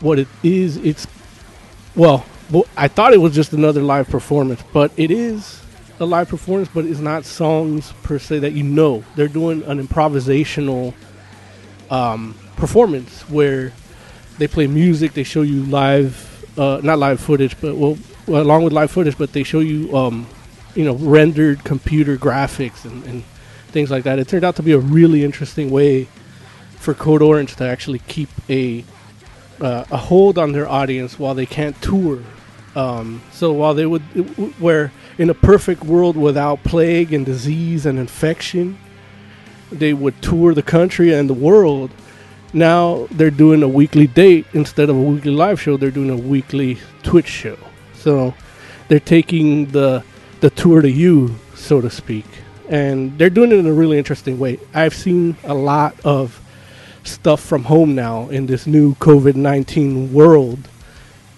what it is, it's well, well, I thought it was just another live performance, but it is a live performance, but it's not songs per se that you know. They're doing an improvisational um, performance where they play music, they show you live, uh, not live footage, but well, well, along with live footage, but they show you um, you know rendered computer graphics and, and things like that. It turned out to be a really interesting way for Code Orange to actually keep a uh, a hold on their audience while they can't tour. Um, so while they would, where in a perfect world without plague and disease and infection, they would tour the country and the world. Now they're doing a weekly date instead of a weekly live show. They're doing a weekly Twitch show. So they're taking the the tour to you, so to speak, and they're doing it in a really interesting way. I've seen a lot of stuff from home now in this new COVID nineteen world,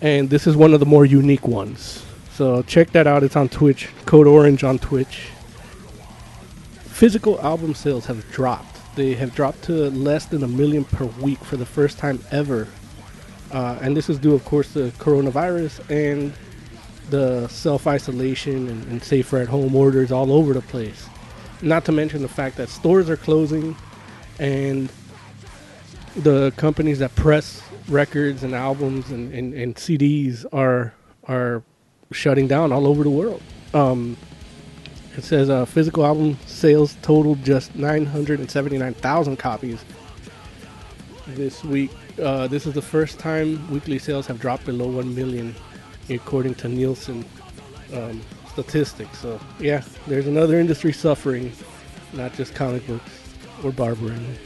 and this is one of the more unique ones. So check that out. It's on Twitch. Code Orange on Twitch. Physical album sales have dropped. They have dropped to less than a million per week for the first time ever. Uh, and this is due, of course, to coronavirus and the self isolation and, and safer at home orders all over the place. Not to mention the fact that stores are closing and the companies that press records and albums and, and, and CDs are are shutting down all over the world. Um, it says uh, physical album sales totaled just 979,000 copies this week. Uh, this is the first time weekly sales have dropped below 1 million, according to Nielsen um, statistics. So, yeah, there's another industry suffering, not just comic books or barbering.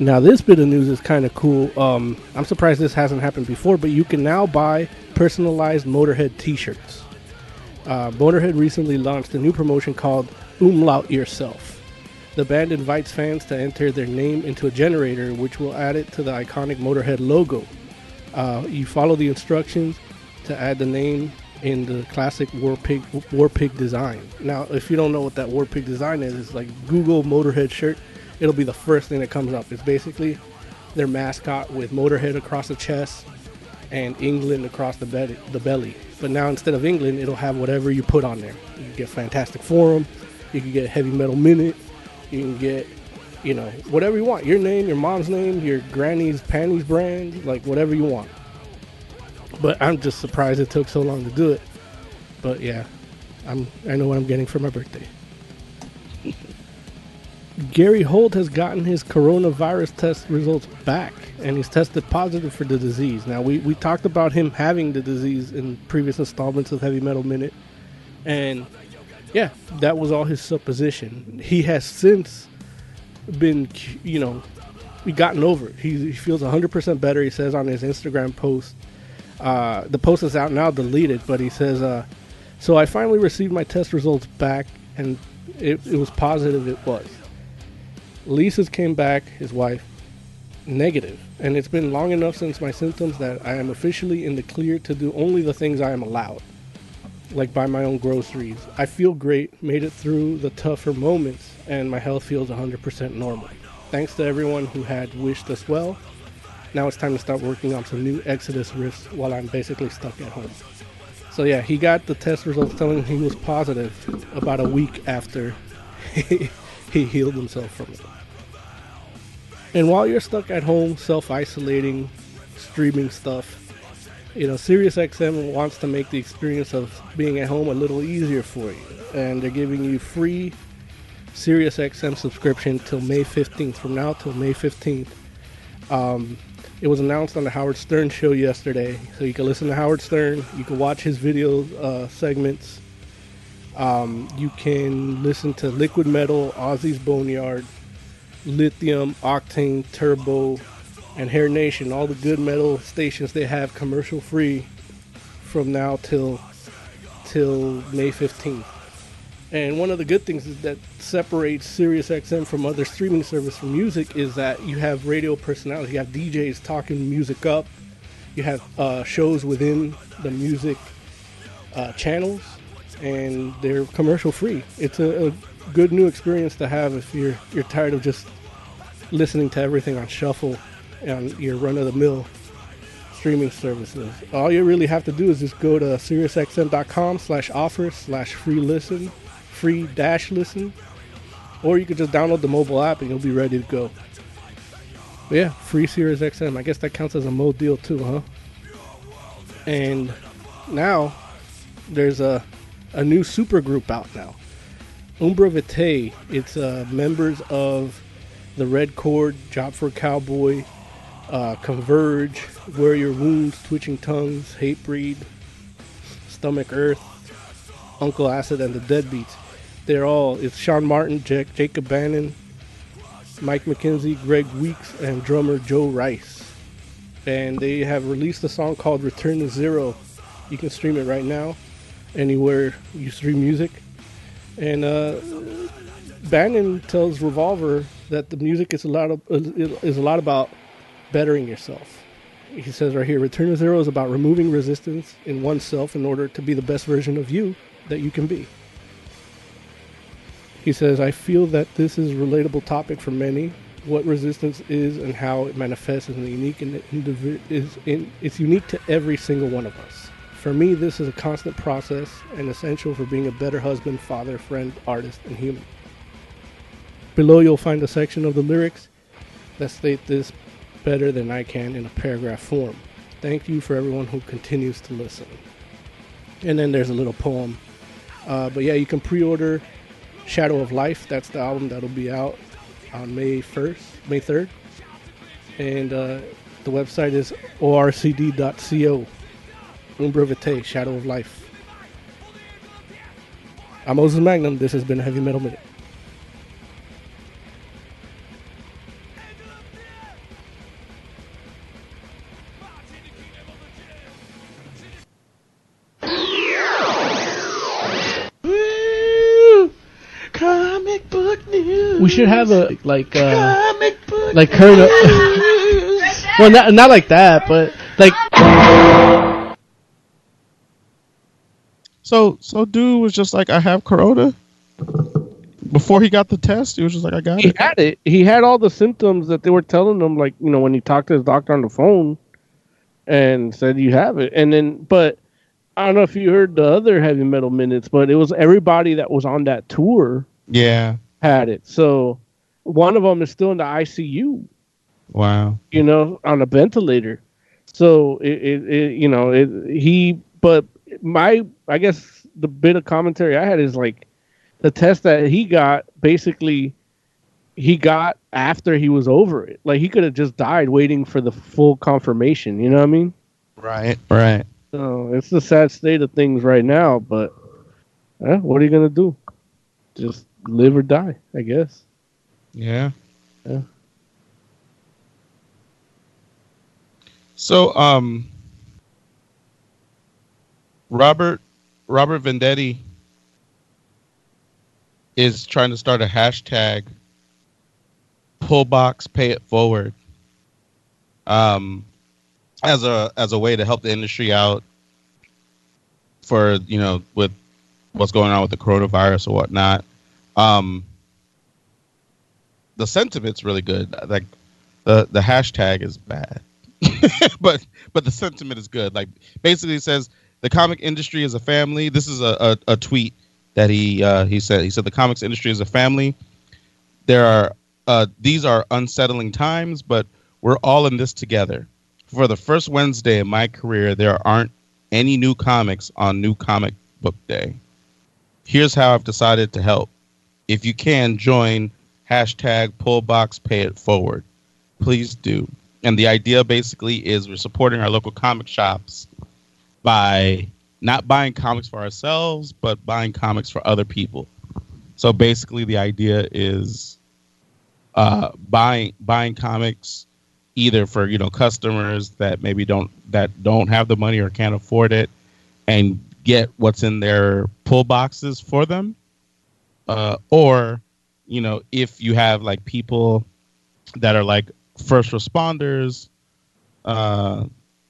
Now, this bit of news is kind of cool. Um, I'm surprised this hasn't happened before, but you can now buy personalized Motorhead t shirts. Uh, Motorhead recently launched a new promotion called Umlaut Yourself. The band invites fans to enter their name into a generator, which will add it to the iconic Motorhead logo. Uh, you follow the instructions to add the name in the classic War Pig War Pig design. Now, if you don't know what that War Pig design is, it's like Google Motorhead shirt it'll be the first thing that comes up. It's basically their mascot with Motorhead across the chest and England across the, be- the belly. But now instead of England, it'll have whatever you put on there. You can get Fantastic Forum, you can get Heavy Metal Minute, you can get, you know, whatever you want. Your name, your mom's name, your granny's panties brand, like whatever you want. But I'm just surprised it took so long to do it. But yeah, I'm I know what I'm getting for my birthday. Gary Holt has gotten his coronavirus test results back and he's tested positive for the disease. Now, we, we talked about him having the disease in previous installments of Heavy Metal Minute. And yeah, that was all his supposition. He has since been, you know, gotten over it. He, he feels 100% better, he says on his Instagram post. Uh, the post is out now, deleted, but he says, uh, So I finally received my test results back and it, it was positive, it was. Lisa's came back, his wife, negative. and it's been long enough since my symptoms that I am officially in the clear to do only the things I am allowed, like buy my own groceries. I feel great, made it through the tougher moments, and my health feels 100% normal. Thanks to everyone who had wished us well. Now it's time to start working on some new Exodus riffs while I'm basically stuck at home. So yeah, he got the test results telling him he was positive about a week after he healed himself from it. And while you're stuck at home, self isolating, streaming stuff, you know, SiriusXM wants to make the experience of being at home a little easier for you. And they're giving you free SiriusXM subscription till May 15th. From now till May 15th. Um, it was announced on the Howard Stern show yesterday. So you can listen to Howard Stern, you can watch his video uh, segments. Um, you can listen to Liquid Metal, Ozzy's Boneyard, Lithium, Octane, Turbo, and Hair Nation, all the good metal stations they have commercial free from now till till May 15th. And one of the good things that separates SiriusXM from other streaming service for music is that you have radio personalities, you have DJs talking music up, you have uh, shows within the music uh, channels, and they're commercial free. It's a, a good new experience to have if you're you're tired of just listening to everything on shuffle on your run of the mill streaming services. All you really have to do is just go to SiriusXM.com slash offer slash free listen, free dash listen, or you could just download the mobile app and you'll be ready to go. But yeah, free SiriusXM. I guess that counts as a mo deal too, huh? And now there's a a new super group out now. Umbra Vitae. It's uh, members of the Red Chord, Job for a Cowboy, uh, Converge, Wear Your Wounds, Twitching Tongues, Hatebreed, Stomach Earth, Uncle Acid, and the Deadbeats. They're all, it's Sean Martin, Jack, Jacob Bannon, Mike McKenzie, Greg Weeks, and drummer Joe Rice. And they have released a song called Return to Zero. You can stream it right now anywhere you stream music. And uh, Bannon tells Revolver that the music is a lot of is a lot about bettering yourself. He says right here, Return to Zero is about removing resistance in oneself in order to be the best version of you that you can be. He says, I feel that this is a relatable topic for many. What resistance is and how it manifests is unique and is in, it's unique to every single one of us. For me, this is a constant process and essential for being a better husband, father, friend, artist, and human. Below, you'll find a section of the lyrics that state this better than I can in a paragraph form. Thank you for everyone who continues to listen. And then there's a little poem. Uh, but yeah, you can pre order Shadow of Life. That's the album that'll be out on May 1st, May 3rd. And uh, the website is orcd.co. Umbra Vitae, Shadow of Life. I'm Moses Magnum. This has been Heavy Metal Minute. Should have a like uh Comic book like Kurt. well, not not like that, but like So so dude was just like, I have corona. Before he got the test, he was just like, I got he it. had it. He had all the symptoms that they were telling him, like you know when he talked to his doctor on the phone, and said you have it. And then, but I don't know if you heard the other heavy metal minutes, but it was everybody that was on that tour Yeah. Had it. So one of them is still in the ICU. Wow. you know, on a ventilator. So it, it, it you know, it, he, but my, I guess the bit of commentary I had is like the test that he got basically he got after he was over it. Like he could have just died waiting for the full confirmation. You know what I mean? Right. Right. So it's the sad state of things right now. But eh, what are you gonna do? Just live or die, I guess. Yeah. Yeah. So um Robert Robert Venditti is trying to start a hashtag pull box pay it forward um as a as a way to help the industry out for you know with what's going on with the coronavirus or whatnot um the sentiment's really good like the the hashtag is bad but but the sentiment is good. Like basically, it says the comic industry is a family. This is a, a, a tweet that he uh, he said. He said the comics industry is a family. There are uh, these are unsettling times, but we're all in this together. For the first Wednesday in my career, there aren't any new comics on New Comic Book Day. Here's how I've decided to help. If you can join hashtag pullbox pay it forward, please do. And the idea basically is we're supporting our local comic shops by not buying comics for ourselves but buying comics for other people. So basically the idea is uh, buying buying comics either for you know customers that maybe don't that don't have the money or can't afford it and get what's in their pull boxes for them uh, or you know if you have like people that are like first responders, uh,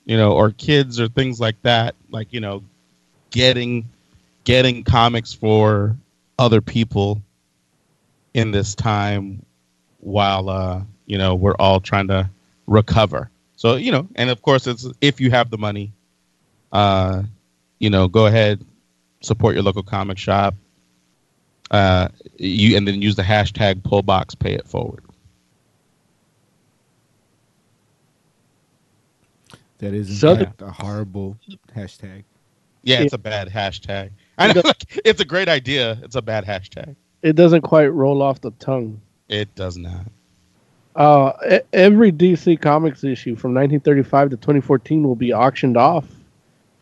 you know, or kids or things like that. Like you know, getting getting comics for other people in this time while uh, you know we're all trying to recover. So you know, and of course, it's if you have the money, uh, you know, go ahead, support your local comic shop. Uh, you and then use the hashtag pullbox pay it forward. That is in Southern- fact a horrible hashtag. Yeah, Yeah. it's a bad hashtag. I know, like, it's a great idea. It's a bad hashtag. It doesn't quite roll off the tongue. It does not. Uh, e- every DC Comics issue from 1935 to 2014 will be auctioned off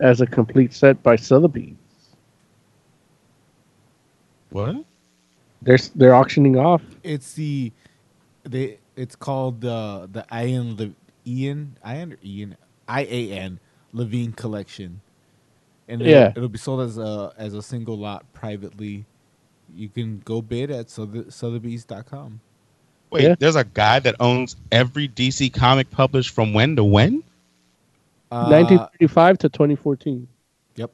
as a complete set by Sotheby's. What? They're they're auctioning off. It's the they. It's called the the Ian Le, Ian Ian or Ian I A N Levine collection, and it'll, Yeah. it'll be sold as a as a single lot privately. You can go bid at Sothe- Sotheby's.com. Wait, Yeah. there's a guy that owns every DC comic published from when to when? Uh, 1935 to 2014. Yep.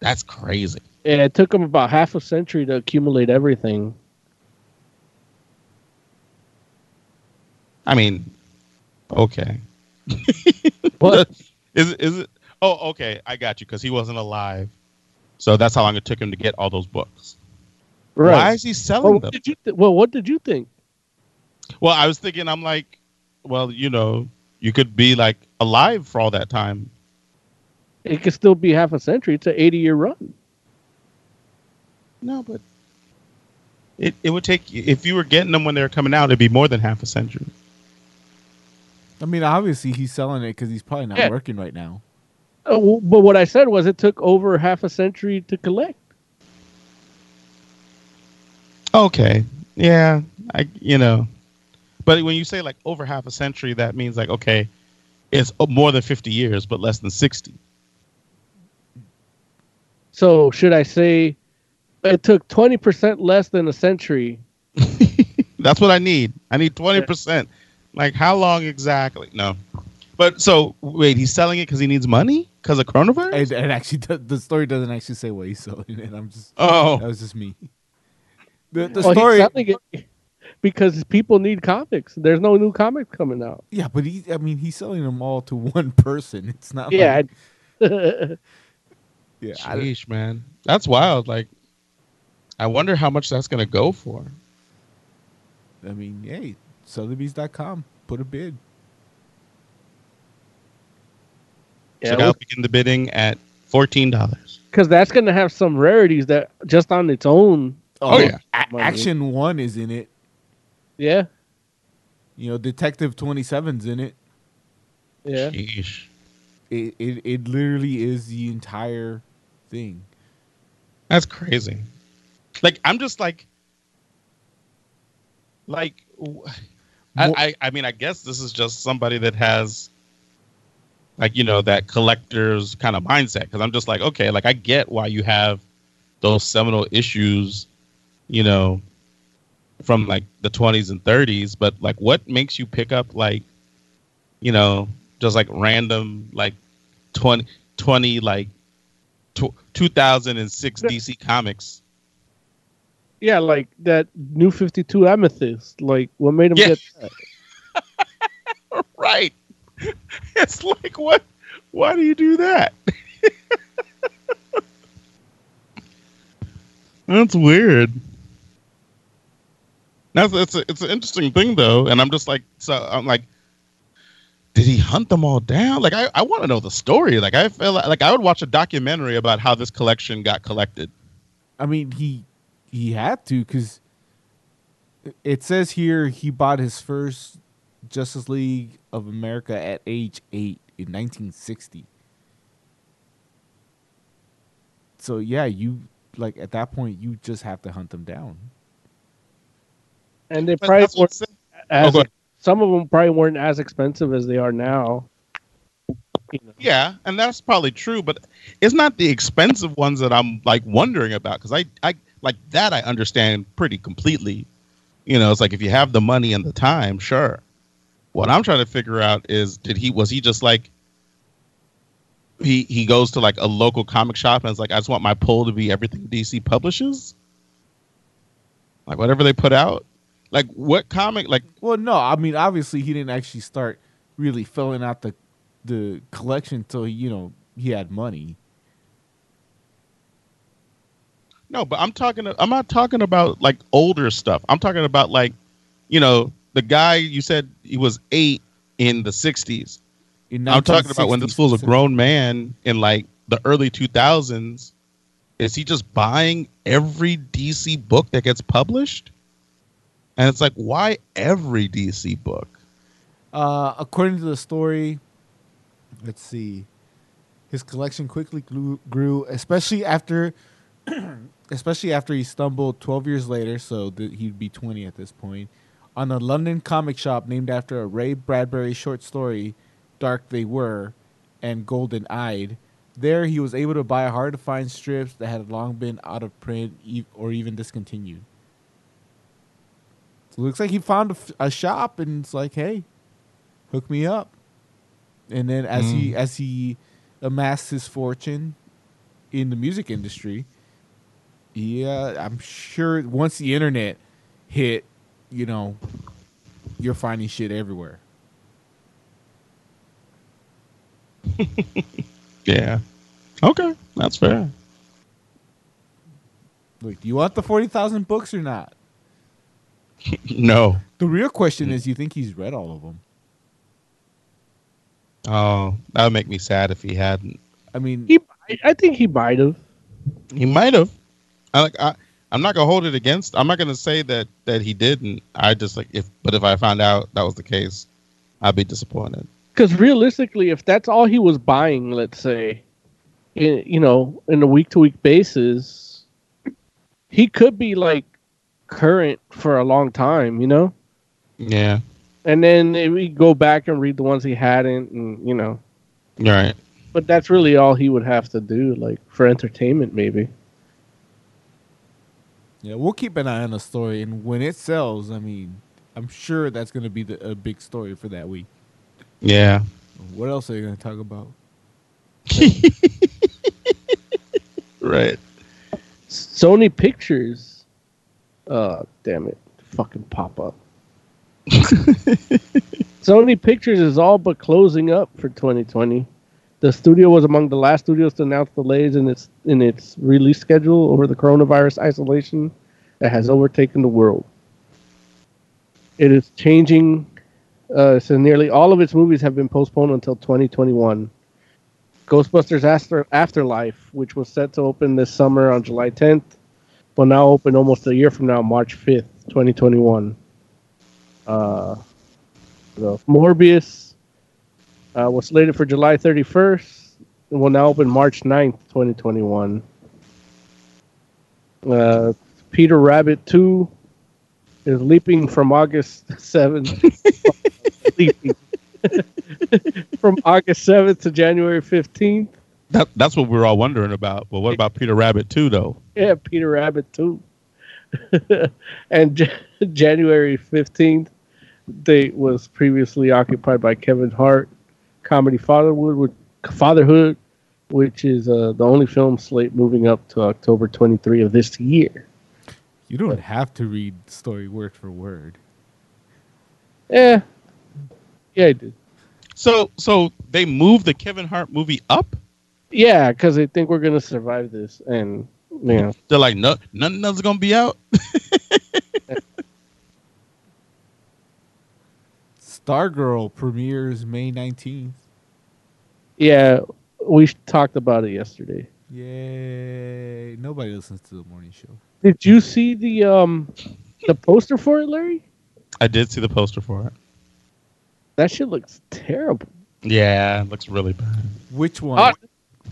That's crazy. Yeah, it took him about half a century to accumulate everything. I mean, okay. What? is it? Is it? Oh, okay. I got you because he wasn't alive, so that's how long it took him to get all those books. Right. Why is he selling Well, what them? did you th- well, what did you think? Well, I was thinking, I'm like, well, you know, you could be like alive for all that time. It could still be half a century. It's an 80 year run. No, but it it would take if you were getting them when they were coming out, it'd be more than half a century. I mean, obviously he's selling it because he's probably not Yeah. working right now. Uh, w- but what I said was it took over half a century to collect. Okay, yeah, I you know, but when you say like over half a century, that means like okay, it's more than fifty years, but less than sixty. So should I say it took 20% less than a century? That's what I need. I need twenty percent. Like how long exactly? No, but so wait, he's selling it because he needs money because of coronavirus. It, it actually does, the story doesn't actually say what he's selling it. I'm just Oh. that was just me. The the Well, he's story, selling it because people need comics. There's no new comics coming out. yeah, but he I mean he's selling them all to one person. It's not Yeah. like, I- yeah. I, Sheesh, man, that's wild. Like, I wonder how much that's gonna go for. I mean, hey, Sotheby's.com, put a bid. Yeah, Check well- out begin the bidding at fourteen dollars. Because that's going to have some rarities that just on its own. Oh, oh, yeah. A- Money. Action One is in it. Yeah. You know, Detective 27's in it. Yeah. Sheesh. It it, it literally is the entire thing. That's crazy. Like I'm just like, like, I I mean, I guess this is just somebody that has, like, you know, that collector's kind of mindset. Because I'm just like, okay, like I get why you have those seminal issues, you know, from like the 20s and 30s, but like, what makes you pick up like, you know, just like random like 20, 20 like tw 2006 DC comics. Yeah, like that new 52 Amethyst. Like, what made him Yeah. get that? Right. It's like what? Why do you do that? That's weird. That's it's a, it's an interesting thing though, and I'm just like so I'm like, did he hunt them all down? Like I, I want to know the story. Like I feel like, like I would watch a documentary about how this collection got collected. I mean, he he had to because it says here he bought his first Justice League of America at age eight in 1960. So yeah, you like at that point you just have to hunt them down. And they But probably weren't as, Oh, some of them probably weren't as expensive as they are now. Yeah, and that's probably true, but it's not the expensive ones that I'm like wondering about because I, I like that I understand pretty completely. You know, it's like if you have the money and the time, sure. What I'm trying to figure out is did he was he just like he he goes to like a local comic shop and it's like I just want my pull to be everything DC publishes? Like whatever they put out? Like what comic like Well, no, I mean obviously he didn't actually start really filling out the the collection until you know he had money. No, but I'm talking. I'm not talking about like older stuff. I'm talking about like, you know, the guy you said he was eight in the '60s. In I'm talking about when this fool's a grown man in like the early 2000s. Is he just buying every DC book that gets published? And it's like, why every DC book? Uh, according to the story, let's see. His collection quickly grew, grew especially after, especially after he stumbled 12 years later, so that he'd be 20 at this point, on a London comic shop named after a Ray Bradbury short story, "Dark They Were," and "Golden Eyed." There, he was able to buy hard to find strips that had long been out of print e- or even discontinued. So it looks like he found a, f- a shop and it's like, hey, hook me up. And then as he mm. as he amassed his fortune in the music industry, yeah, I'm sure once the internet hit, you know, you're finding shit everywhere. Yeah. Okay, that's fair. Look, do you want the forty thousand books or not? No. The real question mm. is, you think he's read all of them? Oh, that would make me sad if he hadn't. I mean, He, I think he might have. He might have. I like. I, I'm not gonna hold it against. I'm not gonna say that that he didn't. I just like if. But if I found out that was the case, I'd be disappointed. Because realistically, if that's all he was buying, let's say, in, you know, in a week to week basis, he could be like current for a long time, you know? Yeah. And then we go back and read the ones he hadn't, and, you know, right. but that's really all he would have to do, like for entertainment, maybe. Yeah, we'll keep an eye on the story, and when it sells, I mean, I'm sure that's going to be the, a big story for that week. Yeah. What else are you going to talk about? Right. Sony Pictures. Uh, damn it. Fucking pop up. Sony Pictures is all but closing up for 2020. The studio was among the last studios to announce delays in its in its release schedule over the coronavirus isolation that has overtaken the world. It is changing. Uh, so nearly all of its movies have been postponed until 2021. Ghostbusters After Afterlife, which was set to open this summer on July 10th, will now open almost a year from now, March 5th, 2021. Uh, the Morbius uh, was slated for July 31st and will now open March 9th, 2021. Uh, Peter Rabbit 2 is leaping from August 7th. leaping. from August 7th to January 15th. That that's what we're all wondering about. But what about Peter Rabbit 2, though? Yeah, Peter Rabbit 2. and J- January 15th date was previously occupied by Kevin Hart comedy Fatherhood, which, Fatherhood, which is uh, the only film slate moving up to October 23 of this year. You don't have to read the story word for word. Yeah. Yeah, I did. So so they moved the Kevin Hart movie up. Yeah, because they think we're going to survive this. And, you know, They're like, no, nothing else is gonna be out. Stargirl premieres May 19th. Yeah, we talked about it yesterday. Yay. Nobody listens to the morning show. Did you see the um the poster for it, Larry? I did see the poster for it. That shit looks terrible. Yeah, it looks really bad. Which one?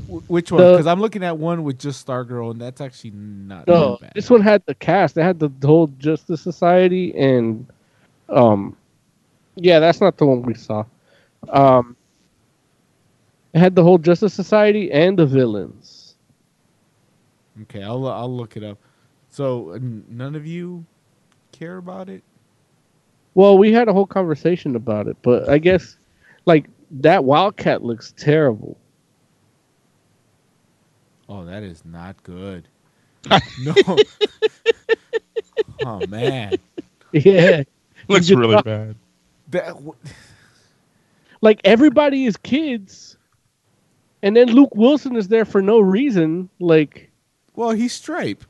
Wh- Which one? Because I'm looking at one with just Stargirl, and that's actually not No, bad. this one had the cast. They had the whole Justice Society and um yeah, that's not the one we saw. Um it had the whole Justice Society and the villains. Okay, I'll I'll look it up. So n- none of you care about it? Well, we had a whole conversation about it, but I guess like that Wildcat looks terrible. Oh, that is not good. no. oh man, Yeah. Looks really just- bad. that w- Like everybody is kids. And then Luke Wilson is there for no reason. Like well, he's Stripe,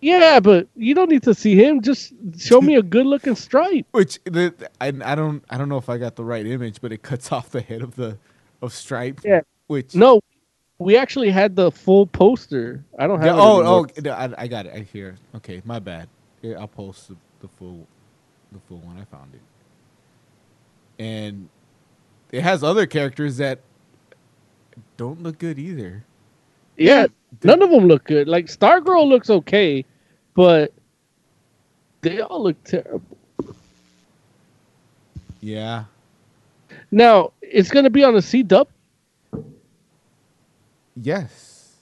Yeah, but you don't need to see him. Just show me a good looking stripe. which the I, I don't I don't know if I got the right image, but it cuts off the head of the of Stripe. Yeah. Which No, we actually had the full poster. I don't have. Yeah, it oh, oh, I, I got it. I hear. Okay, my bad. Here, I'll post the, the full, the full one. I found it, and it has other characters that don't look good either. Yeah, none of them look good. Like Stargirl looks okay, but they all look terrible. Yeah, Now it's gonna be on the CW. Yes.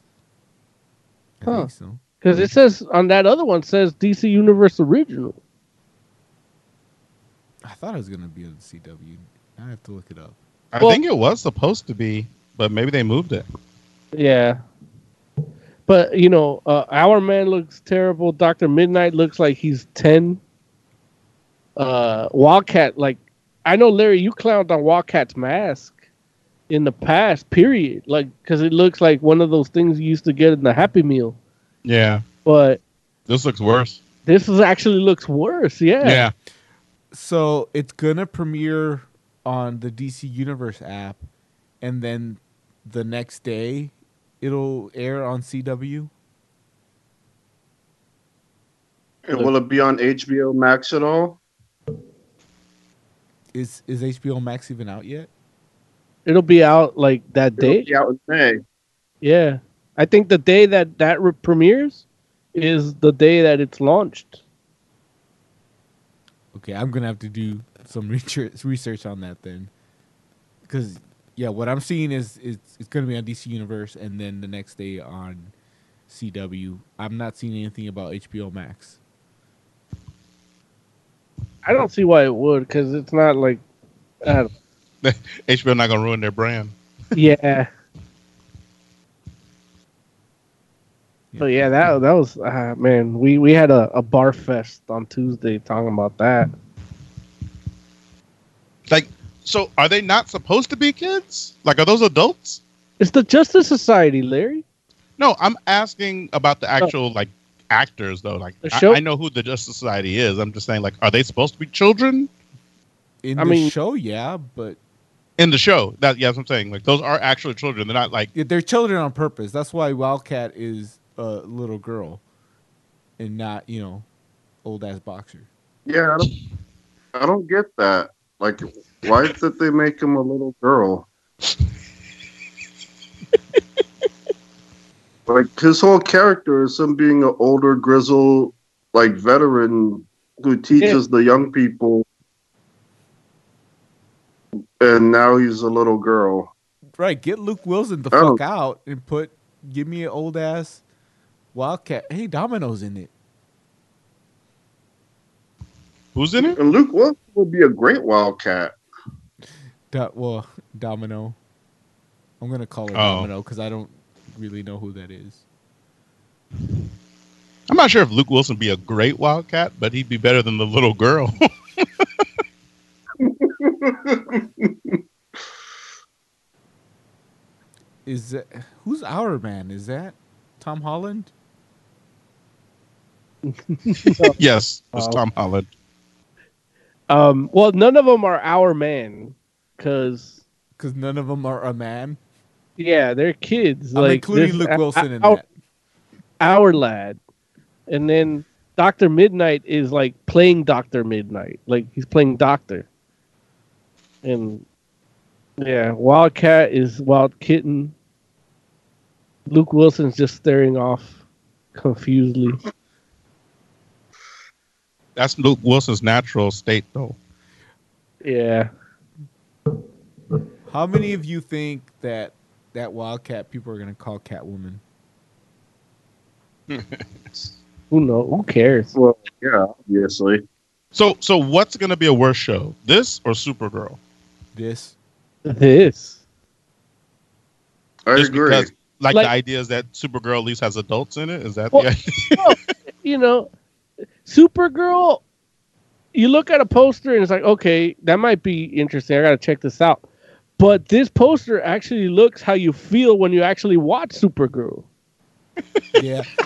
I Huh. think so. Because it says on that other one says DC Universe Original. I thought it was gonna be on the CW. I have to look it up. I Well- think it was supposed to be, but maybe they moved it. Yeah. But you know, uh, Hourman looks terrible. Doctor Midnight looks like he's ten. Uh, Wildcat, like I know Larry, you clowned on Wildcat's mask in the past. Period. Like because it looks like one of those things you used to get in the Happy Meal. Yeah, But this looks worse. this is actually looks worse. Yeah. Yeah. So it's gonna premiere on the DC Universe app, and then the next day it'll air on CW. And will it be on HBO Max at all? Is is HBO Max even out yet? It'll be out like that It'll day. be out in May. Yeah. I think the day that that re- premieres is the day that it's launched. Okay, I'm gonna have to do some research research on that then, because yeah, what I'm seeing is it's it's gonna be on DC Universe, and then the next day on CW. I'm not seeing anything about HBO Max. I don't see why it would because it's not like, uh, HBO not gonna ruin their brand. yeah. But yeah, that that was uh, man. We we had a, a bar fest on Tuesday talking about that. Like, so are they not supposed to be kids? Like, are those adults? It's the Justice Society, Larry. No, I'm asking about the actual like actors though. Like, The I, I know who the Justice Society is. I'm just saying, like, are they supposed to be children In I the mean- show, yeah, but in the show? That yeah, that's what I'm saying. Like, those are actual children. They're not like yeah, they're children on purpose. That's why Wildcat is a little girl, and not you know, old ass boxer. Yeah, I don't, I don't get that. Like, why did they make him a little girl? like his whole character is him being an older, grizzle, like veteran who teaches the young people, and now he's a little girl. Right, get Luke Wilson the fuck out and put give me an old ass Wildcat. Hey, Domino's in it. who's in it? And Luke Wilson would be a great Wildcat. Do- well, Domino. I'm gonna call her Oh. Domino because I don't really know who that is. I'm not sure if Luke Wilson be a great Wildcat, but he'd be better than the little girl. Is that who's our man? Is that Tom Holland? yes, it's Oh. Tom Holland. Um, well, none of them are our man, because Because none of them are a man. yeah, they're kids. I'm like including this- Luke uh, Wilson in our, that. Our lad, and then Doctor Midnight is like playing Doctor Midnight, like he's playing Doctor, and yeah, Wildcat is Wild Kitten. Luke Wilson's just staring off confusedly. That's Luke Wilson's natural state, though. Yeah. How many of you think that that Wildcat people are gonna call Catwoman? Who knows? Who cares? Well, yeah, obviously. So, so what's going to be a worse show, this or Supergirl? This. This. I Just agree. because, like, Like- the idea is that Supergirl at least has adults in it. Is that Well- the idea? you know, Supergirl. You look at a poster and it's like, okay, that might be interesting. I got to check this out. But this poster actually looks how you feel when you actually watch Supergirl. Yeah.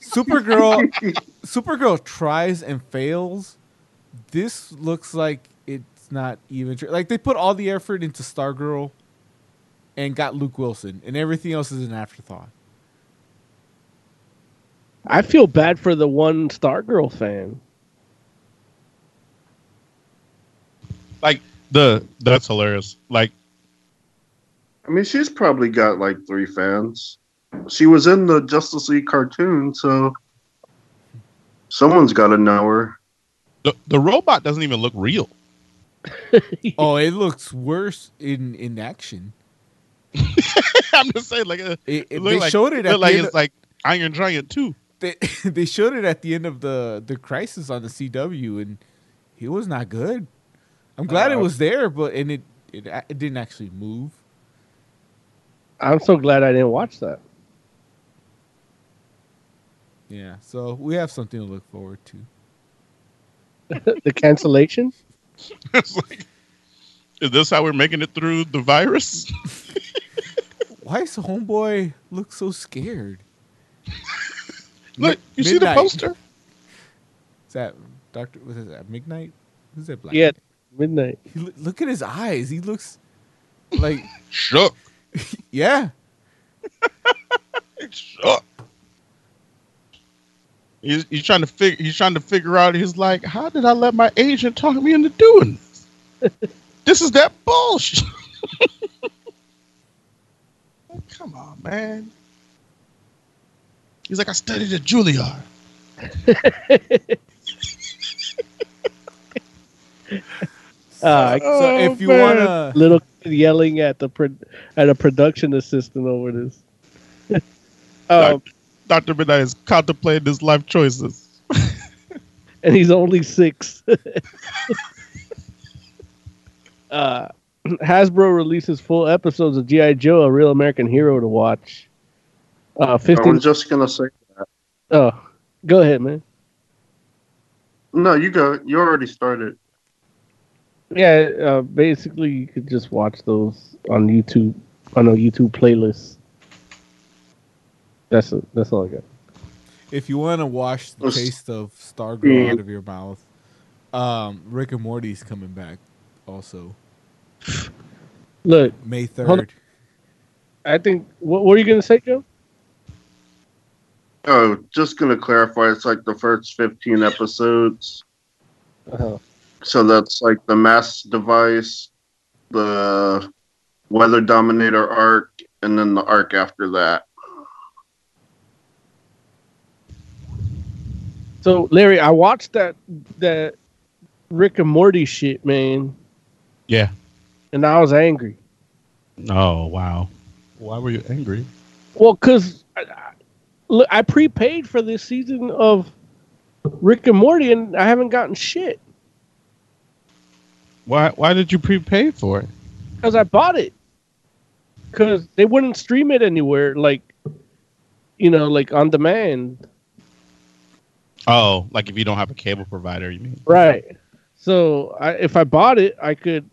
Supergirl Supergirl tries and fails. This looks like it's not even tr- like they put all the effort into Stargirl and got Luke Wilson, and everything else is an afterthought. I feel bad for the one Stargirl fan. Like the that's hilarious. Like I mean, she's probably got like three fans. She was in the Justice League cartoon, so someone's got to know her. the the robot doesn't even look real. oh, it looks worse in in action. I'm just saying, like uh, It- it- they like, showed it at look the like it's of- like Iron Giant too. They they showed it at the end of the the crisis on the CW, and he was not good. I'm glad it Uh, was there, but and it it, it didn't actually move. I'm so glad I didn't watch that. Yeah, so we have something to look forward to. the cancellation. It's like, is this how we're making it through the virus? Why does the homeboy look so scared? Look, you see the poster? Is that Doctor? Was that Midnight? Who's that? Black? Yeah, midnight. He, look at his eyes. He looks like shook. yeah. Shook. He's, he's trying to figure. He's trying to figure out. He's like, how did I let my agent talk me into doing this? this is that bullshit. Come on, man. He's like, I studied at Juilliard. Uh, So if you wanna- little yelling at the pro- at a production assistant over this. um, Dr. Midnight is contemplating his life choices. and he's only six. uh, Hasbro releases full episodes of GI Joe: A Real American Hero to watch. Uh, I fifteen. was just gonna say that. Oh, go ahead, man. No, you go. You already started. Yeah, uh, basically you could just watch those on YouTube on a YouTube playlist. That's it. That's all I got. If you want to wash the taste of Stargirl Yeah. out of your mouth, um, Rick and Morty's coming back also Look, May third. I think. What, what are you gonna say, Joe? Oh, just gonna clarify. It's like the first fifteen episodes. Uh-huh. So that's like the mass device, the weather dominator arc, and then the arc after that. So, Larry, I watched that that Rick and Morty shit, man, Yeah. and I was angry. Oh wow. Why were you angry? Well, because I, I, look, I prepaid for this season of Rick and Morty, and I haven't gotten shit Why? Why did you prepay for it? because I bought it because they wouldn't stream it anywhere, like you know, like on demand. Oh, like if you don't have a cable provider, you mean? Right. So I, if I bought it, I could,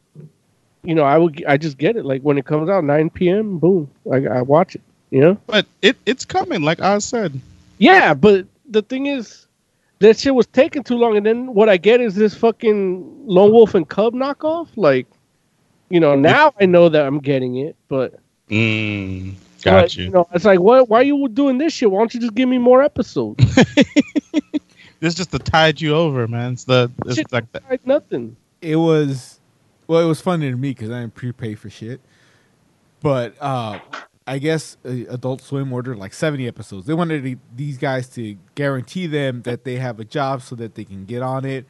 you know, I would. I just get it like when it comes out, 9 p.m. Boom, I, I watch it. You know. But it it's coming, like I said. Yeah, but the thing is, that shit was taking too long, and then what I get is this fucking Lone Wolf and Cub knockoff. Like, you know, now I know that I'm getting it, but Mm, but, got you. know, it's like, what? Why are you doing this shit? Why don't you just give me more episodes? This just to tide you over, man. It's the it's Shit, like the, like nothing. It was well, it was funny to me because I didn't prepay for shit. But uh, I guess uh, Adult Swim ordered like seventy episodes. They wanted the- these guys to guarantee them that they have a job so that they can get on it,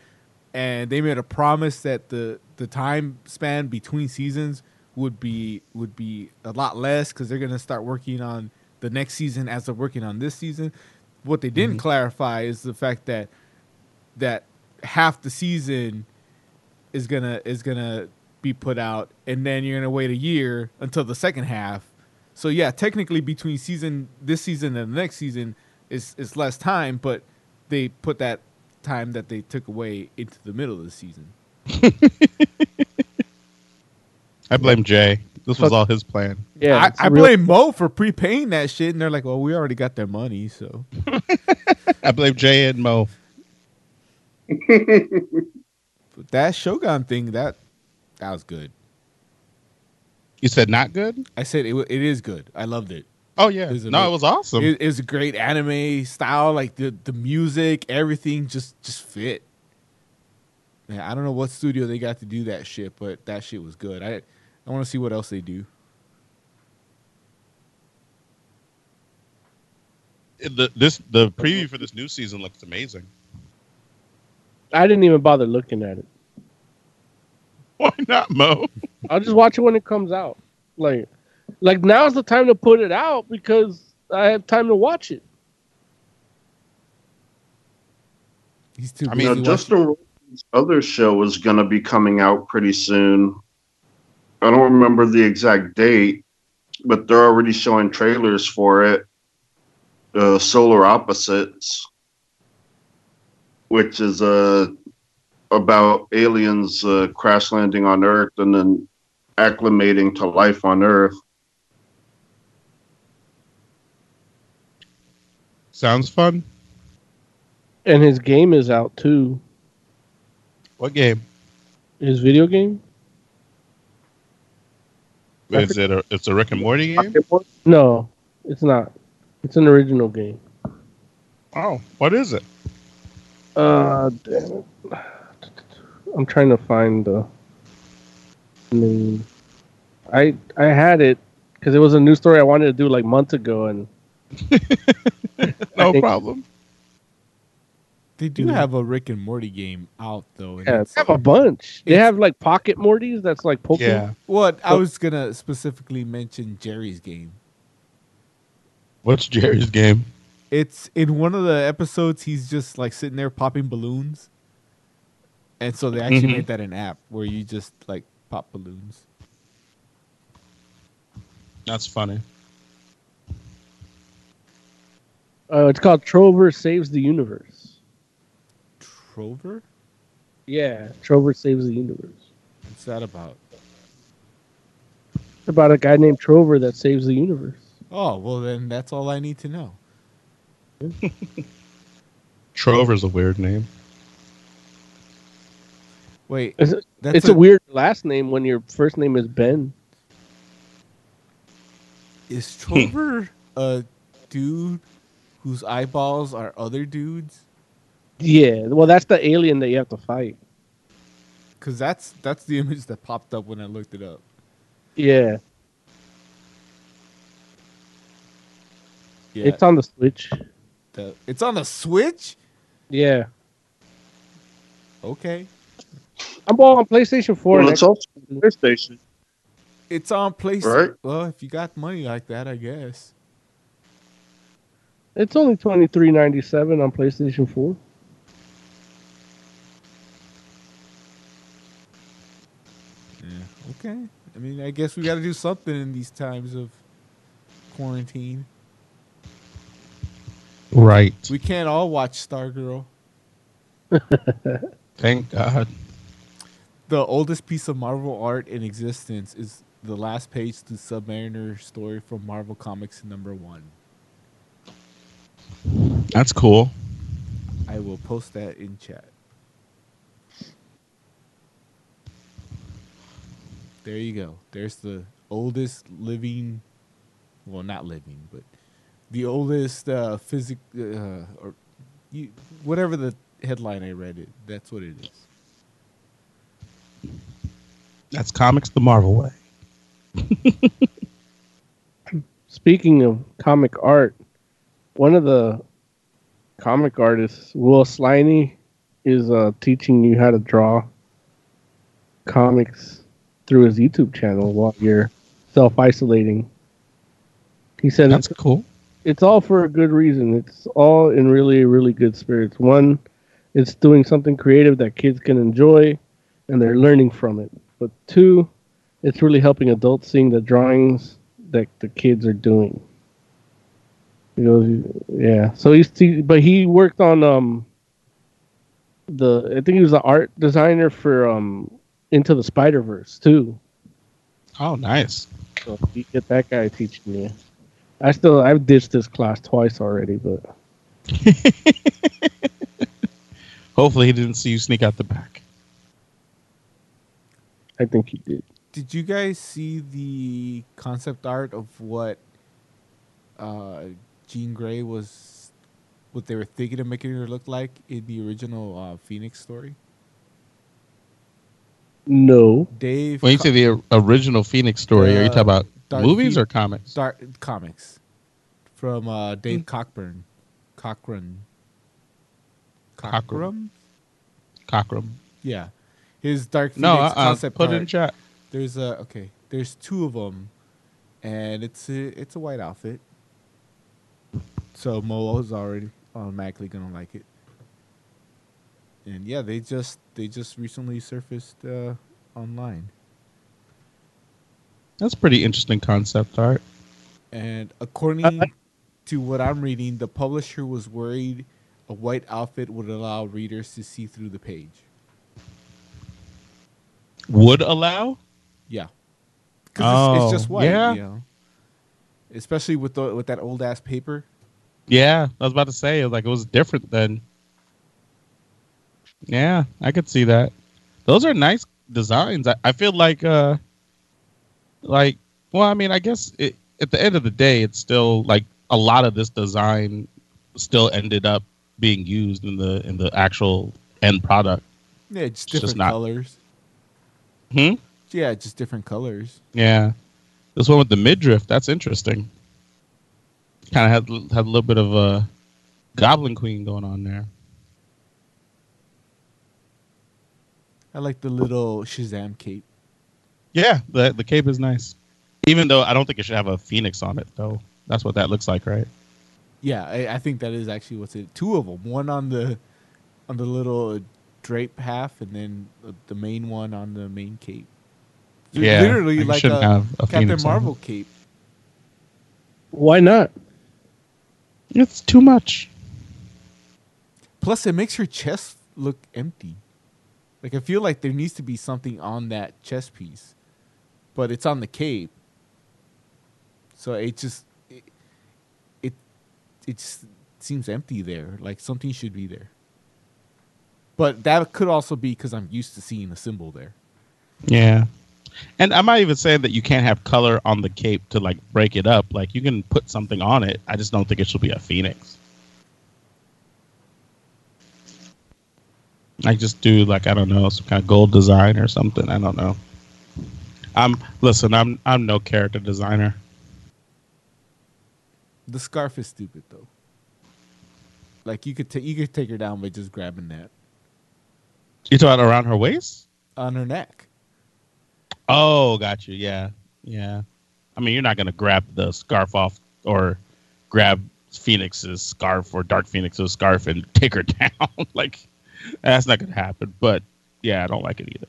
and they made a promise that the the time span between seasons would be would be a lot less because they're gonna start working on the next season as they're working on this season. What they didn't clarify is the fact that that half the season is gonna is gonna be put out, and then you're gonna wait a year until the second half. So yeah, technically between season this season and the next season is is less time, but they put that time that they took away into the middle of the season. I blame Jay. This was all his plan. Yeah, I, I blame Mo for prepaying that shit, and they're like, "Well, we already got their money, so." I blame Jay and Mo. But that Shogun thing, that that was good. You said not good? I said it. It is good. I loved it. Oh yeah. It was a No, it was awesome. It, it was a great anime style. Like the the music, everything just just fit. Man, I don't know what studio they got to do that shit, but that shit was good. I I want to see what else they do. the this the preview for this new season looks amazing. I didn't even bother looking at it. Why not, Mo? I'll just watch it when it comes out. Like, like now's the time to put it out because I have time to watch it. He's too. I mean, Justin Roiland's other show is going to be coming out pretty soon. I don't remember the exact date, but they're already showing trailers for it. Uh, Solar Opposites, which is uh, about aliens uh, crash landing on Earth and then acclimating to life on Earth. Sounds fun. And his game is out too. What game? His video game? Is it a it's a Rick and Morty game? No, it's not. It's an original game. Oh, what is it? Uh, damn it. I'm trying to find the name. I I had it because it was a new story I wanted to do like months ago, and No think- problem. They do hmm. have a Rick and Morty game out though. yeah, they have a bunch. They have like Pocket Mortys. That's like Pokemon. Yeah. What I oh. was gonna specifically mention Jerry's game. What's Jerry's game? It's in one of the episodes. He's just like sitting there popping balloons, and so they actually Mhm. made that an app where you just like pop balloons. That's funny. Uh, it's called Trover Saves the Universe. Trover, Yeah, Trover Saves the Universe. what's that about? It's about a guy named Trover that saves the universe. Oh well, then that's all I need to know. Trover's a weird name. Wait, It's, that's it's a, weird last name when your first name is Ben. Is hmm. Trover a dude whose eyeballs are other dudes? Yeah, well, that's the alien that you have to fight. Because that's that's the image that popped up when I looked it up. Yeah, Yeah, it's on the Switch. the, it's on the Switch. Yeah, Okay, I'm all on PlayStation 4. Well, it's Xbox. also PlayStation. it's on PlayStation. Right. Well, if you got money like that, I guess. It's only twenty three ninety seven on PlayStation 4. Yeah. Okay. I mean, I guess we got to do something in these times of quarantine. Right. We can't all watch Stargirl. Thank God. The oldest piece of Marvel art in existence is the last page to Submariner story from Marvel Comics number one. That's cool. I will post that in chat. There you go. There's the oldest living, well, not living, but the oldest uh, physic, uh, or you, whatever the headline I read it. That's what it is. That's comics the Marvel way. Speaking of comic art, one of the comic artists, Will Sliney, is uh, teaching you how to draw comics through his YouTube channel while you're self isolating. He said That's it's, cool. it's all for a good reason. It's all in really, really good spirits. One, it's doing something creative that kids can enjoy and they're learning from it. But two, it's really helping adults seeing the drawings that the kids are doing. He goes, yeah. So he's, he, but he worked on um the I think he was the art designer for um Into the Spider Verse too. Oh, nice. So you get that guy teaching you. I still I've ditched this class twice already, but Hopefully, he didn't see you sneak out the back. I think he did. did you guys see the concept art of what uh, Jean Grey was, what they were thinking of making her look like in the original uh, Phoenix story? No. Dave. When you Co- say the original Phoenix story, are you Uh, talking about Dark movies Phoe- or comics? Dark comics from uh, Dave Hmm. Cockburn. Cochran. Cockrum. Cockrum? Cockrum. Yeah. His Dark Phoenix No, uh-uh, concept put it art. in chat. There's a okay. There's two of them, and it's a it's a white outfit. So Mo's already automatically gonna like it. And yeah, they just they just recently surfaced uh, online. That's pretty interesting concept art. And according to what I'm reading, the publisher was worried a white outfit would allow readers to see through the page. Would allow? Yeah. Because it's, it's just Oh, white, yeah. you know. Especially with the with that old ass paper. Yeah, I was about to say like it was different then. Yeah, I could see that. Those are nice designs. I, I feel like uh like well, I mean, I guess it, at the end of the day it's still like a lot of this design still ended up being used in the in the actual end product. Yeah, just It's just different not- colors. Hmm? Yeah, just different colors. Yeah. This one with the midriff, that's interesting. Kind of had had a little bit of a Goblin Queen going on there. I like the little Shazam cape. Yeah, the the cape is nice. Even though I don't think it should have a phoenix on it, though. That's what that looks like, right? Yeah, I, I think that is actually what's it. Two of them. One on the on the little drape half, and then the- the main one on the main cape. Yeah, literally like like a, have a Captain phoenix on Marvel cape. Why not? It's too much. Plus, it makes her chest look empty. Like I feel like there needs to be something on that chest piece, but it's on the cape. So it just it it, it just seems empty there. Like something should be there. But that could also be because I'm used to seeing the symbol there. Yeah. And I'm not even saying that you can't have color on the cape to like break it up. Like you can put something on it. I just don't think it should be a phoenix. I just do like I don't know some kind of gold design or something. I don't know. I'm listen. I'm I'm no character designer. The scarf is stupid though. Like you could ta- you could take her down by just grabbing that You talking around her waist? on her neck. Oh, got you. Yeah, yeah. I mean, you're not gonna grab the scarf off or grab Phoenix's scarf or Dark Phoenix's scarf and take her down. like that's not gonna happen. But yeah, I don't like it either.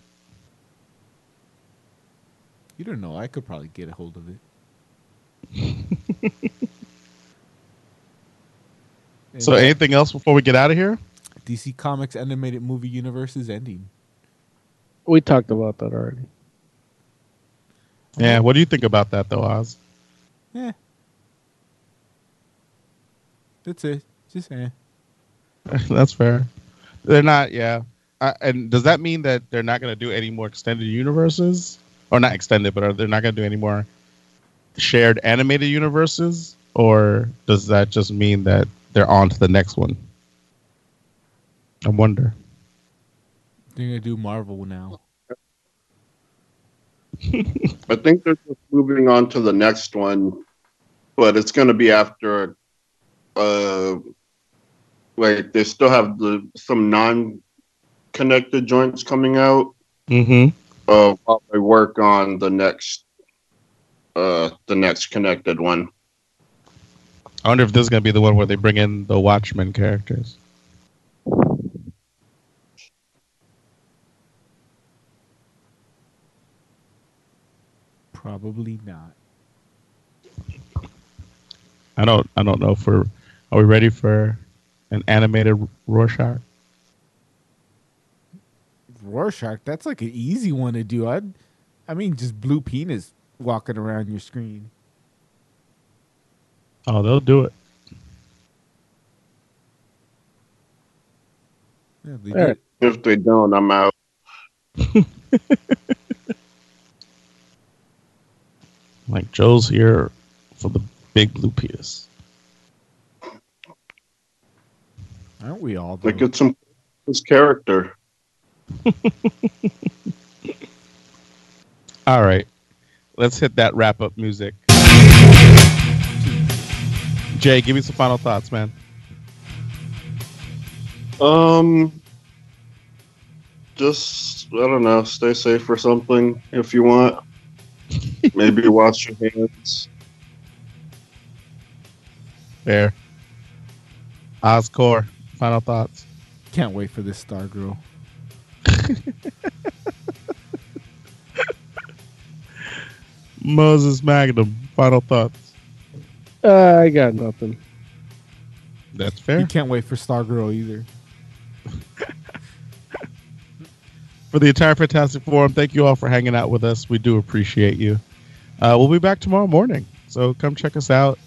You don't know. I could probably get a hold of it. So, anything else before we get out of here? DC Comics animated movie universe is ending. We talked about that already. Yeah. What do you think about that, though, Oz? Yeah. That's it. Just eh. that's fair. They're not. Yeah. Uh, and does that mean that they're not gonna do any more extended universes, or not extended, but are they not gonna do any more shared animated universes, or does that just mean that they're on to the next one? I wonder. They're gonna do Marvel now. I think they're just moving on to the next one, but it's going to be after. Uh, like they still have the some non-connected joints coming out. Mm-hmm. Uh, while they work on the next, uh, the next connected one. I wonder if this is gonna be the one where they bring in the Watchmen characters. Probably not. I don't. I don't know if we're. We ready for an animated Rorschach? Rorschach, that's like an easy one to do. I, I mean, just blue penis walking around your screen. Oh, they'll do it. Yeah, they All right. If they don't, I'm out. Like Joe's here for the big blue piece. Aren't we all? Like it's some his character. All right. Let's hit that wrap up music. Jay, give me some final thoughts, man. Um, just I don't know. Stay safe or something if you want. Maybe wash your hands. Fair. Oscore, final thoughts. Can't wait for this Stargirl. Moses Magnum, final thoughts. Uh, I got nothing. That's fair. You can't wait for Stargirl either. For the entire Fantastic Forum, thank you all for hanging out with us. We do appreciate you. Uh, we'll be back tomorrow morning, so come check us out.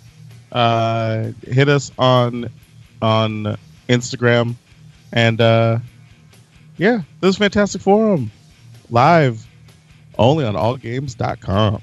Uh, hit us on on Instagram, and uh, yeah, this is Fantastic Forum live only on allgames.com.